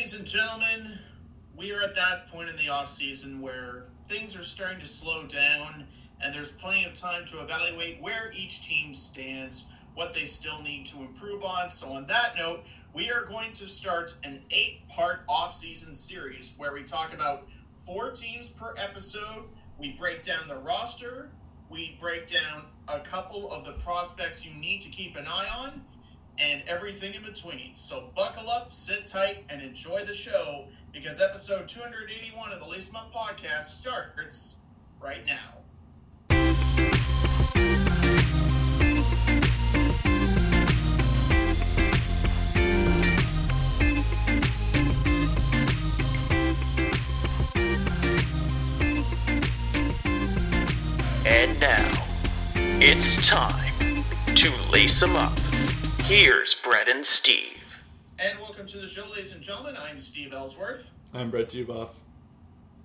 Ladies and gentlemen, we are at that point in the off season where things are starting to slow down and there's plenty of time to evaluate where each team stands, what they still need to improve on. So on that note, we are going to start an eight-part off-season series where we talk about four teams per episode. We break down the roster, we break down a couple of the prospects you need to keep an eye on, and everything in between. So buckle up, sit tight, and enjoy the show because episode 281 of the 'em Up podcast starts right now. And now, it's time to lace 'em up. Here's Brett and Steve. And welcome to the show, ladies and gentlemen. I'm Steve Ellsworth. I'm Brett Duboff.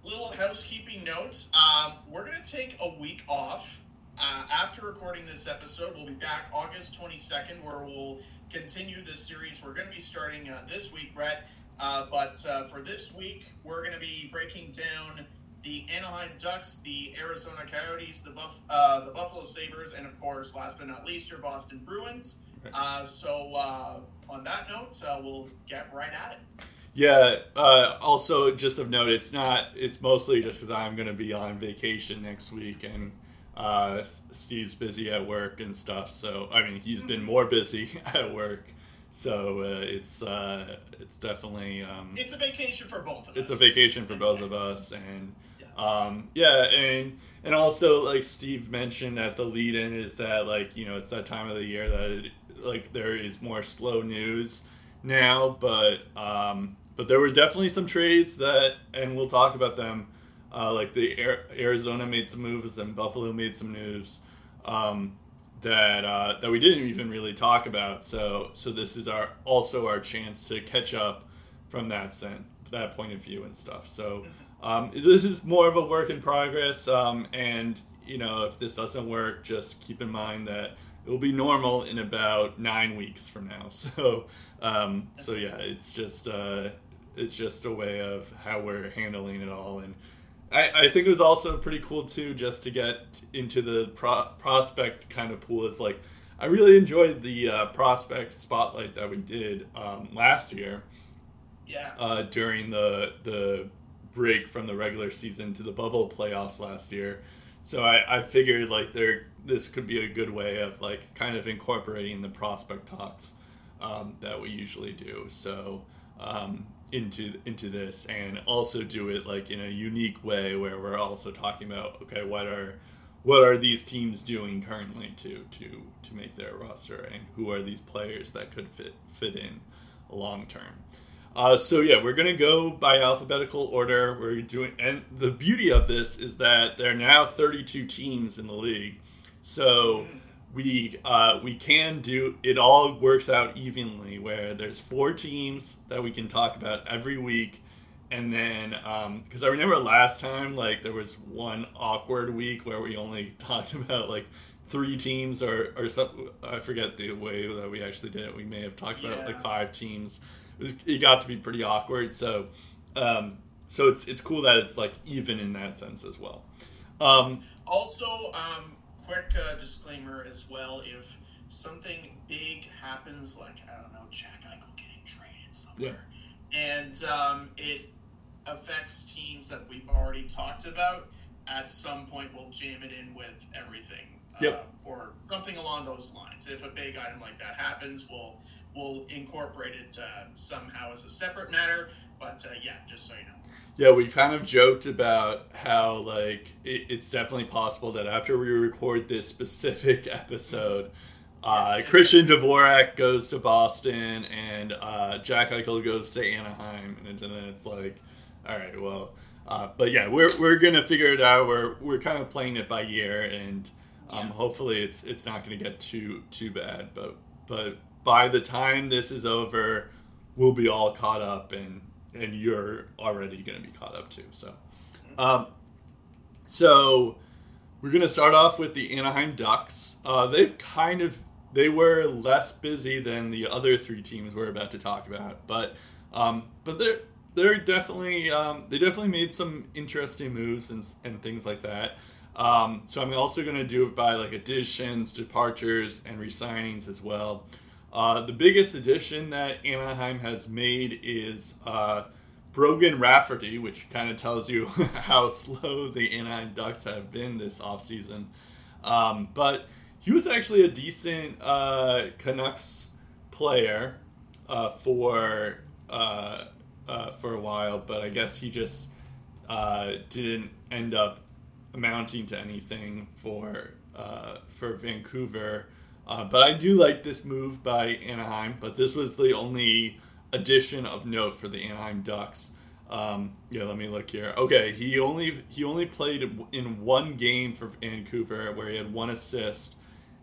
Little housekeeping notes. Um, we're going to take a week off. Uh, after recording this episode, we'll be back August 22nd, where we'll continue this series. We're going to be starting uh, this week, Brett. Uh, but uh, for this week, we're going to be breaking down the Anaheim Ducks, the Arizona Coyotes, the Buff, uh, the Buffalo Sabres, and of course, last but not least, your Boston Bruins. Uh, so, uh, on that note, uh, we'll get right at it. Yeah. Uh, also, just of note, it's not. It's mostly just because I'm going to be on vacation next week, and uh, Steve's busy at work and stuff. So, I mean, he's been more busy at work. So uh, it's uh, it's definitely um, It's a vacation for both of us. it's a vacation for both of us, and um, yeah, and and also like Steve mentioned at the lead in is that like you know it's that time of the year that it, like there is more slow news now, but um, but there were definitely some trades that, and we'll talk about them. Uh, like the Arizona made some moves and Buffalo made some moves um, that uh, that we didn't even really talk about. So so this is our also our chance to catch up from that sense, that point of view and stuff. So um, this is more of a work in progress, um, and you know if this doesn't work, just keep in mind that it will be normal in about nine weeks from now. So um, so yeah, it's just uh, it's just a way of how we're handling it all and. I, I think it was also pretty cool too, just to get into the pro- prospect kind of pool. Is like, I really enjoyed the uh, prospect spotlight that we did um, last year Yeah. uh, during the the break from the regular season to the bubble playoffs last year. So I, I figured like there this could be a good way of like kind of incorporating the prospect talks um, that we usually do. So um, into into this and also do it like in a unique way where we're also talking about okay what are what are these teams doing currently to to to make their roster and who are these players that could fit fit in long term. Uh, so yeah, we're gonna go by alphabetical order. We're doing, and the beauty of this is that there are now 32 teams in the league, so we uh, we can do it. All works out evenly, where there's four teams that we can talk about every week, and then because I remember last time, like there was one awkward week where we only talked about like three teams or or something. I forget the way that we actually did it. We may have talked about like five teams. It, was, it got to be pretty awkward. So, um, so it's it's cool that it's like even in that sense as well. Um, Also, um, quick uh, disclaimer as well: if something big happens, like I don't know, Jack Eichel getting traded somewhere, and um, it affects teams that we've already talked about, at some point we'll jam it in with everything, Yep. uh, or something along those lines. If a big item like that happens, we'll we'll incorporate it uh, somehow as a separate matter. But uh, yeah, just so you know. Yeah, we kind of joked about how like it, it's definitely possible that after we record this specific episode, uh, Christian Dvorak goes to Boston and uh, Jack Eichel goes to Anaheim, and then it's like, all right, well, uh, but yeah, we're we're gonna figure it out. We're we're kind of playing it by ear, and um, Yeah. hopefully it's it's not gonna get too too bad. But but by the time this is over, we'll be all caught up and and you're already going to be caught up too so um, so we're going to start off with the anaheim ducks uh, they've kind of they were less busy than the other three teams we're about to talk about but Um, but they're they're definitely um, they definitely made some interesting moves and, and things like that. Um, so I'm also going to do it by like additions, departures, and resignings as well. Uh, the biggest addition that Anaheim has made is uh, Brogan Rafferty, which kind of tells you how slow the Anaheim Ducks have been this offseason. Um, but he was actually a decent uh, Canucks player uh, for uh, uh, for a while, but I guess he just didn't end up amounting to anything for for Vancouver. Uh, but I do like this move by Anaheim. But this was the only addition of note for the Anaheim Ducks. Um, yeah, let me look here. Okay, he only he only played in one game for Vancouver where he had one assist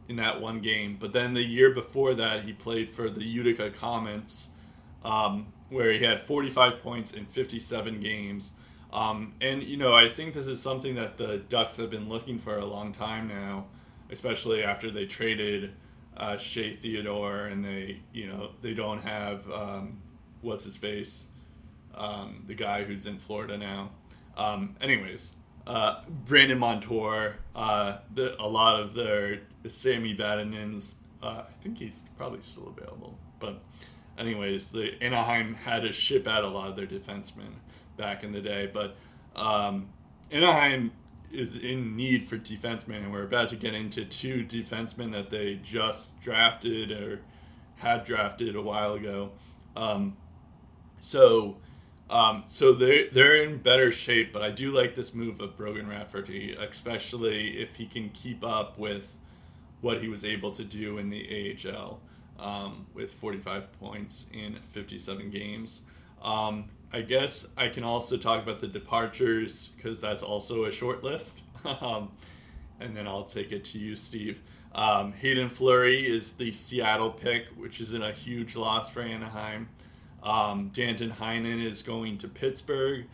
in that one game. But then the year before that, he played for the Utica Comets, um, where he had 45 points in 57 games. Um, and you know, I think this is something that the Ducks have been looking for a long time now especially after they traded uh, Shea Theodore and they, you know, they don't have um, what's his face, um, the guy who's in Florida now. Um, anyways, uh, Brandon Montour, uh, the, a lot of their Sami Vatanens, uh, I think he's probably still available. But, anyways, the Anaheim had to ship out a lot of their defensemen back in the day. But um, Anaheim is in need for defensemen, and we're about to get into two defensemen that they just drafted or had drafted a while ago. Um, so, um, so they're they're in better shape, but I do like this move of Brogan Rafferty, especially if he can keep up with what he was able to do in the AHL um, with 45 points in 57 games. Um, I guess I can also talk about the departures because that's also a short list. um, and then I'll take it to you, Steve. Um, Haydn Fleury is the Seattle pick, which isn't a huge loss for Anaheim. Um, Danton Heinen is going to Pittsburgh,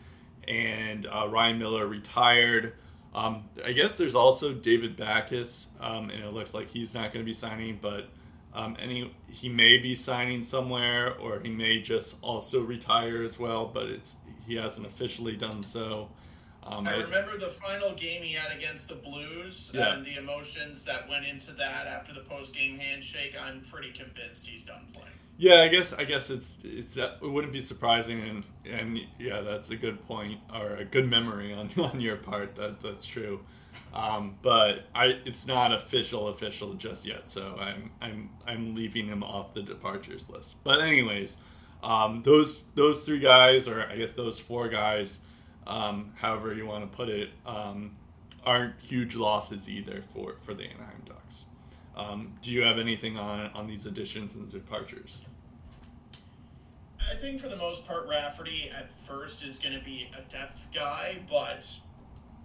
and uh, Ryan Miller retired. Um, I guess there's also David Backes, um, and it looks like he's not going to be signing, but um, and he, he may be signing somewhere, or he may just also retire as well. But it's he hasn't officially done so. Um, I remember the final game he had against the Blues yeah. and the emotions that went into that after the post game handshake. I'm pretty convinced he's done playing. Yeah, I guess I guess it's it's uh, it wouldn't be surprising, and and yeah, that's a good point or a good memory on on your part. That that's true. Um, but I, it's not official official just yet, so I'm I'm I'm leaving him off the departures list. But anyways, um, those those three guys, or I guess those four guys, um, however you want to put it, um, aren't huge losses either for for the Anaheim Ducks. Um, do you have anything on on these additions and departures? I think for the most part, Rafferty at first is going to be a depth guy, but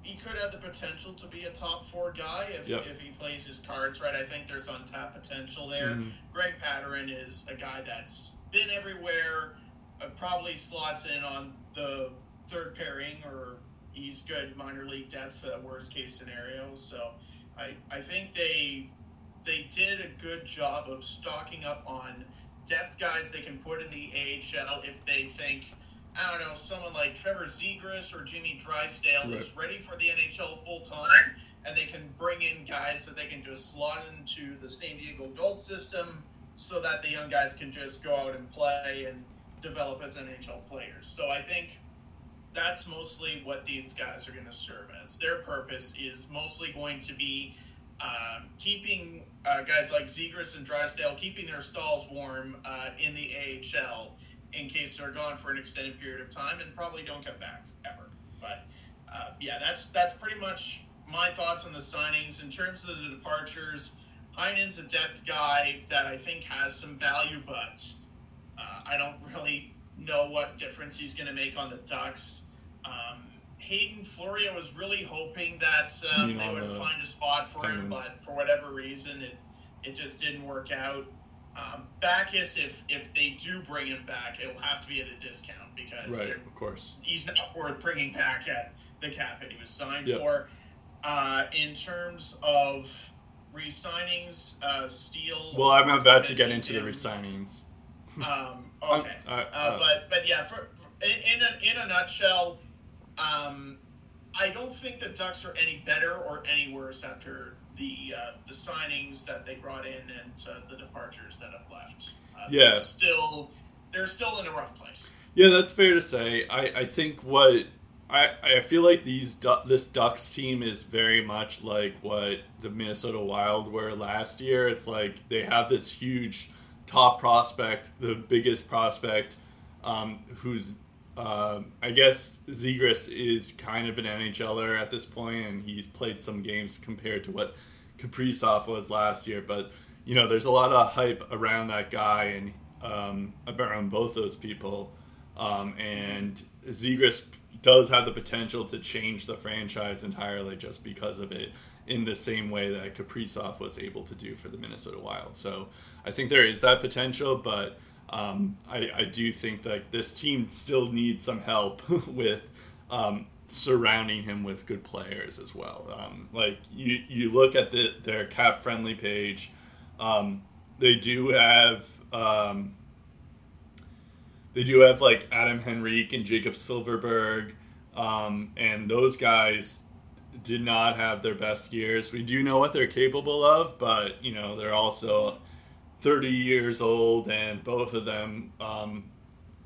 he could have the potential to be a top four guy if, yep. if he plays his cards right. I think there's untapped potential there. Mm-hmm. Greg Pateryn is a guy that's been everywhere, uh, probably slots in on the third pairing, or he's good minor league depth, uh, worst case scenario. So I, I think they they did a good job of stocking up on depth guys they can put in the AHL if they think – I don't know, someone like Trevor Zegras or Jimmy Drysdale right. is ready for the NHL full time, and they can bring in guys that they can just slot into the San Diego Gulls system so that the young guys can just go out and play and develop as NHL players. So I think that's mostly what these guys are going to serve as. Their purpose is mostly going to be um, keeping uh, guys like Zegras and Drysdale, keeping their stalls warm uh, in the AHL in case they're gone for an extended period of time and probably don't come back ever. But uh, yeah, that's that's pretty much my thoughts on the signings. In terms of the departures, Heinen's a depth guy that I think has some value, but uh, I don't really know what difference he's going to make on the Ducks. Um, Haydn Fleury, I was really hoping that um, they would find a spot for him, but for whatever reason, it it just didn't work out. Um, Backes, if if they do bring him back, it'll have to be at a discount because right, of course, he's not worth bringing back at the cap that he was signed yep. for. Uh, in terms of re-signings, uh, Steele. Well, I'm about to get into him. the re-signings. Um, okay, uh, uh, uh, but but yeah, for, for in a in a nutshell, um, I don't think the Ducks are any better or any worse after the uh, the signings that they brought in and uh, the departures that have left. Uh, Yeah. they're still they're still in a rough place. Yeah, that's fair to say. I, I think what I, I feel like these this Ducks team is very much like what the Minnesota Wild were last year. It's like they have this huge top prospect, the biggest prospect, um, who's um I guess Zegras is kind of an NHLer at this point, and he's played some games compared to what Kaprizov was last year. But you know, there's a lot of hype around that guy and um, around both those people. Um, and Zegras does have the potential to change the franchise entirely just because of it, in the same way that Kaprizov was able to do for the Minnesota Wild. So I think there is that potential, but um, I, I do think that this team still needs some help with um, surrounding him with good players as well. Um, like you, you look at the, their cap friendly page, um, they do have um, they do have like Adam Henrique and Jakob Silfverberg, um, and those guys did not have their best years. We do know what they're capable of, but you know they're also 30 years old, and both of them um,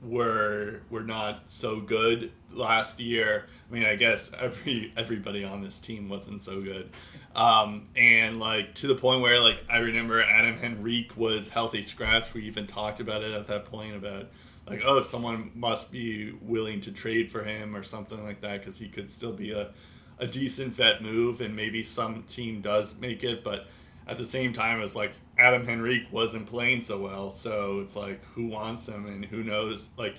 were were not so good last year. I mean, I guess every everybody on this team wasn't so good, um, and like to the point where like I remember Adam Henrique was healthy scratch. We even talked about it at that point about like oh someone must be willing to trade for him or something like that because he could still be a a decent vet move and maybe some team does make it, but at the same time it's like Adam Henrique wasn't playing so well, so it's like who wants him and who knows like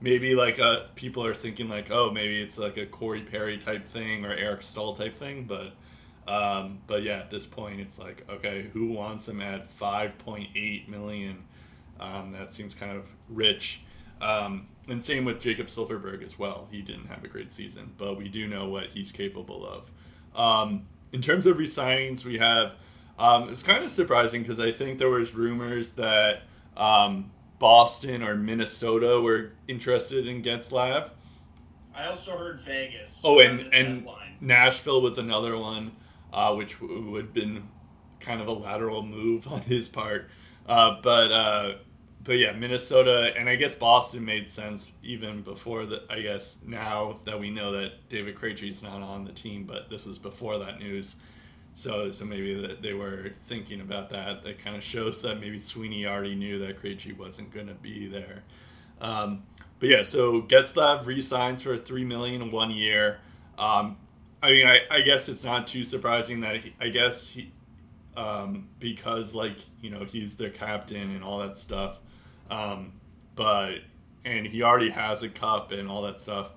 maybe like uh people are thinking like oh maybe it's like a Corey Perry type thing or Eric Staal type thing, but um, but yeah, at this point it's like okay, who wants him at five point eight million? Um, that seems kind of rich. Um, and same with Jakob Silfverberg as well. He didn't have a great season, but we do know what he's capable of. Um, in terms of resignings, we have. Um, it's kind of surprising because I think there was rumors that um, Boston or Minnesota were interested in Getzlaf. I also heard Vegas. Oh, and and. Nashville was another one, uh, which w- would have been kind of a lateral move on his part. Uh, but uh, but yeah, Minnesota and I guess Boston made sense even before the. I guess now that we know that David Krejci's not on the team, but this was before that news. So, so maybe that they were thinking about that. That kind of shows that maybe Sweeney already knew that Krejci wasn't going to be there. Um, but yeah, so Getzlaf re-signs for three million one year. Um, I mean, I, I guess it's not too surprising that he, I guess he, um, because like you know he's their captain and all that stuff. Um, but and he already has a cup and all that stuff.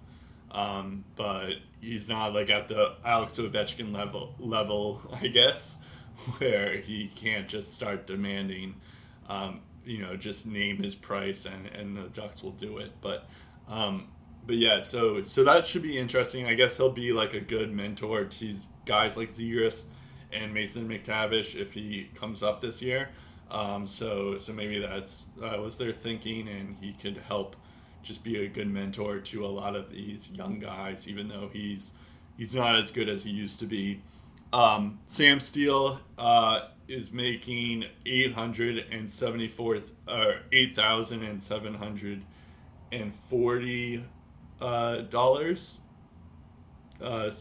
Um, but he's not like at the Alex Ovechkin level level, I guess, where he can't just start demanding, um, you know, just name his price and, and the Ducks will do it. But um, but yeah, so so that should be interesting. I guess he'll be like a good mentor to guys like Zegras and Mason McTavish if he comes up this year. Um, so so maybe that's that was their thinking, and he could help just be a good mentor to a lot of these young guys, even though he's he's not as good as he used to be. Um, Sam Steele uh, is making eight hundred and seventy fourth or eight thousand and seven hundred and forty uh, dollars, uh,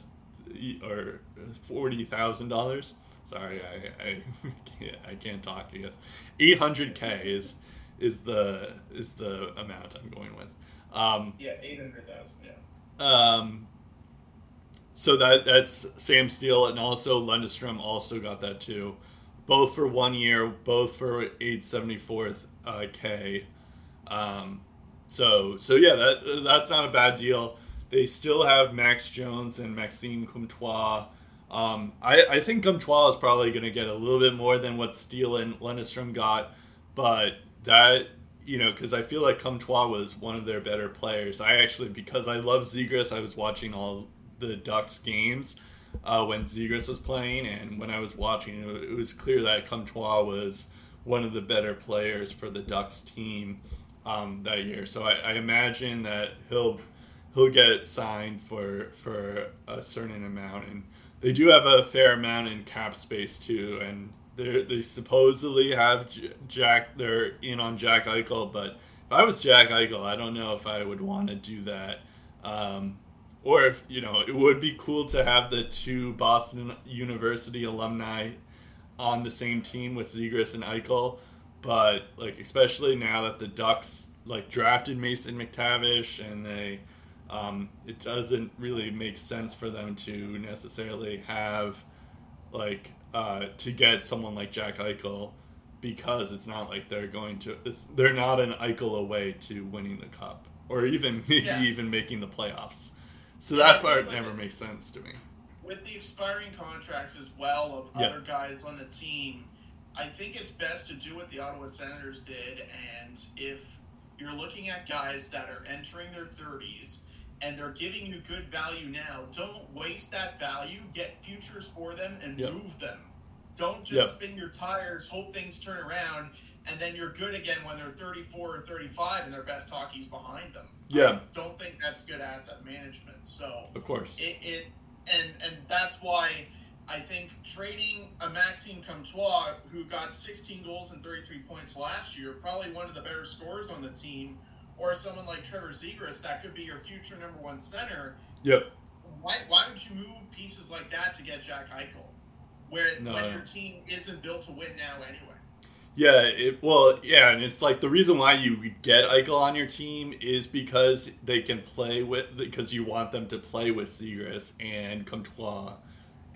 or forty thousand dollars. Sorry, I I can't, I can't talk. I guess eight hundred k is is the is the amount I'm going with. Um, yeah, eight hundred thousand. Yeah. um, so that that's Sam Steele and also Lundestrom also got that too, both for one year, both for eight seventy fourth uh, k. Um, so so yeah, that that's not a bad deal. They still have Max Jones and Maxime Comtois. Um, I, I think Comtois is probably going to get a little bit more than what Steele and Lundestrom got, but that you know because I feel like Comtois was one of their better players. I actually because I love Zegras, I was watching all the Ducks games uh, when Zegras was playing, and when I was watching, it was clear that Comtois was one of the better players for the Ducks team um, that year. So I, I imagine that he'll he'll get signed for for a certain amount, and they do have a fair amount in cap space too, and they they supposedly have Jack. They're in on Jack Eichel, but if I was Jack Eichel, I don't know if I would want to do that. Um, or if you know, it would be cool to have the two Boston University alumni on the same team with Zegras and Eichel, but like especially now that the Ducks like drafted Mason McTavish and they um, it doesn't really make sense for them to necessarily have like uh, to get someone like Jack Eichel because it's not like they're going to they're not an Eichel away to winning the cup or even maybe yeah. even making the playoffs. So yeah, that part never makes sense to me. With the expiring contracts as well of yeah. other guys on the team, I think it's best to do what the Ottawa Senators did and if you're looking at guys that are entering their 30s and they're giving you good value now. Don't waste that value. Get futures for them and yep. move them. Don't just yep. spin your tires, hope things turn around, and then you're good again when they're 34 or 35 and their best hockey's behind them. Yeah. I don't think that's good asset management. So of course it, it and and that's why I think trading a Maxime Comtois who got 16 goals and 33 points last year, probably one of the better scorers on the team or someone like Trevor Zegras that could be your future number one center. Yep. Why, why would you move pieces like that to get Jack Eichel, where no. when your team isn't built to win now anyway? Yeah, it, well, yeah, and it's like the reason why you get Eichel on your team is because they can play with because you want them to play with Zegras and Comtois,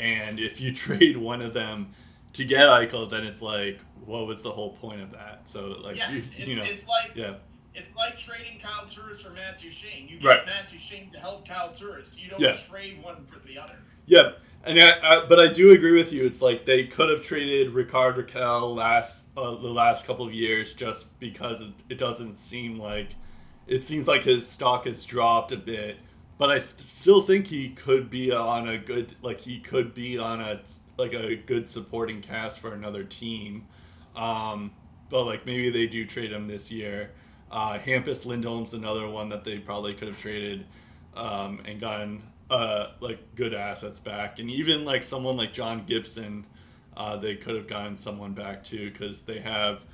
and if you trade one of them to get Eichel, then it's like, what was the whole point of that? So like, yeah, you, it's, you know, it's like yeah it's like trading Kyle Turris for Matt Duchene. You get right. Matt Duchene to help Kyle Turris. You don't yeah. trade one for the other. Yeah, and I, I, but I do agree with you. It's like they could have traded Rickard Rakell last uh, the last couple of years just because it, it, doesn't seem like it seems like his stock has dropped a bit. But I still think he could be on a good like he could be on a like a good supporting cast for another team. Um, but like maybe they do trade him this year. Uh, Hampus Lindholm's another one that they probably could have traded um, and gotten uh, like good assets back, and even like someone like John Gibson, uh, they could have gotten someone back too because they have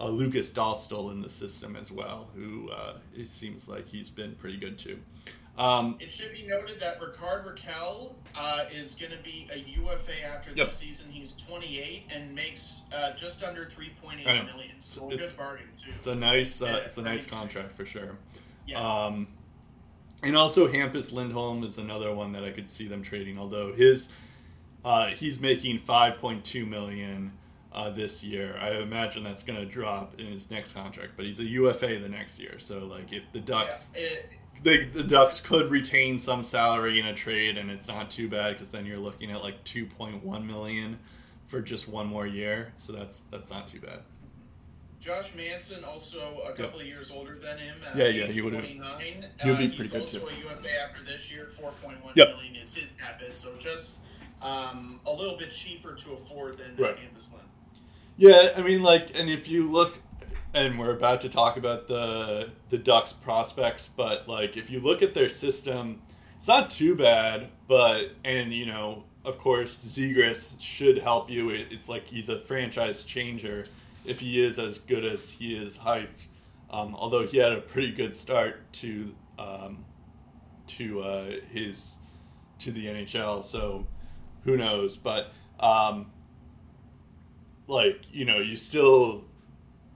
uh, Lukas Dostal in the system as well, who uh, it seems like he's been pretty good too. Um, it should be noted that Rickard Rakell uh, is going to be a UFA after yep. this season. He's 28 and makes uh, just under 3.8 million. So it's, good bargain too. It's a nice, uh, it's a nice contract for sure. Yeah. Um, and also Hampus Lindholm is another one that I could see them trading. Although his, uh, he's making 5.2 million. Uh, this year. I imagine that's going to drop in his next contract, but he's a UFA the next year. So, like, if the Ducks, yeah, it, the, the Ducks could retain some salary in a trade, and it's not too bad because then you're looking at like 2.1 million for just one more year. So that's that's not too bad. Josh Manson, also a couple yep. of years older than him. yeah, yeah, he would. Twenty nine. He would be uh, pretty good too. He's also a UFA after this year. Four point one yep. million is his cap so just um, a little bit cheaper to afford than right. Hampus Lynn. Yeah, I mean, like, and if you look and we're about to talk about the the Ducks prospects, but like if you look at their system, it's not too bad. But and you know, of course, Zegras should help you. It's like he's a franchise changer if he is as good as he is hyped. Um, although he had a pretty good start to um, to uh, his to the NHL, so who knows? But um, like you know, you still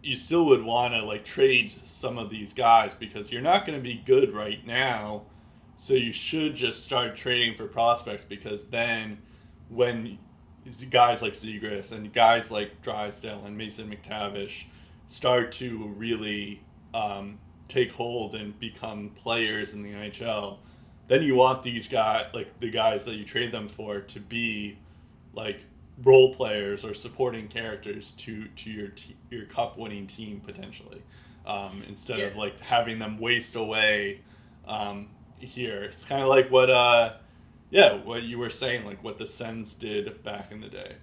you still would want to like trade some of these guys because you're not going to be good right now. So you should just start trading for prospects because then when guys like Zegras and guys like Drysdale and Mason McTavish start to really um, take hold and become players in the NHL, then you want these guys like the guys that you trade them for to be like role players or supporting characters to to your te- your cup winning team potentially um, instead yeah. of like having them waste away um, here it's kind of like what uh yeah what you were saying like what the Sens did back in the day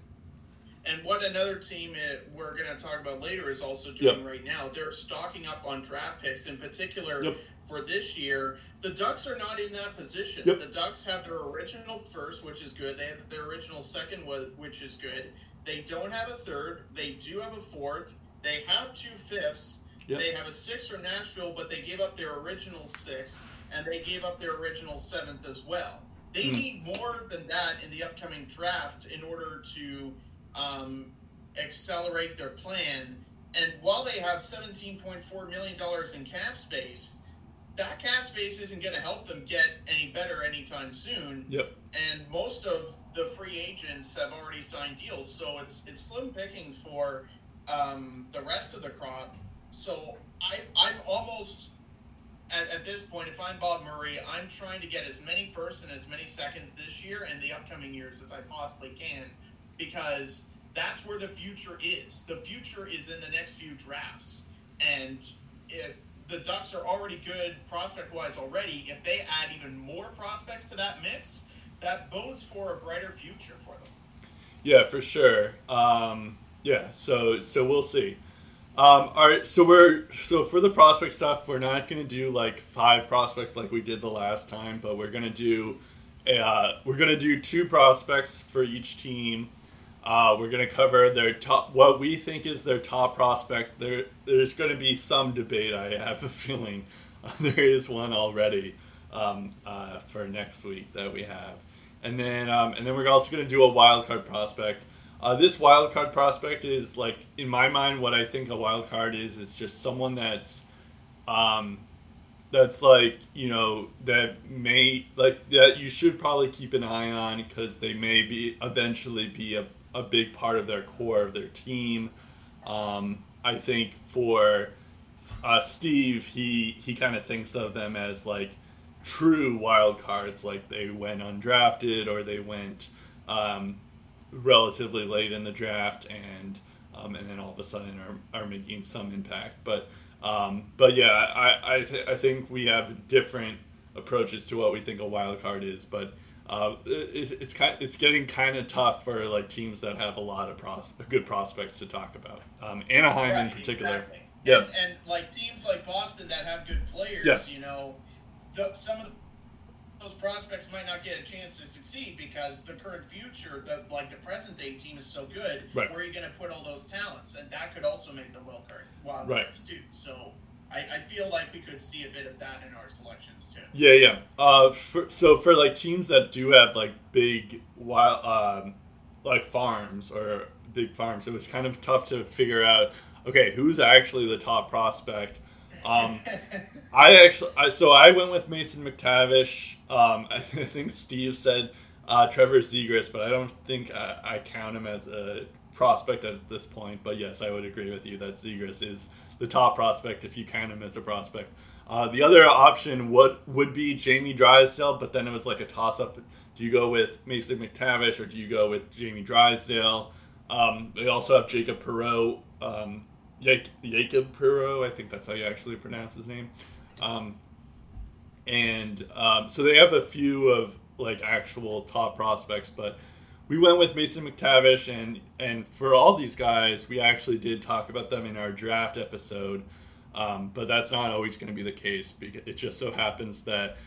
And what another team we're going to talk about later is also doing yep. right now, they're stocking up on draft picks. In particular, yep. For this year, the Ducks are not in that position. Yep. The Ducks have their original first, which is good. They have their original second, which is good. They don't have a third. They do have a fourth. They have two fifths. They have a sixth for Nashville, but they gave up their original sixth, and they gave up their original seventh as well. They mm. need more than that in the upcoming draft in order to um, accelerate their plan. And while they have $17.4 million in cap space, that cap space isn't going to help them get any better anytime soon. Yep. And most of the free agents have already signed deals, so it's it's slim pickings for um, the rest of the crop. So I I'm almost at, at this point, if I'm Bob Murray, I'm trying to get as many firsts and as many seconds this year and the upcoming years as I possibly can because that's where the future is. The future is in the next few drafts. And it, the Ducks are already good prospect wise already. If they add even more prospects to that mix, that bodes for a brighter future for them. Yeah, for sure. Um, yeah, so so we'll see. Um, all right, so we're so for the prospect stuff, we're not to do like five prospects like we did the last time, but we're to do uh, we're to do two prospects for each team uh, we're going to cover their top, what we think is their top prospect. There, there's going to be some debate. I have a feeling there is one already um, uh, for next week that we have, and then um, and then we're also going to do a wild card prospect. Uh, this wild card prospect is like in my mind what I think a wild card is. It's just someone that's um, that's like you know that may like that you should probably keep an eye on because they may be eventually be a a big part of their core of their team. Um, I think for uh, Steve, he he kind of thinks of them as like true wild cards, like they went undrafted or they went um, relatively late in the draft, and um, and then all of a sudden are, are making some impact. But um, but yeah, I I, th- I think we have different approaches to what we think a wild card is, but uh, it, it's kind it's getting kind of tough for like teams that have a lot of pros- good prospects to talk about. Um, Anaheim right, in particular. Exactly. Yeah, and, and, like teams like Boston that have good players, yeah. you know, the, some of the, those prospects might not get a chance to succeed because the current future, the like the present day team is so good. Right. Where are you going to put all those talents, and that could also make them well card wild right. too. So I, I, feel like we could see a bit of that in our selections too. Yeah, yeah. Uh, for, so for like teams that do have like big wild, um, like farms or big farms, it was kind of tough to figure out. Okay, who's actually the top prospect? Um, I actually, I, so I went with Mason McTavish. Um, I think Steve said uh, Trevor Zegras, but I don't think I, I count him as a prospect at this point. But yes, I would agree with you that Zegras is the top prospect if you count him as a prospect. Uh, the other option would would be Jamie Drysdale, but then it was like a toss up. Do you go with Mason McTavish or do you go with Jamie Drysdale? Um, they also have Jacob Perreault, um, Jacob Perreault, I think that's how you actually pronounce his name. Um, and um, so they have a few of like actual top prospects, but we went with Mason McTavish, and and for all these guys, we actually did talk about them in our draft episode. Um, but that's not always going to be the case because it just so happens that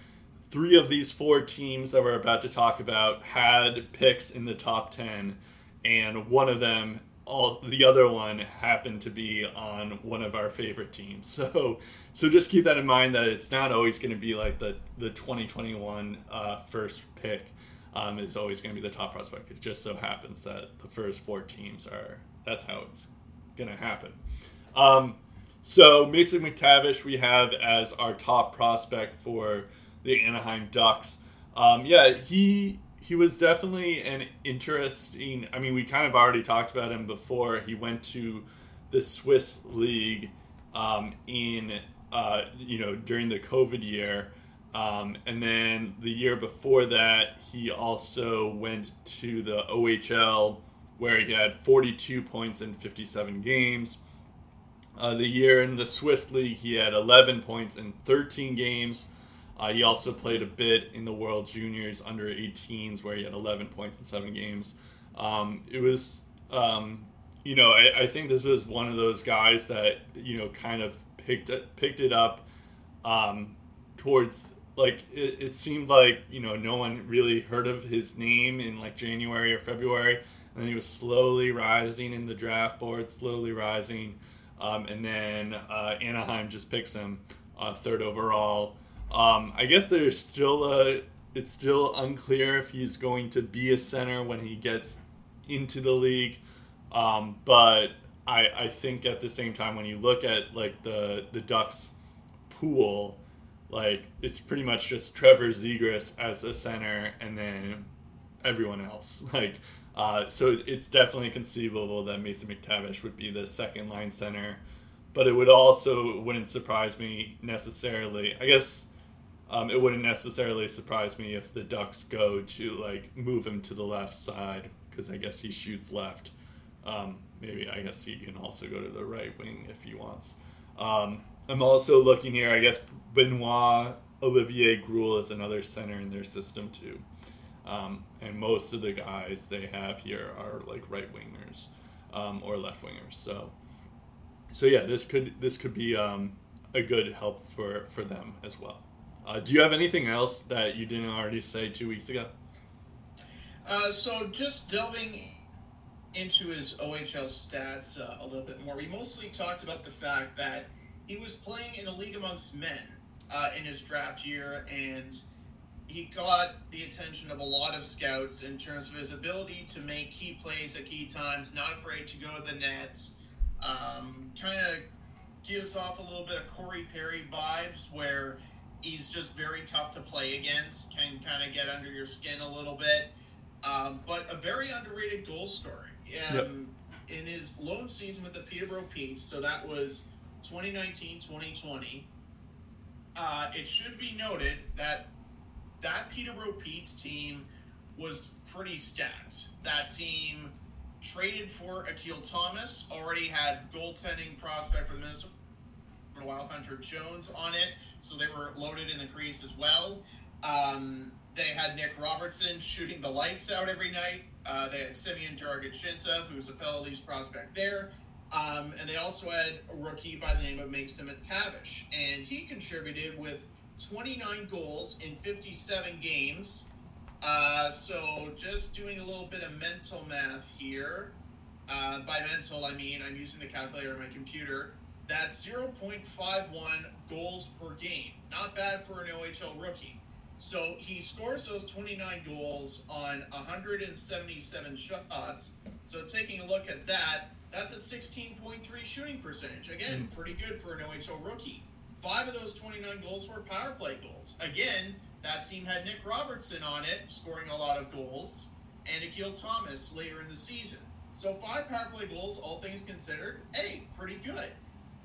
three of these four teams that we're about to talk about had picks in the top 10 and one of them all the other one happened to be on one of our favorite teams so so just keep that in mind that it's not always going to be like the the 2021 uh, first pick um, is always going to be the top prospect. It just so happens that the first four teams are. That's how it's going to happen. Um, so Mason McTavish we have as our top prospect for the Anaheim Ducks. Um, yeah, he he was definitely an interesting. I mean, we kind of already talked about him before. He went to the Swiss league um, in uh, you know during the COVID year. Um, and then the year before that, he also went to the OHL where he had 42 points in 57 games. Uh, the year in the Swiss League, he had 11 points in 13 games. Uh, he also played a bit in the World Juniors under 18s where he had 11 points in seven games. Um, it was Um, you know, I, I think this was one of those guys that you know kind of picked it picked it up um, towards like it, it seemed like you know no one really heard of his name in like January or February, and then he was slowly rising in the draft board, slowly rising, um, and then uh, Anaheim just picks him uh, third overall. Um, I guess there's still a it's still unclear if he's going to be a center when he gets into the league. Um, but I, I think at the same time, when you look at like the the Ducks pool, like it's pretty much just Trevor Zegras as a center, and then everyone else. Like, uh, so it's definitely conceivable that Mason McTavish would be the second line center, but it would also wouldn't surprise me necessarily. I guess um, it wouldn't necessarily surprise me if the Ducks go to like move him to the left side because I guess he shoots left. Um, maybe I guess he can also go to the right wing if he wants. Um, I'm also looking here. I guess Benoit Olivier Groulx is another center in their system too. Um, and most of the guys they have here are like right wingers um, or left wingers. So, so yeah, this could this could be um, a good help for for them as well. Uh, do you have anything else that you didn't already say two weeks ago? Uh, so just delving into his OHL stats uh, a little bit more, we mostly talked about the fact that he was playing in a league amongst men uh, in his draft year, and he got the attention of a lot of scouts in terms of his ability to make key plays at key times, not afraid to go to the nets. Um, kind of gives off a little bit of Corey Perry vibes, where he's just very tough to play against, can kind of get under your skin a little bit. Um, but a very underrated goal scorer. Um, yep. In his lone season with the Peterborough Petes, so that was 2019 2020, uh, it should be noted that that Peterborough Petes team was pretty stacked. That team traded for Akil Thomas, already had goaltending prospect for the Minnesota Wild Hunter Jones on it so they were loaded in the crease as well. Um, they had Nick Robertson shooting the lights out every night. Uh, they had Simeon who was a fellow Leafs prospect there. Um, and they also had a rookie by the name of Mason McTavish. And he contributed with 29 goals in 57 games. Uh, so just doing a little bit of mental math here. Uh, by mental, I mean I'm using the calculator on my computer. That's 0.51 goals per game. Not bad for an OHL rookie. So he scores those 29 goals on 177 shots. So taking a look at that, that's a 16.3 shooting percentage. Again, mm. pretty good for an OHL rookie. Five of those 29 goals were power play goals. Again, that team had Nick Robertson on it, scoring a lot of goals, and Akil Thomas later in the season. So five power play goals, all things considered, hey, pretty good.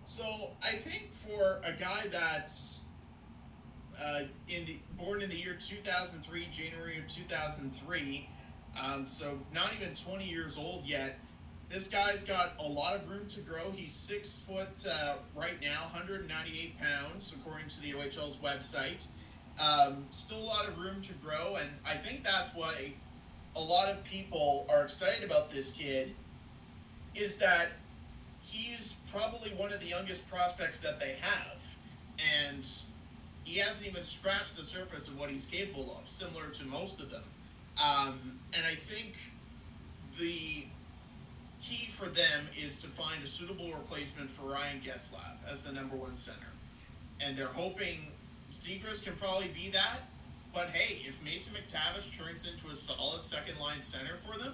So I think for a guy that's uh, in the, born in the year 2003, January of 2003, um, so not even 20 years old yet. This guy's got a lot of room to grow. He's six foot uh, right now, 198 pounds, according to the OHL's website. Um, still a lot of room to grow, and I think that's why a lot of people are excited about this kid. Is that he's probably one of the youngest prospects that they have, and he hasn't even scratched the surface of what he's capable of, similar to most of them. Um, and I think the key for them is to find a suitable replacement for Ryan Getzlaf as the number one center. And they're hoping Zegras can probably be that. But hey, if Mason McTavish turns into a solid second line center for them,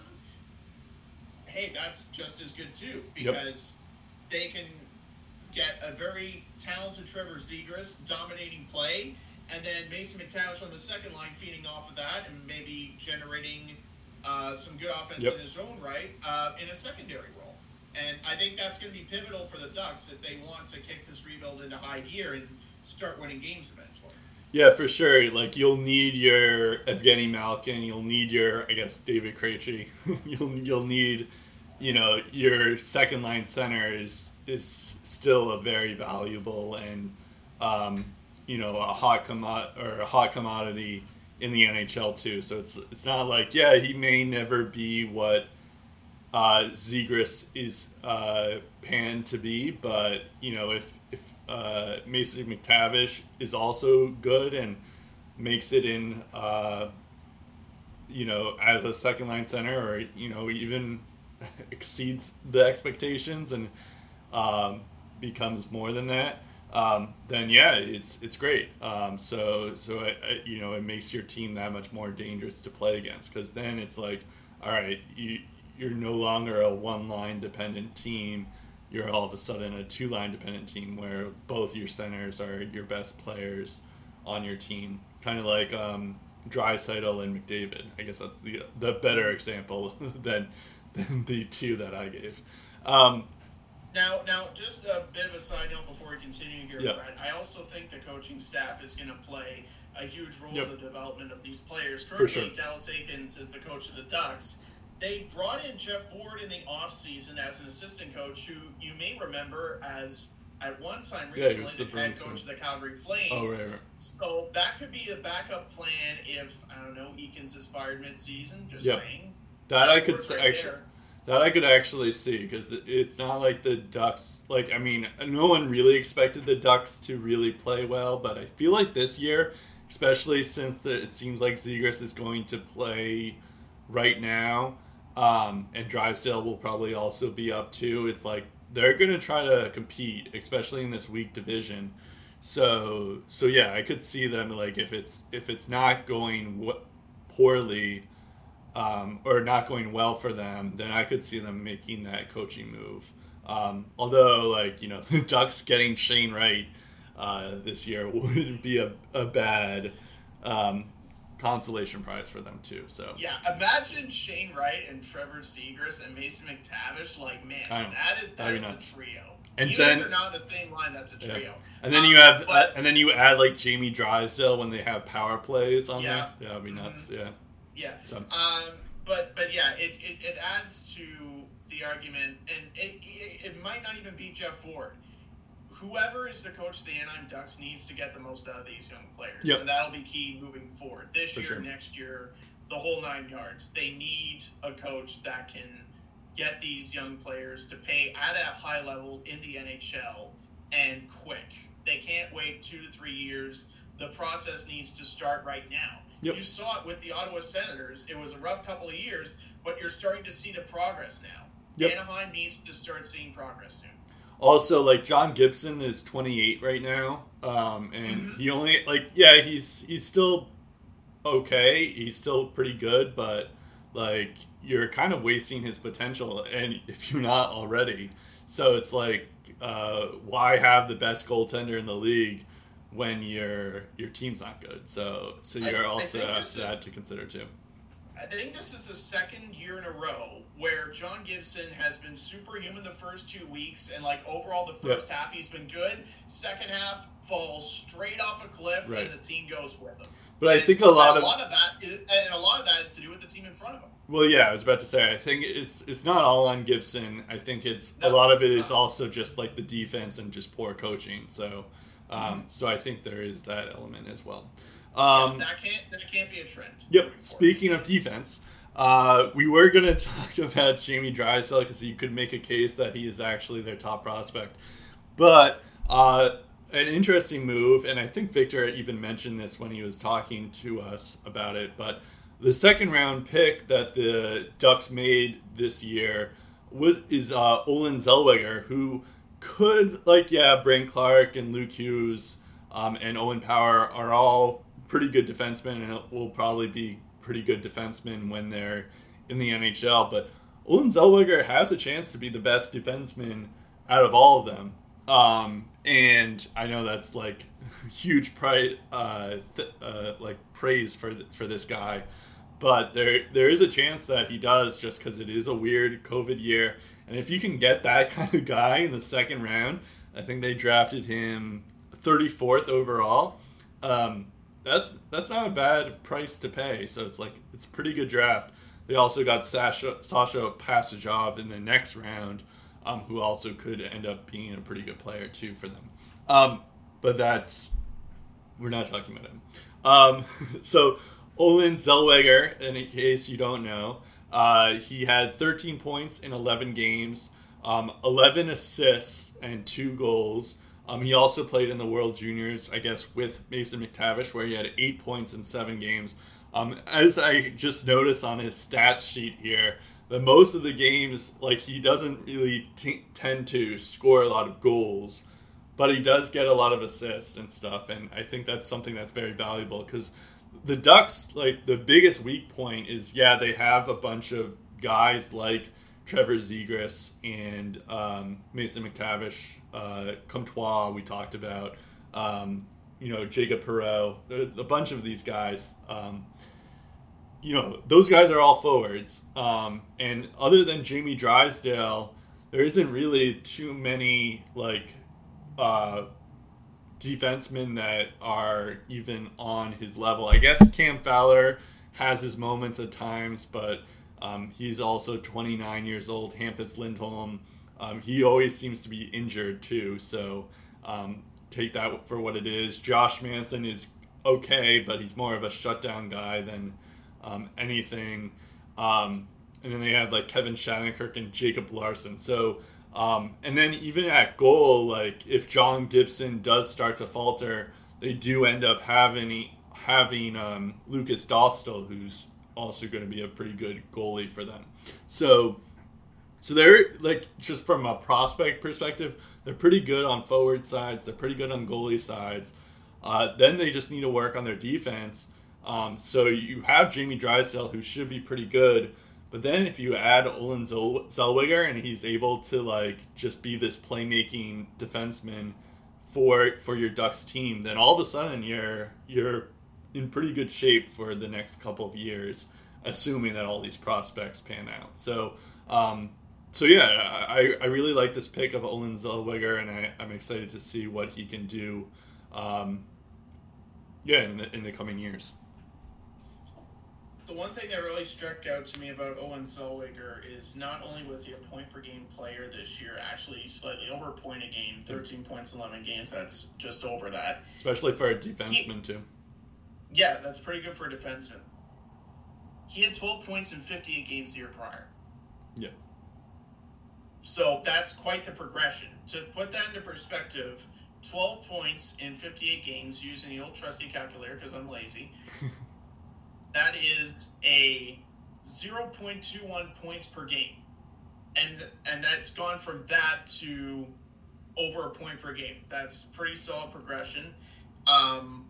hey, that's just as good too. Because they can get a very talented Trevor Zegras dominating play, and then Mason McTavish on the second line feeding off of that and maybe generating uh, some good offense yep. in his own right uh, in a secondary role. And I think that's going to be pivotal for the Ducks if they want to kick this rebuild into high gear and start winning games eventually. Yeah, for sure. Like you'll need your Evgeny Malkin, you'll need your, I guess, David Krejci. you'll you'll need you know your second line center is is still a very valuable and um, you know a hot commod or a hot commodity in the NHL too. So it's it's not like yeah he may never be what uh, is uh, panned to be, but you know if if uh, Mason McTavish is also good and makes it in, uh, you know, as a second line center, or you know even exceeds the expectations and um, becomes more than that. Um, then yeah, it's it's great. Um, so so I, I, you know it makes your team that much more dangerous to play against because then it's like, all right, you you're no longer a one line dependent team. You're all of a sudden a two line dependent team where both your centers are your best players on your team. Kind of like um, Draisaitl and McDavid. I guess that's the the better example than, than the two that I gave. Um, now, now, just a bit of a side note before we continue here, Yep. Brett. I also think the coaching staff is going to play a huge role Yep. in the development of these players. Currently, sure. Dallas Eakins is the coach of the Ducks. They brought in Geoff Ward in the offseason as an assistant coach, who you may remember as at one time Yeah, recently was the the head coach of the Calgary Flames. oh right, right. So that could be a backup plan if I don't know Eakins is fired mid-season. Just Yep. saying. That I could works s- right actually. That I could actually see because it's not like the Ducks. Like I mean, no one really expected the Ducks to really play well, but I feel like this year, especially since the, it seems like Zegras is going to play right now, um, and Drysdale will probably also be up too. It's like they're going to try to compete, especially in this weak division. So so yeah, I could see them like if it's if it's not going w- poorly um, or not going well for them, then I could see them making that coaching move. Um, although, like you know, the Ducks getting Shane Wright uh, this year would be a, a bad um, consolation prize for them too. So Yeah, imagine Shane Wright and Trevor Zegras and Mason McTavish. Like, man, that is, that is a trio. And Even then- if they're not the same line, that's a Yeah. trio. and then Um, you have but- and then you add like Jamie Drysdale when they have power plays on Yeah. there. Yeah, that'd be nuts. Yeah. Yeah. So Um, but but yeah, it, it, it adds to the argument, and it, it it might not even be Geoff Ward. Whoever is the coach of the Anaheim Ducks needs to get the most out of these young players, Yep. and that'll be key moving forward. This For year, sure. next year, the whole nine yards. They need a coach that can get these young players to pay at a high level in the NHL and quick. They can't wait two to three years. The process needs to start right now. Yep. You saw it with the Ottawa Senators. It was a rough couple of years, but you're starting to see the progress now. Yep. Anaheim needs to start seeing progress soon. Also, like John Gibson is 28 right now, um, and Mhm. he only like yeah he's he's still okay. He's still pretty good, but like you're kind of wasting his potential, and if you're not already, so it's like uh, why have the best goaltender in the league when your your team's not good? So so you're I also have that to consider too. I think this is the second year in a row where John Gibson has been superhuman the first two weeks, and like overall the first half he's been good. Second half falls straight off a cliff, Right. and the team goes with him. But I think a lot of a lot of that, is, and a lot of that is to do with the team in front of him. Well, yeah, I was about to say. I think it's it's not all on Gibson. I think it's a lot of it's not. also just like the defense and just poor coaching. So, um, so I think there is that element as well. Um, that can't that can't be a trend. Yep. Speaking of defense, uh, we were gonna talk about Jamie Drysdale because you could make a case that he is actually their top prospect, but uh, an interesting move, and I think Victor even mentioned this when he was talking to us about it. But the second round pick that the Ducks made this year was is uh, Olen Zellweger, who could like yeah, Brandt Clarke and Luke Hughes um, and Owen Power are all pretty good defensemen and will probably be pretty good defensemen when they're in the NHL. But Olen Zellweger has a chance to be the best defenseman out of all of them. Um, and I know that's like huge price, uh, th- uh, like praise for th- for this guy, but there there is a chance that he does just because it is a weird COVID year. And if you can get that kind of guy in the second round, I think they drafted him 34th overall. Um, that's that's not a bad price to pay. So it's like it's a pretty good draft. They also got Sasha Sasha Pastujov in the next round, um, who also could end up being a pretty good player too for them. Um, but that's we're not talking about him. Um, so Olen Zellweger, in case you don't know, Uh, he had 13 points in 11 games, um, 11 assists, and two goals. Um, he also played in the World Juniors, I guess, with Mason McTavish, where he had eight points in seven games. Um, as I just noticed on his stats sheet here, that most of the games, like he doesn't really t- tend to score a lot of goals, but he does get a lot of assists and stuff, and I think that's something that's very valuable because the Ducks, like the biggest weak point is, yeah, they have a bunch of guys like Trevor Zegras and um, Mason McTavish, uh, Comtois, we talked about, um, you know, Jacob Perreault, a bunch of these guys. Um, you know, those guys are all forwards. Um, and other than Jamie Drysdale, there isn't really too many, like, uh, defensemen that are even on his level. I guess Cam Fowler has his moments at times, but um, he's also 29 years old. Hampus Lindholm, um, he always seems to be injured too. So um, take that for what it is. Josh Manson is okay, but he's more of a shutdown guy than um, anything. Um, and then they have like Kevin Shattenkirk and Jacob Larsson. So um, and then even at goal, like if John Gibson does start to falter, they do end up having having um, Lukas Dostal, who's also going to be a pretty good goalie for them. So, so they're like just from a prospect perspective, they're pretty good on forward sides. They're pretty good on goalie sides. Uh, then they just need to work on their defense. Um, so you have Jamie Drysdale, who should be pretty good. But then if you add Olen Zellweger and he's able to like just be this playmaking defenseman for for your Ducks team, then all of a sudden you're you're in pretty good shape for the next couple of years, assuming that all these prospects pan out. So um, so yeah, I, I really like this pick of Olen Zellweger, and I, I'm excited to see what he can do. Um, yeah, in the, in the coming years the one thing that really struck out to me about Owen Zellweger is not only was he a point per game player this year, actually slightly over a point a game, mm. 13 points, 11 games. That's just over that. Especially for a defenseman, he, too. Yeah, that's pretty good for a defenseman. He had 12 points in 58 games the year prior. Yeah. So that's quite the progression. To put that into perspective, 12 points in 58 games using the old trusty calculator because I'm lazy. that is a 0.21 points per game. And and that's gone from that to over a point per game. That's pretty solid progression. Um,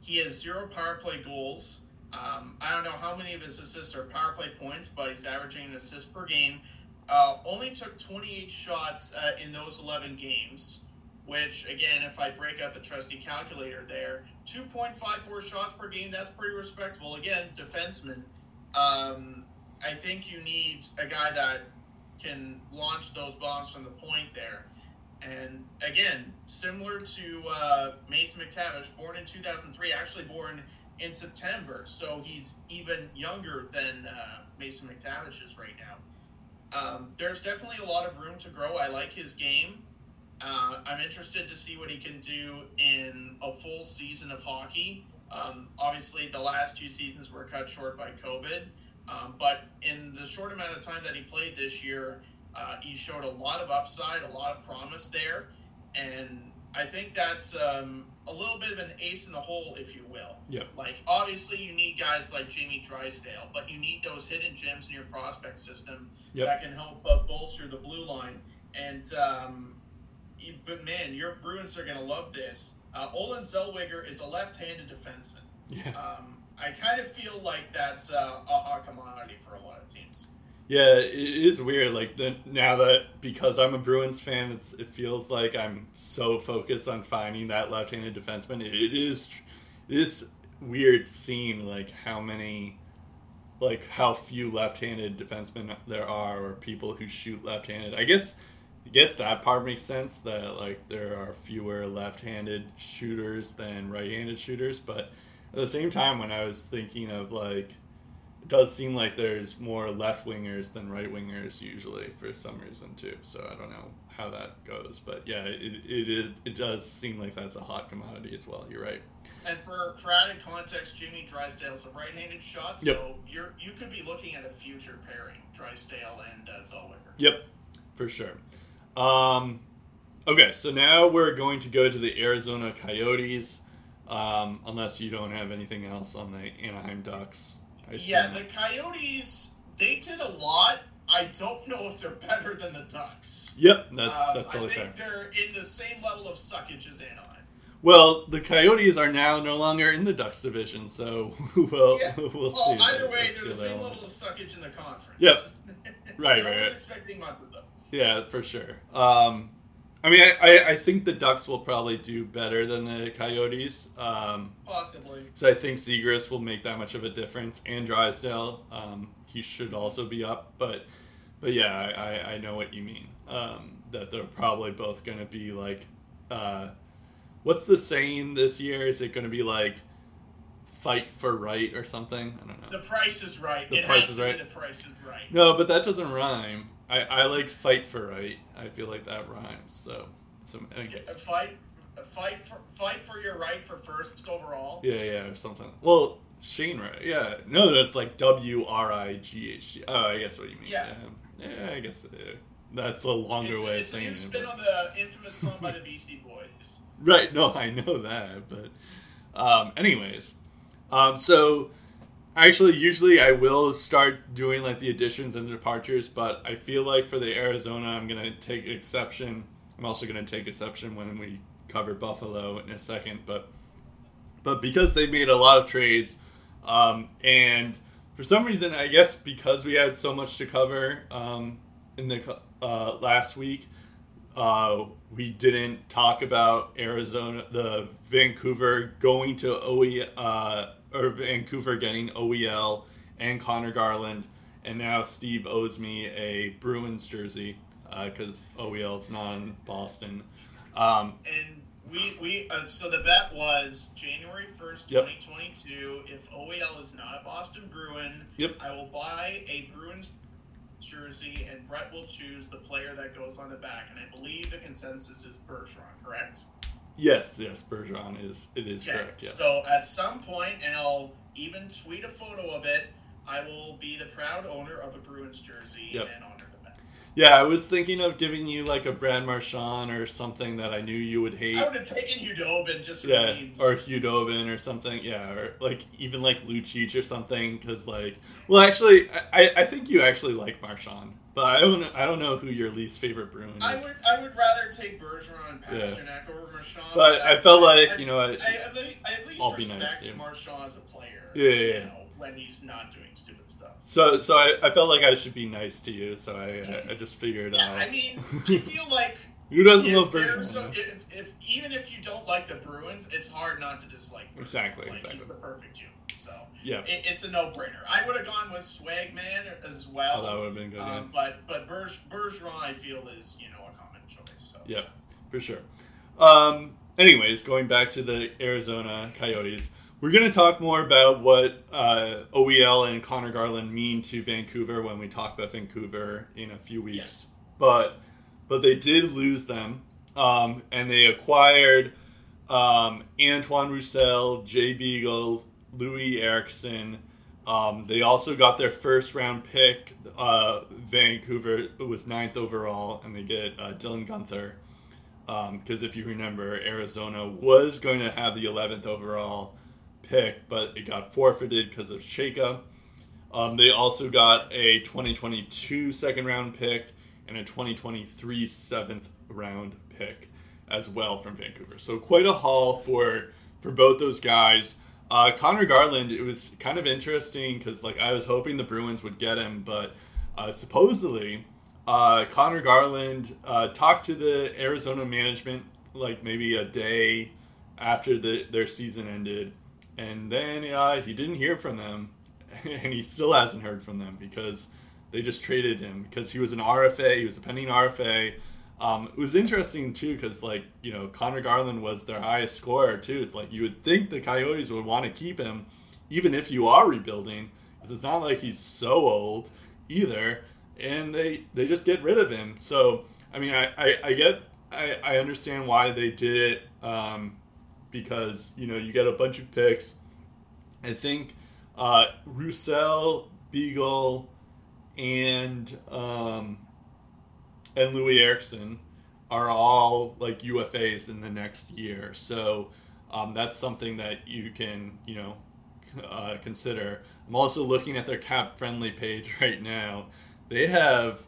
he has zero power play goals. Um, I don't know how many of his assists are power play points, but he's averaging an assist per game. Uh, only took 28 shots uh, in those 11 games which again, if I break out the trusty calculator there, 2.54 shots per game, that's pretty respectable. Again, defenseman. Um, I think you need a guy that can launch those bombs from the point there. And again, similar to uh, Mason McTavish, born in 2003, actually born in September, so he's even younger than uh, Mason McTavish is right now. Um, there's definitely a lot of room to grow. I like his game. Uh, I'm interested to see what he can do in a full season of hockey. Um, obviously, the last two seasons were cut short by COVID, um, but in the short amount of time that he played this year, uh, he showed a lot of upside, a lot of promise there, and I think that's um, a little bit of an ace in the hole, if you will. Yeah. Like obviously, you need guys like Jamie Drysdale, but you need those hidden gems in your prospect system yep. that can help uh, bolster the blue line. And um, but man, your Bruins are going to love this. Uh, Olen Zellweger is a left-handed defenseman. Yeah. Um, I kind of feel like that's uh, a hot commodity for a lot of teams. Yeah, it is weird. Like the, now that because I'm a Bruins fan, it feels like I'm so focused on finding that left-handed defenseman. It, it is, it is weird seeing like how many, like how few left-handed defensemen there are, or people who shoot left-handed. I guess I guess that part makes sense that like there are fewer left-handed shooters than right-handed shooters, but at the same time, when I was thinking of like it does seem like there's more left wingers than right wingers usually for some reason too. So I don't know how that goes, but yeah, it, it is it does seem like that's a hot commodity as well. You're right. And for, for added context, Jamie Drysdale's a right-handed shot, so yep. you're you could be looking at a future pairing, Drysdale and uh, Zellweger. Yep, for sure. Um, okay, so now we're going to go to the Arizona Coyotes. Um, unless you don't have anything else on the Anaheim Ducks. Yeah, the Coyotes they did a lot. I don't know if they're better than the Ducks. Yep, that's um, that's totally I think fair. They're in the same level of suckage as Anaheim. Well, the Coyotes are now no longer in the Ducks division, so we'll yeah. we'll, well see. Either way, they're the same level of suckage in the conference. Yep. right, no right. One's expecting much. Yeah, for sure. Um, I mean, I, I think the Ducks will probably do better than the Coyotes. Um, Possibly. So I think Zegras will make that much of a difference, and Drysdale, um, he should also be up. But, but yeah, I, I know what you mean. Um, that they're probably both going to be like, uh, what's the saying this year? Is it going to be like, fight for right or something? I don't know. The price is right. The it price is right. the price is right. No, but that doesn't rhyme. I, I like fight for right. I feel like that rhymes. So, so fight, fight for fight for your right for first overall. Yeah, yeah, or something. Well, Shane, right? Yeah, no, that's like W R I G H T. Oh, I guess what you mean. Yeah, yeah, yeah I guess uh, that's a longer it's, way it's of saying it. It's spin on the infamous song by the Beastie Boys. Right. No, I know that, but um, anyways, um, so Actually, usually I will start doing like the additions and departures, but I feel like for the Arizona, I'm gonna take exception. I'm also gonna take exception when we cover Buffalo in a second, but but because they made a lot of trades, um, and for some reason, I guess because we had so much to cover um, in the uh, last week, uh, we didn't talk about Arizona, the Vancouver going to OE. Uh, or Vancouver getting OEL and Conor Garland, and now Steve owes me a Bruins jersey because uh, OEL is not in Boston. Um, and we we uh, so the bet was January first, twenty twenty two. If OEL is not a Boston Bruin, yep. I will buy a Bruins jersey, and Brett will choose the player that goes on the back. And I believe the consensus is Bergeron, correct? Yes, yes, Bergeron is it is okay. correct. Yes. So at some point, and I'll even tweet a photo of it. I will be the proud owner of a Bruins jersey yep. and honor the bet. Yeah, I was thinking of giving you like a Brad Marchand or something that I knew you would hate. I would have taken Khudobin just for yeah, or Khudobin or something. Yeah, or like even like Lucic or something. Because like, well, actually, I I think you actually like Marchand. But I don't I don't know who your least favorite Bruin is. I would I would rather take Bergeron and Pastrnak yeah. over Marchand. But, but I, I, felt like I, you know I, I, I at least respect nice, Marchand as a player. Yeah, yeah, yeah. You know, when he's not doing stupid stuff. So so I, I felt like I should be nice to you. So I I, just figured yeah, out. I mean, I feel like. Who doesn't love Bergeron? So, if, if, even if you don't like the Bruins, it's hard not to dislike. Bergeron. Exactly, like, exactly. He's the perfect human. So yeah, it, it's a no-brainer. I would have gone with Swagman as well. Oh, that would have been good. Um. But but Berge, Bergeron, I feel is you know a common choice. So yeah, for sure. Um, anyways, going back to the Arizona Coyotes, we're going to talk more about what uh, OEL and Conor Garland mean to Vancouver when we talk about Vancouver in a few weeks. Yes. But but they did lose them, um, and they acquired um, Antoine Roussel, Jay Beagle, Loui Eriksson. Um, they also got their first round pick. Uh, Vancouver was ninth overall, and they get uh, Dylan Guenther. Because um, if you remember, Arizona was going to have the 11th overall pick, but it got forfeited because of Chayka. Um, they also got a 2022 second round pick and a 2023 seventh round pick as well from Vancouver. So quite a haul for for both those guys. Uh, Conor Garland, it was kind of interesting because like I was hoping the Bruins would get him, but uh, supposedly uh, Conor Garland uh, talked to the Arizona management like maybe a day after the, their season ended, and then uh, he didn't hear from them, and he still hasn't heard from them because they just traded him because he was an RFA, he was a pending RFA. Um, it was interesting too because like you know Conor Garland was their highest scorer too. It's like you would think the Coyotes would want to keep him, even if you are rebuilding, because It's not like he's so old either, and they they just get rid of him. So I mean, I I, I get I, I understand why they did it um, because you know you get a bunch of picks. I think uh, Roussel, Beagle, and um, and Loui Eriksson are all like UFAs in the next year. So um, that's something that you can you know uh, consider. I'm also looking at their cap friendly page right now. They have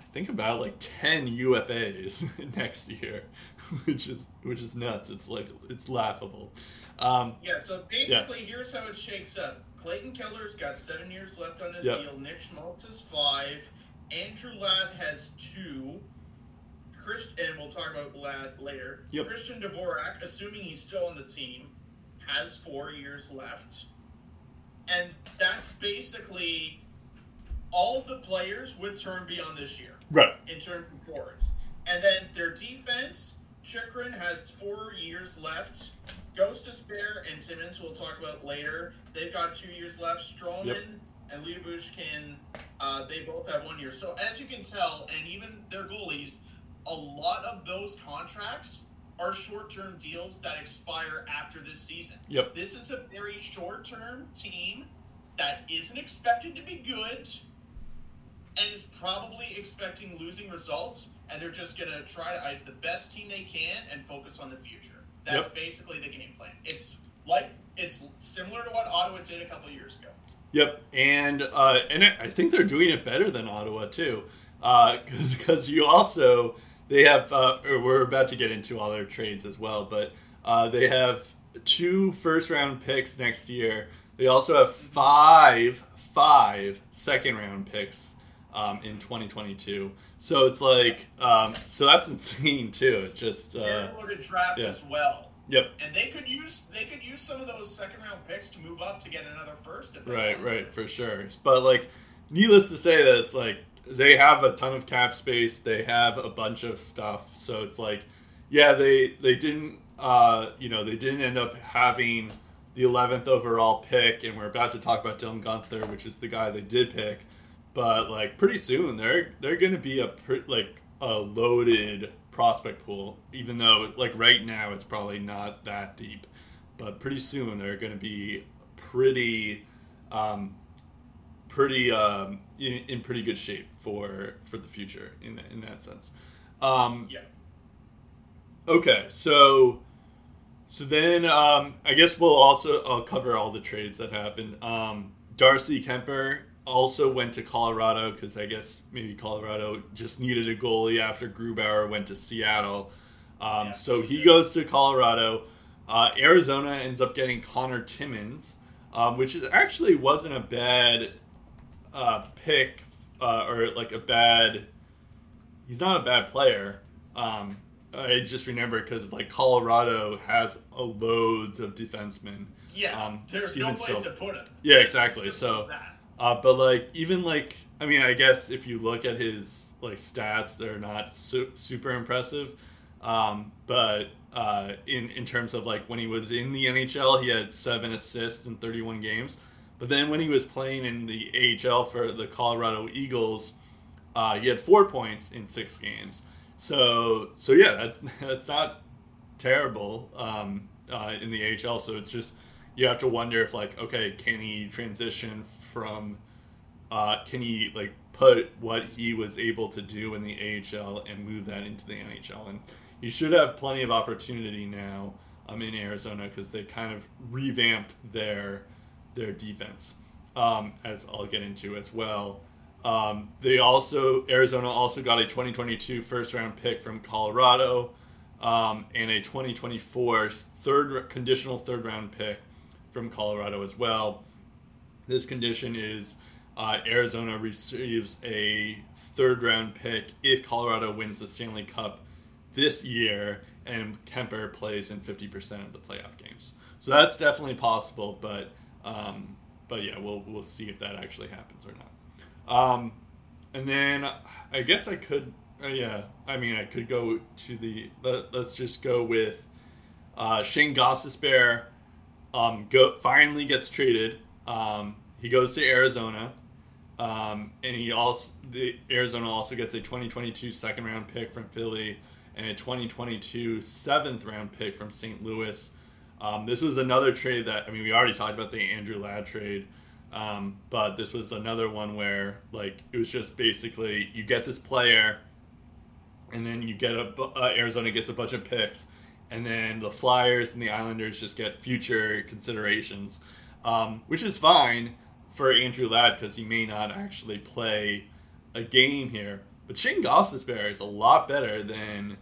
I think about like 10 UFAs next year, which is which is nuts. It's like it's laughable. Um, yeah. So basically, yeah. here's how it shakes up. Clayton Keller's got seven years left on his yep. deal. Nick Schmaltz is five. Andrew Ladd has two. Chris, and we'll talk about Ladd later. Yep. Christian Dvorak, assuming he's still on the team, has four years left. And that's basically all of the players would turn beyond this year. Right. In terms of forwards. And then their defense, Chychrun has four years left. Gostisbehere and Timmins, we'll talk about later. They've got two years left. Stralman yep. and Lyubushkin, uh, they both have one year. So as you can tell, and even their goalies, a lot of those contracts are short-term deals that expire after this season. Yep. This is a very short-term team that isn't expected to be good and is probably expecting losing results, and they're just going to try to ice the best team they can and focus on the future. That's yep. basically the game plan. It's like it's similar to what Ottawa did a couple years ago. Yep, and uh, and it, I think they're doing it better than Ottawa too, because uh, because you also they have uh, we're about to get into all their trades as well, but uh, they have two first round picks next year. They also have five five second round picks um, in 2022. So it's like, um, so that's insane too. It's just uh, they're to draft yeah. as well. Yep. And they could use they could use some of those second round picks to move up to get another first. right, right, to. for sure. But like, needless to say, that it's like they have a ton of cap space. They have a bunch of stuff. So it's like, yeah, they they didn't, uh, you know, they didn't end up having the 11th overall pick, and we're about to talk about Dylan Guenther, which is the guy they did pick but like pretty soon they're they're going to be a like a loaded prospect pool even though like right now it's probably not that deep. But pretty soon they're going to be pretty um, pretty um, in, in, pretty good shape for for the future in in that sense. Um, yeah. okay so so then um, i guess we'll also i'll cover all the trades that happened. Um, darcy kuemper also went to Colorado because I guess maybe Colorado just needed a goalie after Grubauer went to Seattle. Um, yeah. So he goes to Colorado. Uh, Arizona ends up getting Connor Timmins, um, which actually wasn't a bad uh, pick uh, or like a bad. He's not a bad player. Um, I just remember because like Colorado has loads of defensemen. Yeah, um, there's no place still. to put him. Yeah, exactly. So uh, but like even like I mean I guess if you look at his like stats, they're not su- super impressive. Um, but uh, in in terms of like when he was in the NHL, he had seven assists in 31 games. But then when he was playing in the AHL for the Colorado Eagles, uh, he had four points in six games. So so yeah, that's that's not terrible um, uh, in the AHL. So it's just you have to wonder if like okay, can he transition from uh, can he like put what he was able to do in the AHL and move that into the NHL? And he should have plenty of opportunity now um, in Arizona because they kind of revamped their their defense, um, as I'll get into as well. Um, they also Arizona also got a 2022 first round pick from Colorado um, and a 2024 third conditional third round pick from Colorado as well. This condition is uh, Arizona receives a third round pick if Colorado wins the Stanley Cup this year and Kuemper plays in 50% of the playoff games. So that's definitely possible, but um, but yeah, we'll we'll see if that actually happens or not. Um, and then I guess I could, uh, yeah, I mean I could go to the let, us just go with uh, Shane Gostisbehere. Um, go finally gets traded um, he goes to Arizona, um, and he also the Arizona also gets a 2022 second round pick from Philly and a 2022 seventh round pick from St. Louis. Um, this was another trade that I mean we already talked about the Andrew Ladd trade, um, but this was another one where like it was just basically you get this player, and then you get a uh, Arizona gets a bunch of picks, and then the Flyers and the Islanders just get future considerations, um, which is fine for Andrew Ladd because he may not actually play a game here. But Shane Gostisbehere is a lot better than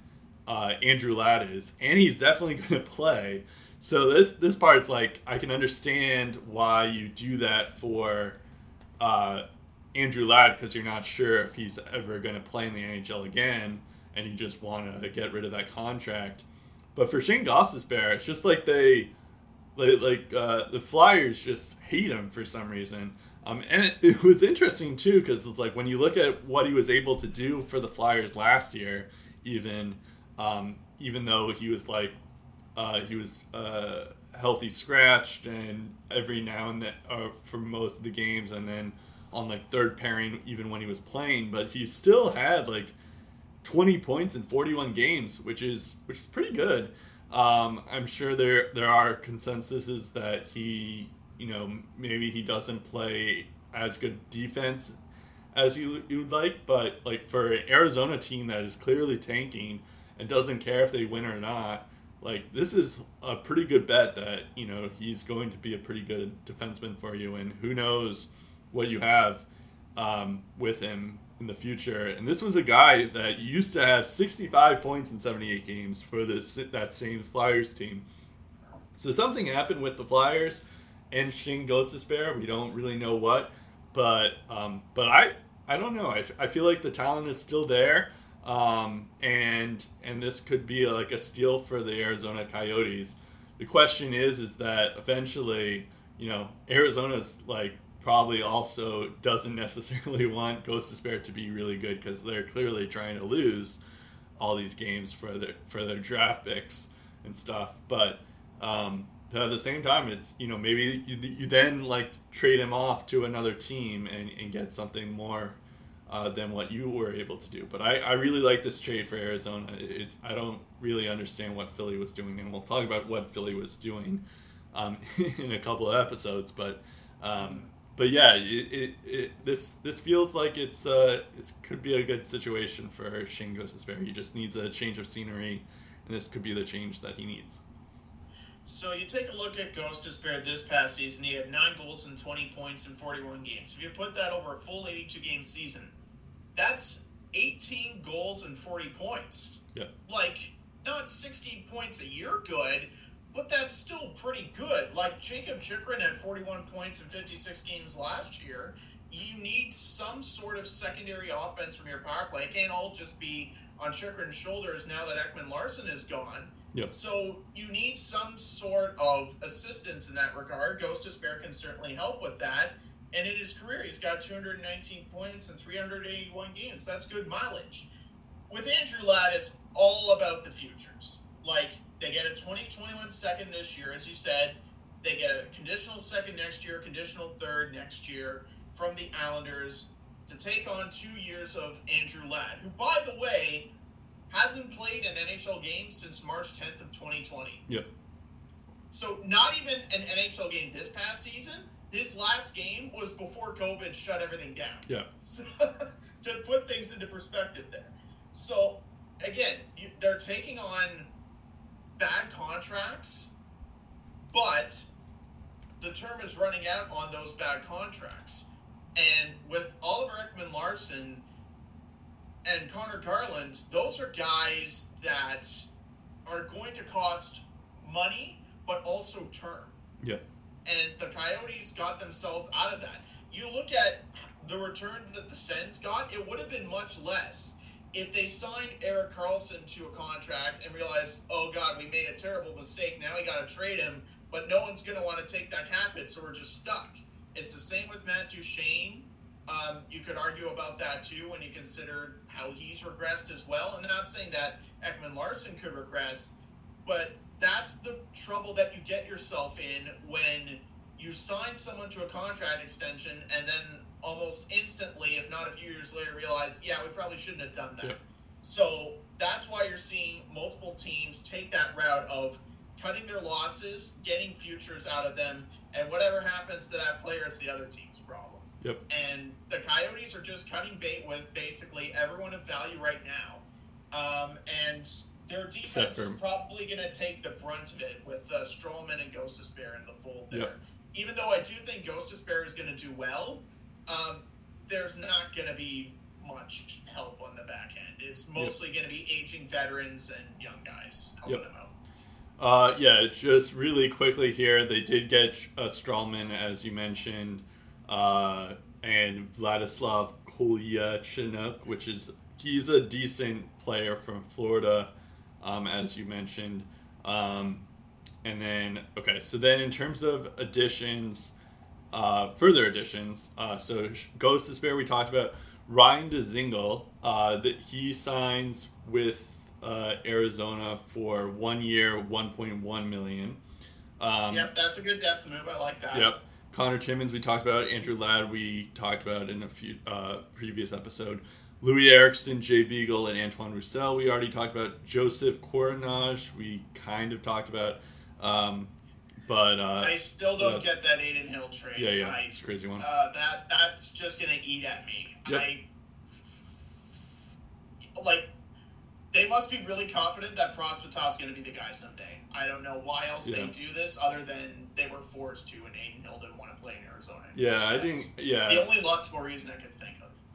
uh, Andrew Ladd is, and he's definitely going to play. So this this part's like I can understand why you do that for uh, Andrew Ladd because you're not sure if he's ever going to play in the NHL again, and you just want to get rid of that contract. But for Shane Gostisbehere, it's just like they like, like uh, the Flyers just hate him for some reason. Um, and it, it was interesting too because it's like when you look at what he was able to do for the Flyers last year, even um, even though he was like uh, he was uh, healthy scratched and every now and then uh, for most of the games and then on like third pairing even when he was playing but he still had like 20 points in 41 games which is which is pretty good um, i'm sure there there are consensuses that he you know maybe he doesn't play as good defense as you you would like but like for an arizona team that is clearly tanking and doesn't care if they win or not like this is a pretty good bet that you know he's going to be a pretty good defenseman for you, and who knows what you have um, with him in the future. And this was a guy that used to have 65 points in 78 games for this that same Flyers team. So something happened with the Flyers and Shane Gostisbehere. We don't really know what, but um, but I I don't know. I, I feel like the talent is still there. Um, and and this could be like a steal for the Arizona Coyotes. The question is, is that eventually, you know, Arizona's like probably also doesn't necessarily want Gostisbehere to be really good because they're clearly trying to lose all these games for their for their draft picks and stuff. But um, at the same time, it's you know maybe you, you then like trade him off to another team and, and get something more uh, than what you were able to do. But I, I really like this trade for Arizona. It, I don't really understand what Philly was doing, and we'll talk about what Philly was doing um, in a couple of episodes. But um, but yeah, it, it, it, this this feels like it's uh, it could be a good situation for Shane Gostisbehere. He just needs a change of scenery, and this could be the change that he needs. So you take a look at Gostisbehere this past season. He had nine goals and 20 points in 41 games. If you put that over a full 82 game season, that's 18 goals and 40 points. Yeah. Like, not 60 points a year good, but that's still pretty good. Like, Jakob Chychrun had 41 points in 56 games last year. You need some sort of secondary offense from your power play. It can't all just be on Chychrun's shoulders now that Ekman-Larsson is gone. Yep. So you need some sort of assistance in that regard. Gostisbehere can certainly help with that. And in his career, he's got 219 points and 381 games. That's good mileage. With Andrew Ladd, it's all about the futures. Like, they get a 2021 second this year, as you said. They get a conditional second next year, conditional third next year from the Islanders to take on two years of Andrew Ladd, who, by the way, hasn't played an NHL game since March 10th of 2020. Yep. So not even an NHL game this past season his last game was before COVID shut everything down. Yeah. So, to put things into perspective there. So, again, you, they're taking on bad contracts, but the term is running out on those bad contracts. And with Oliver Ekman-Larsson and Conor Garland, those are guys that are going to cost money, but also term. Yeah and the Coyotes got themselves out of that. You look at the return that the Sens got, it would have been much less if they signed Erik Karlsson to a contract and realized, oh God, we made a terrible mistake. Now we got to trade him, but no one's going to want to take that cap hit, so we're just stuck. It's the same with Matt Duchene. Um, you could argue about that too when you consider how he's regressed as well. And I'm not saying that Ekman-Larsson could regress, but that's the trouble that you get yourself in when you sign someone to a contract extension and then almost instantly, if not a few years later, realize, yeah, we probably shouldn't have done that. So that's why you're seeing multiple teams take that route of cutting their losses, getting futures out of them, and whatever happens to that player is the other team's problem. Yep. And the Coyotes are just cutting bait with basically everyone of value right now. Um, and their defense is probably going to take the brunt of it with uh, Stralman and Despair in the fold there. Yep. Even though I do think Gostisbehere is going to do well, um, there's not going to be much help on the back end. It's mostly yep. going to be aging veterans and young guys helping yep. them out. Uh, yeah, just really quickly here, they did get uh, Stralman, as you mentioned, uh, and Vladislav Kolyachonok, which is he's a decent player from Florida, um, as you mentioned. Um, and then, okay, so then in terms of additions, uh, further additions, uh, so Gostisbehere we talked about. Ryan Dzingel, uh, that he signs with uh, Arizona for one year, 1.1 million. Um, yep, that's a good depth move. I like that. Yep. Connor Timmins, we talked about. Andrew Ladd, we talked about in a few uh, previous episode. Loui Eriksson, Jay Beagle, and Antoine Roussel, we already talked about. Josef Korenar, we kind of talked about. Um, but uh, I still don't get that Adin Hill trade. Yeah, yeah, I, it's crazy one. Uh, that that's just gonna eat at me. Yep. I like they must be really confident that Prosvetov's going to be the guy someday. I don't know why else yeah. they do this other than they were forced to, and Adin Hill didn't want to play in Arizona. Yeah, I think yeah. The only logical reason I could.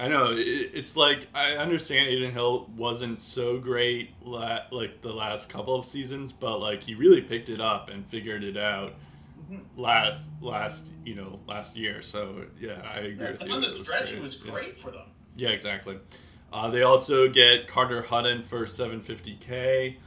I know it's like I understand Adin Hill wasn't so great la- like the last couple of seasons, but like he really picked it up and figured it out mm-hmm. last last you know last year. So yeah, I agree yeah, with you. On the stretch, it was great yeah. for them. Yeah, exactly. Uh, they also get Carter Hutton for 750k.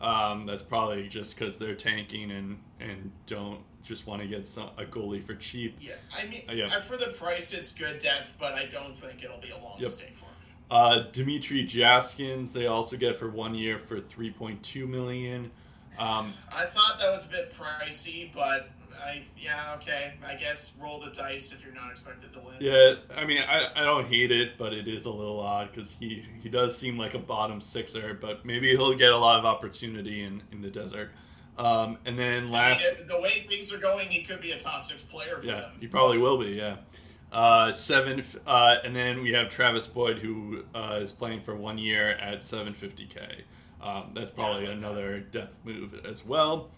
Um, that's probably just because they're tanking and and don't just want to get some, a goalie for cheap. Yeah, I mean, uh, yeah. for the price, it's good depth, but I don't think it'll be a long yep. stay for him. Uh, Dmitrij Jaskin, they also get for one year for 3.2 million. Um, I thought that was a bit pricey, but I yeah okay. I guess roll the dice if you're not expected to win. Yeah, I mean I, I don't hate it, but it is a little odd because he he does seem like a bottom sixer, but maybe he'll get a lot of opportunity in in the desert. Um, and then last, I mean, the way things are going, he could be a top six player. yeah, them. he probably will be. Yeah. Uh, seven, uh, and then we have Travis Boyd, who uh, is playing for one year at 750k. Um, that's probably yeah, another depth move as well.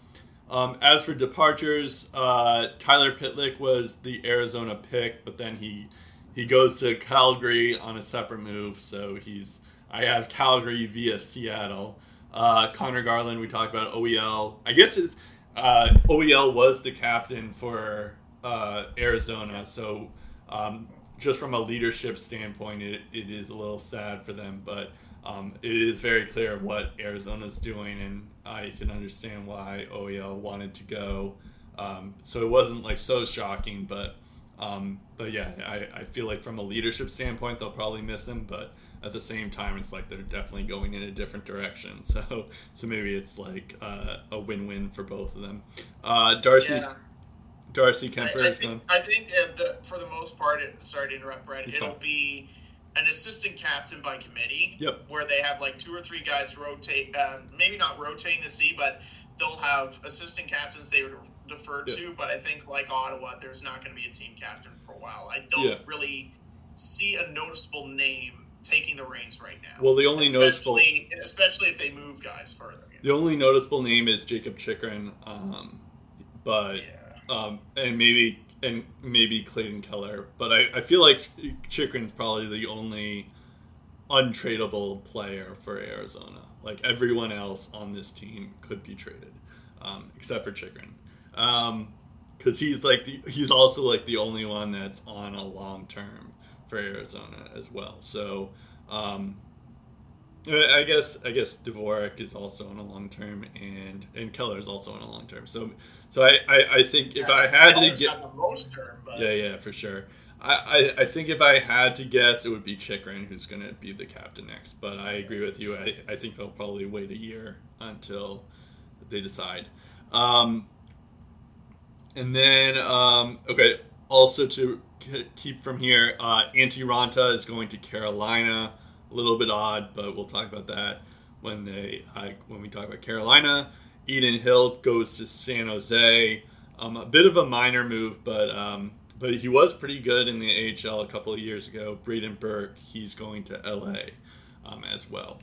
Um, as for departures, uh, Tyler Pitlick was the Arizona pick, but then he he goes to Calgary on a separate move. So he's I have Calgary via Seattle. Uh, Connor Garland, we talked about OEL. I guess it's uh, OEL was the captain for uh, Arizona, so um, just from a leadership standpoint, it, it is a little sad for them, but um, it is very clear what Arizona's doing, and I can understand why OEL wanted to go. Um, so it wasn't like so shocking, but um, but yeah, I, I feel like from a leadership standpoint, they'll probably miss him, but at the same time, it's like they're definitely going in a different direction. So so maybe it's like uh, a win-win for both of them. Uh, Darcy. Yeah. Darcy Kuemper. I, I think, I think the, for the most part, it, sorry to interrupt, Brett. It'll fine. be an assistant captain by committee. Yep. Where they have like two or three guys rotate, uh, maybe not rotating the sea, but they'll have assistant captains they would defer yep. to. But I think like Ottawa, there's not going to be a team captain for a while. I don't yeah. really see a noticeable name taking the reins right now. Well, the only especially, noticeable, especially if they move guys further. The only noticeable name is Jacob Chychrun, um, but yeah. um, and maybe and maybe Clayton Keller, but I, I feel like Chychrun's probably the only untradeable player for Arizona. Like everyone else on this team could be traded, um, except for Chychrun, because um, he's like the, he's also like the only one that's on a long term for Arizona as well. So um, I guess I guess Dvorak is also on a long term, and and Keller is also on a long term. So so I, I, I think if I had to get term, yeah yeah for sure. I, I, I think if I had to guess, it would be Chychrun who's going to be the captain next. But I agree with you. I, I think they'll probably wait a year until they decide. Um, and then um, okay, also to keep from here, uh, Antti Raanta is going to Carolina. A little bit odd, but we'll talk about that when they uh, when we talk about Carolina. Adin Hill goes to San Jose. Um, a bit of a minor move, but um, but he was pretty good in the AHL a couple of years ago. Brayden Burke, he's going to LA um, as well.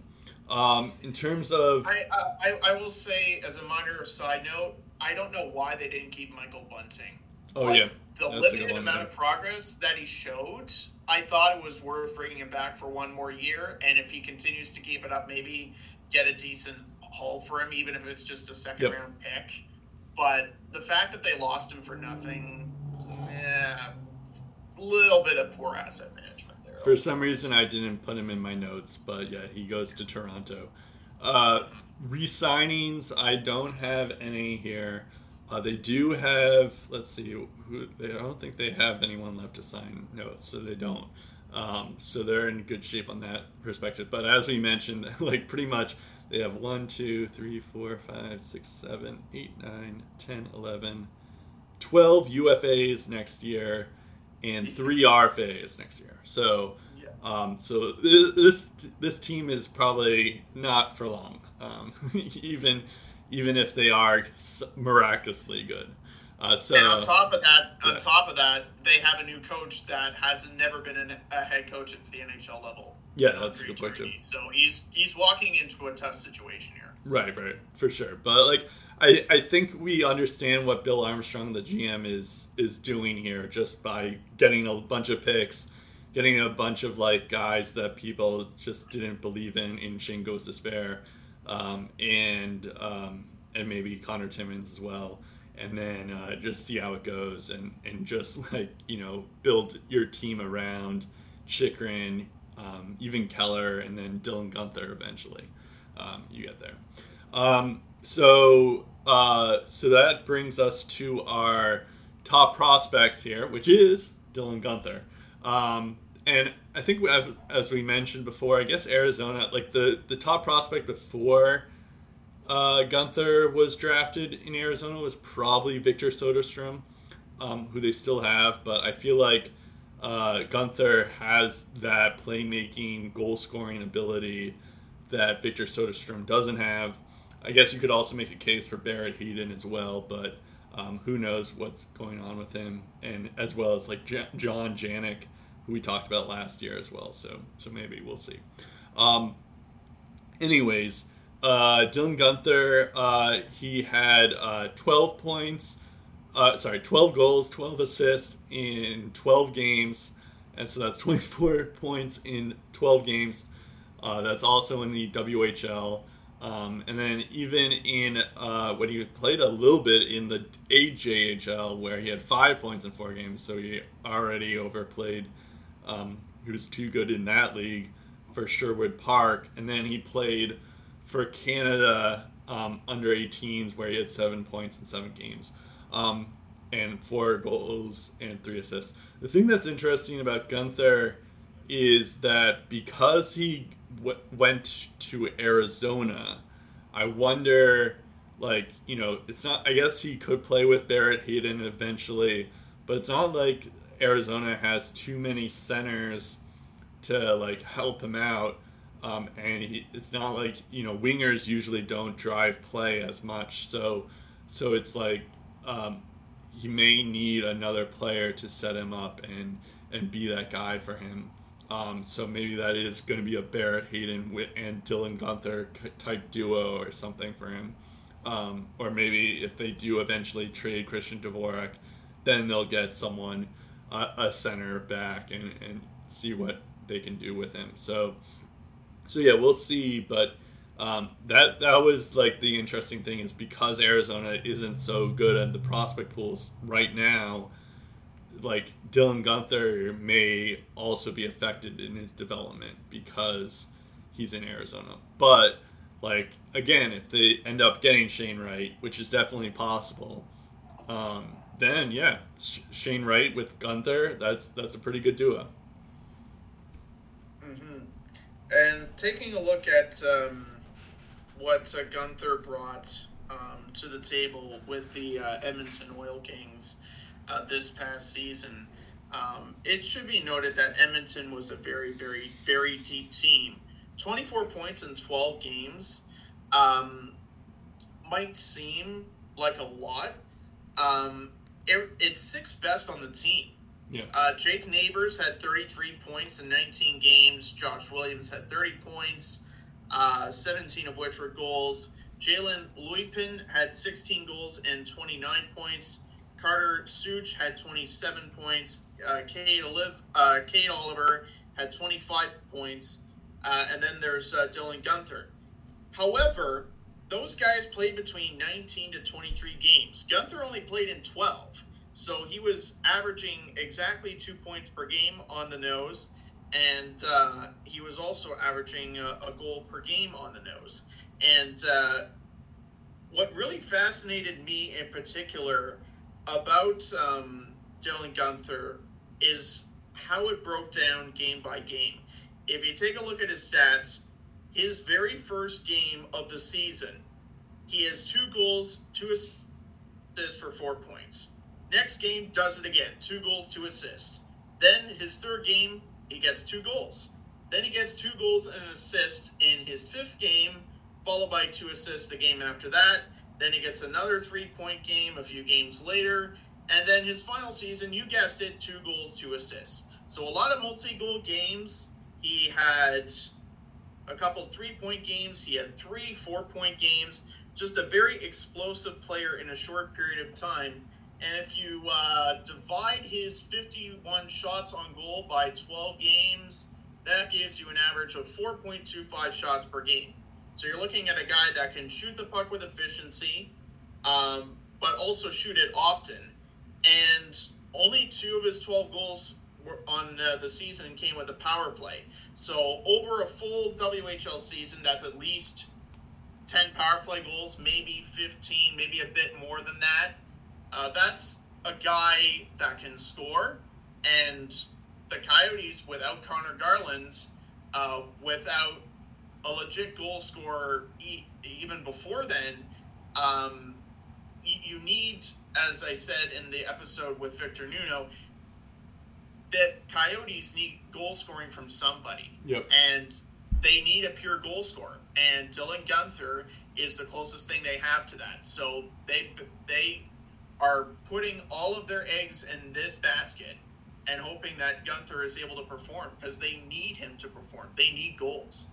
Um, in terms of, I, I I will say as a minor side note, I don't know why they didn't keep Michael Bunting. oh But yeah, the That's limited amount of progress that he showed, I thought it was worth bringing him back for one more year. And if he continues to keep it up, maybe get a decent haul for him, even if it's just a second Yep. round pick. But the fact that they lost him for nothing, yeah, a little bit of poor asset management there. For some reason, I didn't put him in my notes, but yeah, he goes to Toronto. Uh, re-signings, I don't have any here. Uh, they do have. Let's see. Who, they, I don't think they have anyone left to sign. No, so they don't. Um, so they're in good shape on that perspective. But as we mentioned, like pretty much, they have one, two, three, four, five, six, seven, eight, nine, ten, eleven, twelve UFAs next year, and three RFAs next year. So. Yeah. Um, so this this team is probably not for long, um, even even if they are miraculously good. Uh, so and on top of that, on yeah. top of that, they have a new coach that has never been an, a head coach at the NHL level. yeah, that's a good point too. So he's he's walking into a tough situation here. Right, right, for sure. But like, I I think we understand what Bill Armstrong, the GM, is is doing here just by getting a bunch of picks, getting a bunch of like guys that people just didn't believe in in Shane Gostisbehere, um, and um, and maybe Connor Timmins as well. And then uh, just see how it goes, and, and just like you know, build your team around Chychrun, um, even Keller, and then Dylan Guenther eventually. Um, you get there. Um, so uh, so that brings us to our top prospects here, which is Dylan Guenther. Um, and I think as, as we mentioned before, I guess Arizona, like the the top prospect before uh, Guenther was drafted in Arizona was probably Victor Soderstrom, um, who they still have, but I feel like uh, Guenther has that playmaking, goal scoring ability that Victor Soderstrom doesn't have. I guess you could also make a case for Barrett Hayton as well, but um, who knows what's going on with him, and as well as like J- John Janik, who we talked about last year as well. So so maybe we'll see. Um, anyways, uh, Dylan Guenther, uh, he had uh, 12 points, uh, sorry, 12 goals, 12 assists in 12 games, and so that's 24 points in 12 games. Uh, that's also in the WHL. Um, and then even in uh, when he played a little bit in the AJHL, where he had five points in four games, so he already overplayed. Um, he was too good in that league for Sherwood Park, and then he played for Canada um, under 18s, where he had seven points in seven games, um, and four goals and three assists. The thing that's interesting about Guenther is that because he w- went to Arizona, I wonder, like, you know, it's not, I guess he could play with Barrett Hayton eventually, but it's not like Arizona has too many centers to, like, help him out. Um, and he, it's not like, you know, wingers usually don't drive play as much. So, so it's like, um, he may need another player to set him up and, and be that guy for him. Um, so maybe that is going to be a Barrett Hayton and Dylan Guenther type duo or something for him. Um, or maybe if they do eventually trade Christian Dvorak, then they'll get someone, uh, a center back, and, and see what they can do with him. So, so yeah, we'll see. But um, that that was like the interesting thing is because Arizona isn't so good at the prospect pools right now like Dylan Guenther may also be affected in his development because he's in Arizona. But like again, if they end up getting Shane Wright, which is definitely possible, um, then yeah, Sh- Shane Wright with Guenther, that's that's a pretty good duo. hmm And taking a look at um, what uh, Guenther brought, um, to the table with the uh, Edmonton Oil Kings uh, this past season. Um, it should be noted that Edmonton was a very, very, very deep team. 24 points in 12 games um, might seem like a lot. Um, it, it's sixth best on the team. Yeah. Uh, Jake Neighbours had 33 points in 19 games. Josh Williams had 30 points, uh, 17 of which were goals. Jalen Luypen had 16 goals and 29 points. Carter Souch had 27 points. Uh, Kate, Olive, uh, Kate Oliver had 25 points. Uh, and then there's uh, Dylan Guenther. However, those guys played between 19 to 23 games. Guenther only played in 12. So he was averaging exactly two points per game on the nose. And uh, he was also averaging a, a, goal per game on the nose. And uh, what really fascinated me in particular about um, Dylan Guenther is how it broke down game by game. If you take a look at his stats, his very first game of the season, he has two goals, two assists for four points. Next game, does it again, two goals, two assists. Then his third game, he gets two goals. Then he gets two goals and an assist in his fifth game, followed by two assists the game after that. Then he gets another three point game a few games later. And then his final season, you guessed it, two goals, two assists. So a lot of multi goal games. He had a couple three point games. He had three four point games. Just a very explosive player in a short period of time. And if you uh, divide his 51 shots on goal by 12 games, that gives you an average of 4.25 shots per game. So you're looking at a guy that can shoot the puck with efficiency, um, but also shoot it often. And only two of his 12 goals were on uh, the season came with a power play. So over a full WHL season, that's at least 10 power play goals, maybe 15, maybe a bit more than that. Uh, that's a guy that can score. And the Coyotes, without Conor Garland, uh, without a legit goal scorer e- even before then, um, you, you need, as I said in the episode with Victor Nuno, that Coyotes need goal scoring from somebody. Yep. And they need a pure goal scorer. And Dylan Guenther is the closest thing they have to that. So they they are putting all of their eggs in this basket and hoping that Guenther is able to perform because they need him to perform. They need goals.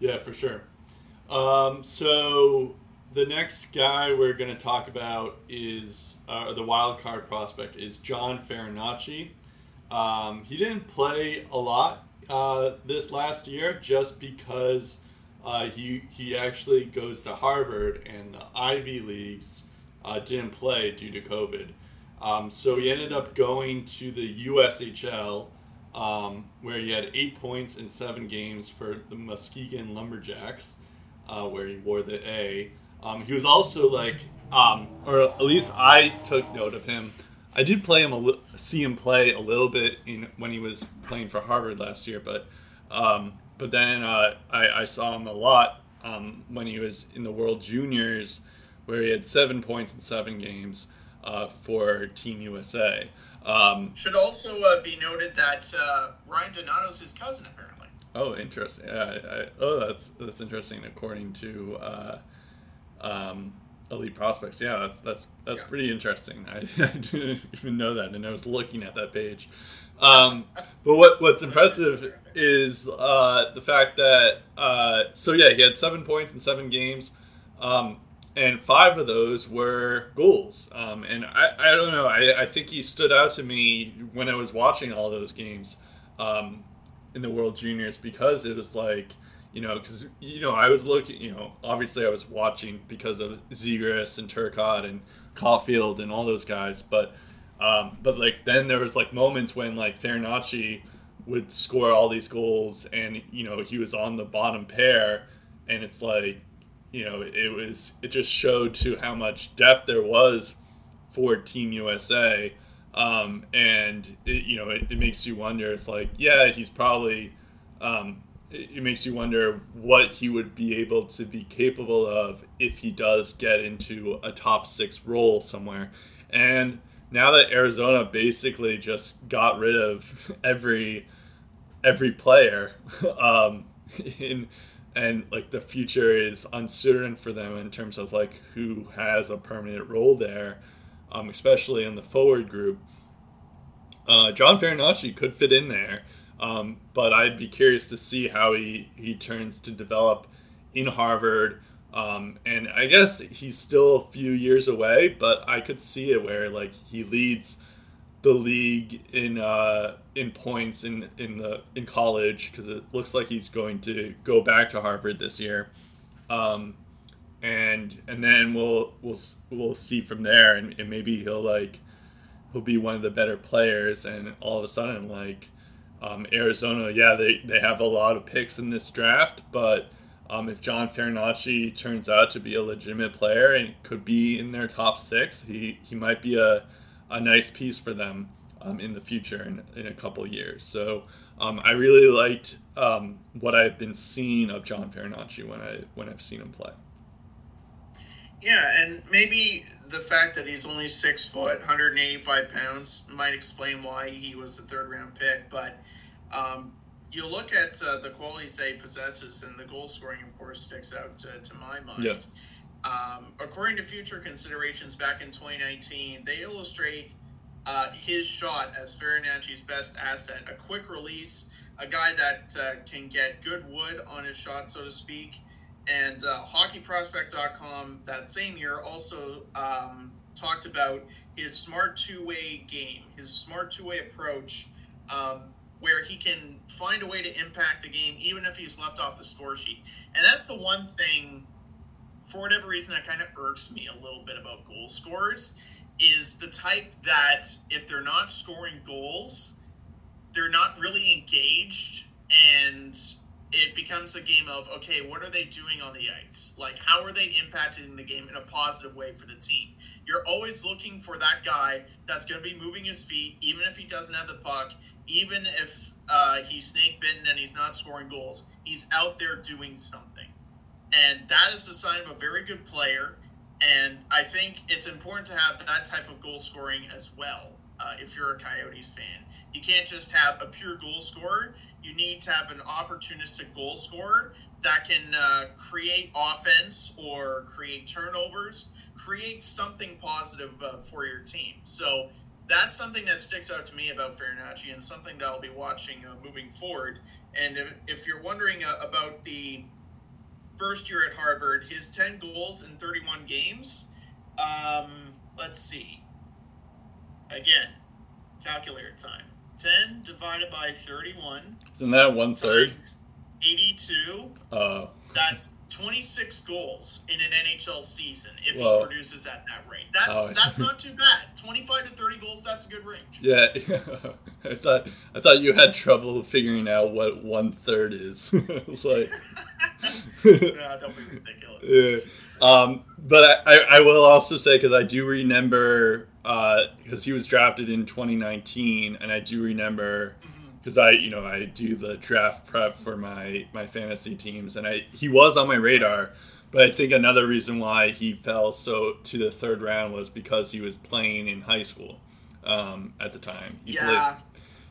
Yeah, for sure. Um, so the next guy we're going to talk about is uh, the wild card prospect is John Farinacci. Um, he didn't play a lot uh, this last year just because uh, he he actually goes to Harvard and the Ivy Leagues uh, didn't play due to COVID. Um, so he ended up going to the USHL um, where he had eight points in seven games for the Muskegon Lumberjacks, uh, where he wore the A. Um, he was also like, um, or at least I took note of him. I did play him a li- see him play a little bit in when he was playing for Harvard last year, but um, but then uh, I, I, saw him a lot um, when he was in the World Juniors, where he had seven points in seven games uh, for Team USA. Um, Should also uh, be noted that uh, Ryan Donato's his cousin, apparently. Oh, interesting. Yeah, I, I, oh, that's that's interesting. According to uh, um, Elite Prospects, yeah, that's that's that's yeah. pretty interesting. I, I, didn't even know that, and I was looking at that page. Um, but what what's impressive is uh, the fact that uh, so yeah, he had seven points in seven games. Um, and five of those were goals. Um, and I, I don't know, I, I think he stood out to me when I was watching all those games um, in the World Juniors because it was like, you know, because, you know, I was looking, you know, obviously I was watching because of Zegras and Turcotte and Caufield and all those guys, but, um, but like then there was like moments when like Farinacci would score all these goals and, you know, he was on the bottom pair and it's like, you know, it was it just showed to how much depth there was for Team USA, um, and it, you know, it, it, makes you wonder. It's like, yeah, he's probably um, it makes you wonder what he would be able to be capable of if he does get into a top six role somewhere. And now that Arizona basically just got rid of every every player, um, in and like the future is uncertain for them in terms of like who has a permanent role there, um, especially in the forward group. Uh, John Farinacci could fit in there, um, but I'd be curious to see how he, he turns to develop in Harvard. Um, and I guess he's still a few years away, but I could see it where like he leads the league in uh, in points in in the in college because it looks like he's going to go back to Harvard this year, um, and and then we'll we'll we'll see from there, and, and maybe he'll like he'll be one of the better players, and all of a sudden like um, Arizona, yeah, they they have a lot of picks in this draft, but um, if John Farinacci turns out to be a legitimate player and could be in their top six, he he might be a a nice piece for them um, in the future in, in a couple years. So um, I really liked um, what I've been seeing of John Farinacci when I when I've seen him play. Yeah, and maybe the fact that he's only six foot, 185 pounds, might explain why he was a third round pick. But um, you look at uh, the qualities they he possesses, and the goal scoring, of course, sticks out to, to my mind. Yeah. Um, according to future considerations back in 2019, they illustrate uh, his shot as Farinacci's best asset. A quick release, a guy that uh, can get good wood on his shot, so to speak. And uh, hockeyprospect.com that same year also um, talked about his smart two way game, his smart two way approach, um, where he can find a way to impact the game even if he's left off the score sheet. And that's the one thing for whatever reason that kind of irks me a little bit about goal scorers is the type that if they're not scoring goals, they're not really engaged and it becomes a game of okay, what are they doing on the ice? Like how are they impacting the game in a positive way for the team? You're always looking for that guy that's going to be moving his feet, even if he doesn't have the puck, even if uh, he's snake bitten and he's not scoring goals. He's out there doing something and that is a sign of a very good player. And I think it's important to have that type of goal scoring as well. Uh, if you're a Coyotes fan, you can't just have a pure goal scorer. You need to have an opportunistic goal scorer that can uh, create offense or create turnovers, create something positive uh, for your team. So that's something that sticks out to me about Farinacci and something that I'll be watching uh, moving forward. And if, if you're wondering uh, about the first year at Harvard, his 10 goals in 31 games. Um, let's see. Again, calculator time. 10 divided by 31. Isn't that one third? 82. Uh, That's 26 goals in an NHL season if Well- he produces at that rate. That's Oh, that's not too bad. 25 to 30 goals, that's a good range. yeah, I thought I thought you had trouble figuring out what one third is. it's like, no, don't be ridiculous. yeah. Um, but I, I, I will also say because I do remember because he was drafted in 2019, and I do remember because I you know I do the draft prep for my my fantasy teams, and I he was on my radar. But I think another reason why he fell so to the third round was because he was playing in high school um, at the time. He played- Yeah.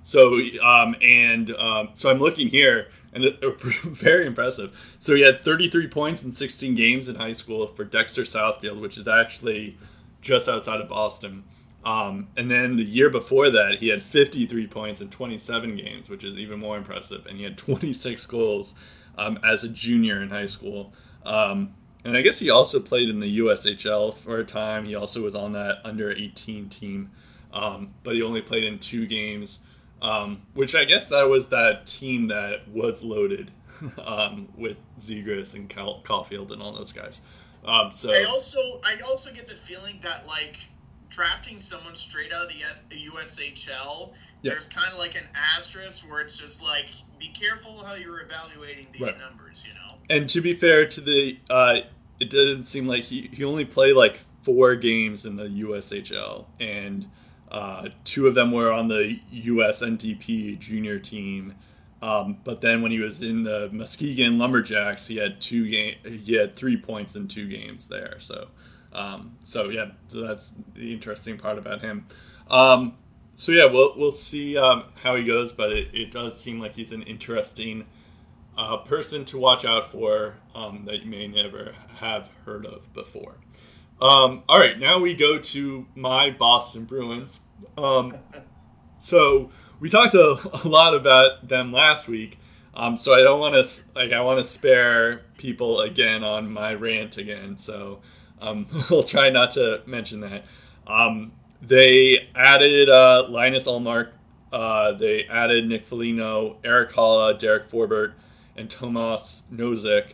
so, um, and um, so I'm looking here, and it, very impressive. So he had 33 points in 16 games in high school for Dexter Southfield, which is actually just outside of Boston. Um, and then the year before that, he had 53 points in 27 games, which is even more impressive. And he had 26 goals um, as a junior in high school. Um, and I guess he also played in the USHL for a time. He also was on that under 18 team, um, but he only played in two games, um, which I guess that was that team that was loaded um, with Zegras and Caufield and all those guys. So I also I also get the feeling that like drafting someone straight out of the USHL, there's kind of like an asterisk where it's just like be careful how you're evaluating these Right. numbers. You know. And to be fair to the, uh, it didn't seem like he, he only played like four games in the USHL, and uh, two of them were on the USNTP junior team, Um, but then when he was in the Muskegon Lumberjacks, he had two game, he had three points in two games there. So, um, so yeah, so that's the interesting part about him. Um, so yeah, we'll we'll see um, how he goes, but it, it does seem like he's an interesting uh, person to watch out for um, that you may never have heard of before. Um, all right, now we go to my Boston Bruins. Um, so we talked a, a, lot about them last week, um, so I don't want to like I want to spare people again on my rant again. So um, we'll try not to mention that. Um, they added uh, Linus Ullmark. Uh, they added Nick Foligno, Erik Haula, Derek Forbort, and Tomas Nosek.